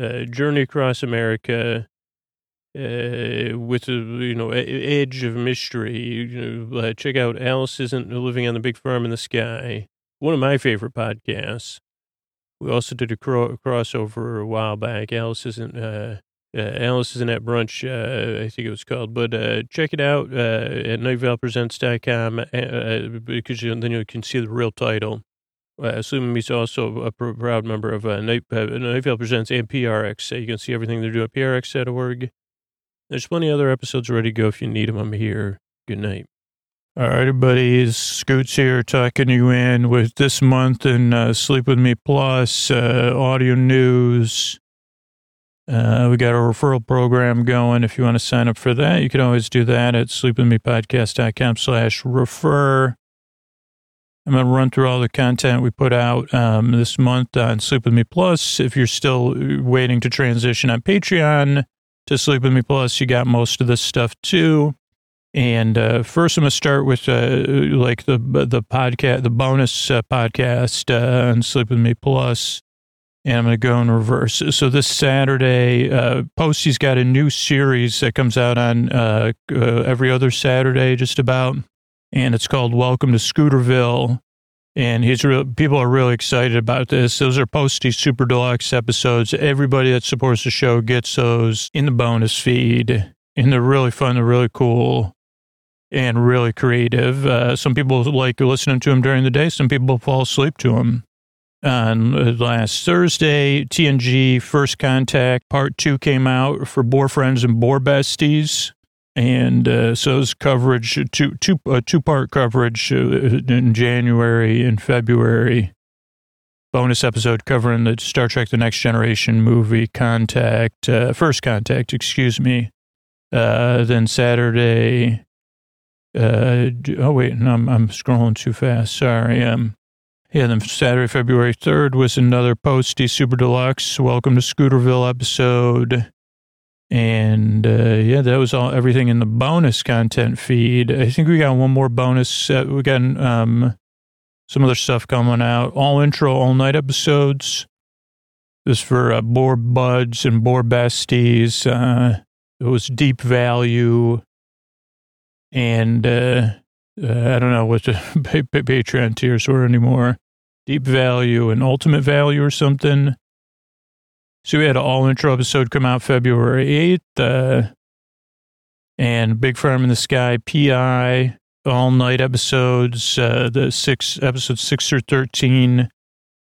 uh, journey across America uh, with a you know edge of mystery, you know, uh, check out Alice isn't living on the big farm in the sky. One of my favorite podcasts. We also did a cro- crossover a while back. Alice isn't. Uh, isn't at brunch, uh, I think it was called. But uh, check it out at nightvalepresents.com because then you can see the real title. Uh, assuming he's also a pr- proud member of uh, Night, uh, Presents and PRX. You can see everything they're doing at prx.org. There's plenty of other episodes ready to go if you need them. I'm here. Good night. All right, everybody, Scoots here talking you in with this month and uh, Sleep With Me Plus, audio news. Uh, we got a referral program going. If you want to sign up for that, you can always do that at sleepwithmepodcast.com slash refer. I'm going to run through all the content we put out um, this month on Sleep With Me Plus. If you're still waiting to transition on Patreon to Sleep With Me Plus, you got most of this stuff too. And uh, first, I'm going to start with uh, like the the podcast, the bonus uh, podcast uh, on Sleep with Me Plus, and I'm going to go in reverse. So this Saturday, uh, Posty's got a new series that comes out on uh, uh, every other Saturday, just about, and it's called Welcome to Scooterville. And he's real, people are really excited about this. Those are Posty Super Deluxe episodes. Everybody that supports the show gets those in the bonus feed, and they're really fun. They're really cool and really creative. Uh, some people like listening to him during the day. Some people fall asleep to him. On uh, last Thursday, TNG First Contact Part Two came out for Boar Friends and Boar Besties, and uh, so it's coverage two two uh, two part coverage uh, in January and February. Bonus episode covering the Star Trek: The Next Generation movie Contact, uh, First Contact, excuse me. Uh, then Saturday, uh, oh wait, no, I'm, I'm scrolling too fast. Sorry. Um, yeah, then Saturday, February 3rd was another Posty Super Deluxe Welcome to Scooterville episode. And, uh, yeah, that was all, everything in the bonus content feed. I think we got one more bonus. Uh, we got, um, some other stuff coming out. All intro, all night episodes. This for, uh, Boar Buds and Boar Besties. Uh, it was deep value and uh, uh, I don't know what the pa- pa- Patreon tiers were anymore. Deep value and ultimate value or something. So we had an all intro episode come out February 8th. Uh, and Big Farm in the Sky, PI, all night episodes, uh, the six episodes six or 13.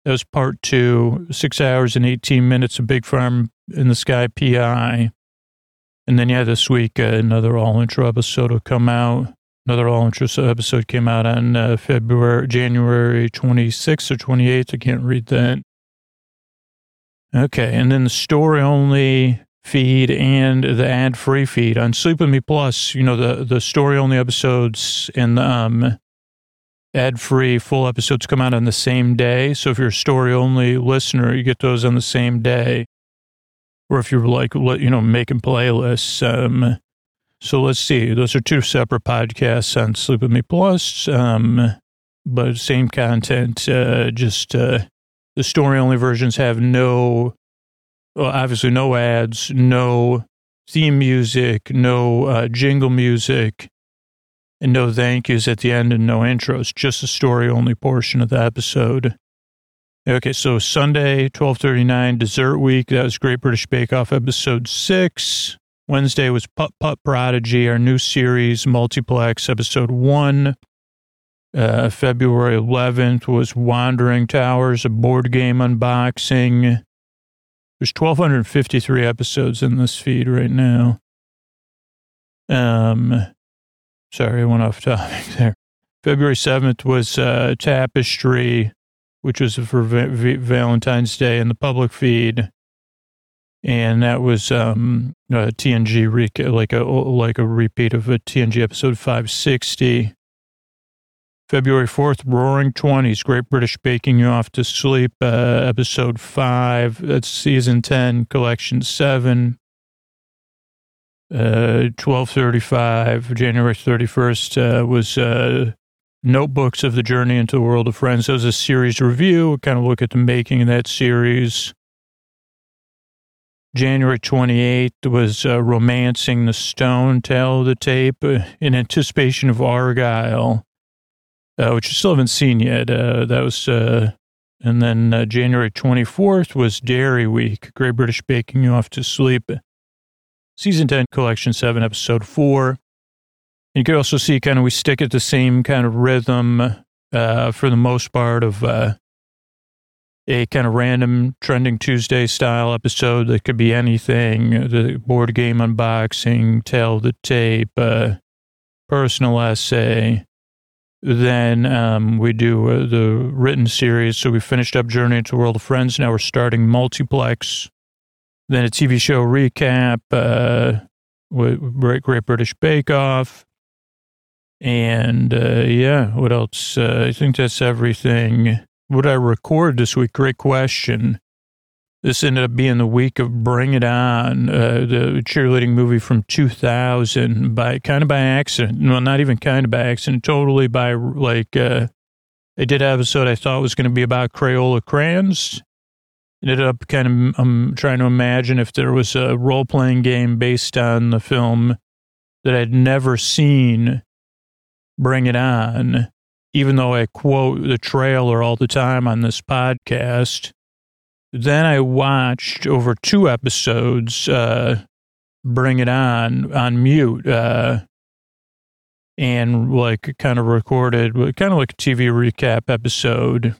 That was part two, six hours and 18 minutes of Big Farm in the Sky, PI. And then, yeah, this week, uh, another all intro episode will come out. Another all intro episode came out on uh, February, January 26th or 28th. I can't read that. Okay. And then the story only feed and the ad free feed on Sleep With Me Plus, you know, the, the story only episodes and the, um, ad free full episodes come out on the same day. So if you're a story only listener, you get those on the same day. Or if you're like, you know, making playlists, um, so let's see. Those are two separate podcasts on Sleep With Me Plus, um, but same content. Uh, just uh, the story only versions have no, well, obviously, no ads, no theme music, no uh, jingle music, and no thank yous at the end, and no intros. Just the story only portion of the episode. Okay, so Sunday, twelve thirty nine, dessert week. That was Great British Bake Off episode six. Wednesday was Putt Putt Prodigy, our new series, Multiplex, episode one. Uh, February 11th was Wandering Towers, a board game unboxing. There's 1,253 episodes in this feed right now. Um, sorry, I went off topic there. February 7th was uh, Tapestry, which was for v- v- Valentine's Day in the public feed and that was um, a TNG re- like a like a repeat of a TNG episode 560. February 4th, Roaring Twenties, Great British Baking You Off to Sleep, uh, episode five. That's season 10, collection seven. Uh, 1235, January 31st, uh, was, uh, Notebooks of the Journey into the World of Friends. That was a series review. Kind of look at the making of that series. January 28th was uh, Romancing the Stone, of the Tape, uh, in anticipation of Argylle, uh, which I still haven't seen yet. Uh, that was, uh, and then uh, January 24th was Dairy Week, Great British Baking You Off to Sleep, Season 10, Collection 7, Episode 4. You can also see kind of we stick at the same kind of rhythm for the most part of a kind of random trending Tuesday style episode that could be anything the board game unboxing, tell the tape, uh, personal essay. Then um, we do uh, the written series. So we finished up Journey into World of Friends. Now we're starting Multiplex. Then a TV show recap, uh, Great, Great British Bake Off. And uh, yeah, what else? Uh, I think that's everything would I record this week? Great question. This ended up being the week of Bring It On, uh, the cheerleading movie from 2000, by kind of by accident. Well, not even kind of by accident, totally by like, uh, I did an episode I thought was going to be about Crayola crayons. Ended up kind of um, trying to imagine if there was a role playing game based on the film that I'd never seen, Bring It On even though I quote the trailer all the time on this podcast. Then I watched over two episodes, uh, Bring It On, on mute, uh, and like kind of recorded, kind of like a TV recap episode.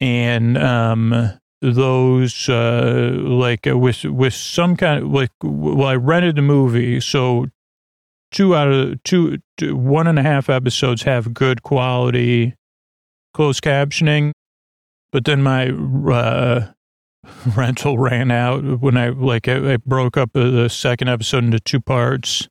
And, um, those, uh, like uh, with, with some kind of like, well, I rented the movie. So two out of two, two, one and a half episodes have good quality closed captioning, but then my uh, rental ran out when I like I, I broke up the second episode into two parts.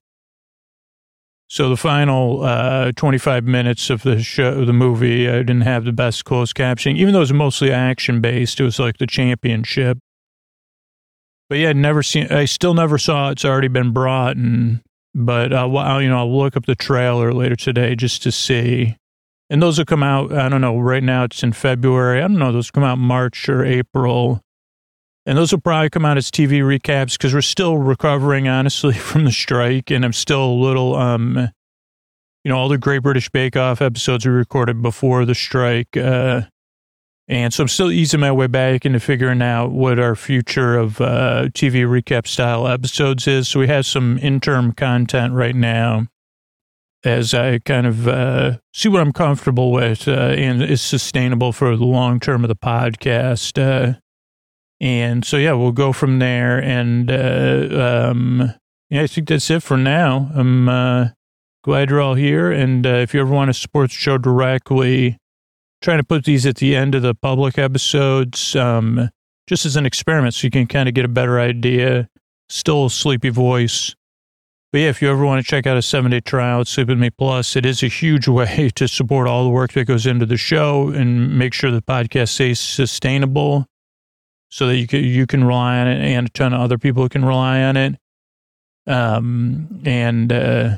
So the final uh, 25 minutes of the show, the movie, I didn't have the best closed captioning, even though it was mostly action based. It was like the championship. But yeah, I'd never seen. I still never saw it's already been brought, and but uh, well, you know, I'll look up the trailer later today just to see. And those will come out. I don't know. Right now it's in February. I don't know. Those come out March or April. And those will probably come out as TV recaps because we're still recovering, honestly, from the strike. And I'm still a little, um, you know, all the Great British Bake Off episodes we recorded before the strike. Uh, And so I'm still easing my way back into figuring out what our future of uh, TV recap style episodes is. So we have some interim content right now as I kind of uh, see what I'm comfortable with uh, and is sustainable for the long term of the podcast. Uh, and so, yeah, we'll go from there. And uh, um, yeah, I think that's it for now. I'm uh, glad you're all here. And if you ever want to support the show directly, trying to put these at the end of the public episodes um, just as an experiment so you can kind of get a better idea. Still a sleepy voice. But yeah, if you ever want to check out a seven day trial at Sleep With Me Plus, it is a huge way to support all the work that goes into the show and make sure the podcast stays sustainable so that you can, you can rely on it and a ton of other people can rely on it. Um, and, uh,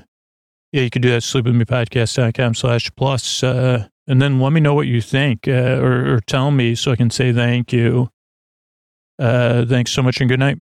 yeah, you can do that sleepwithmepodcast.com slash plus. Uh, and then let me know what you think, uh, or, or tell me so I can say thank you. Uh, thanks so much and good night.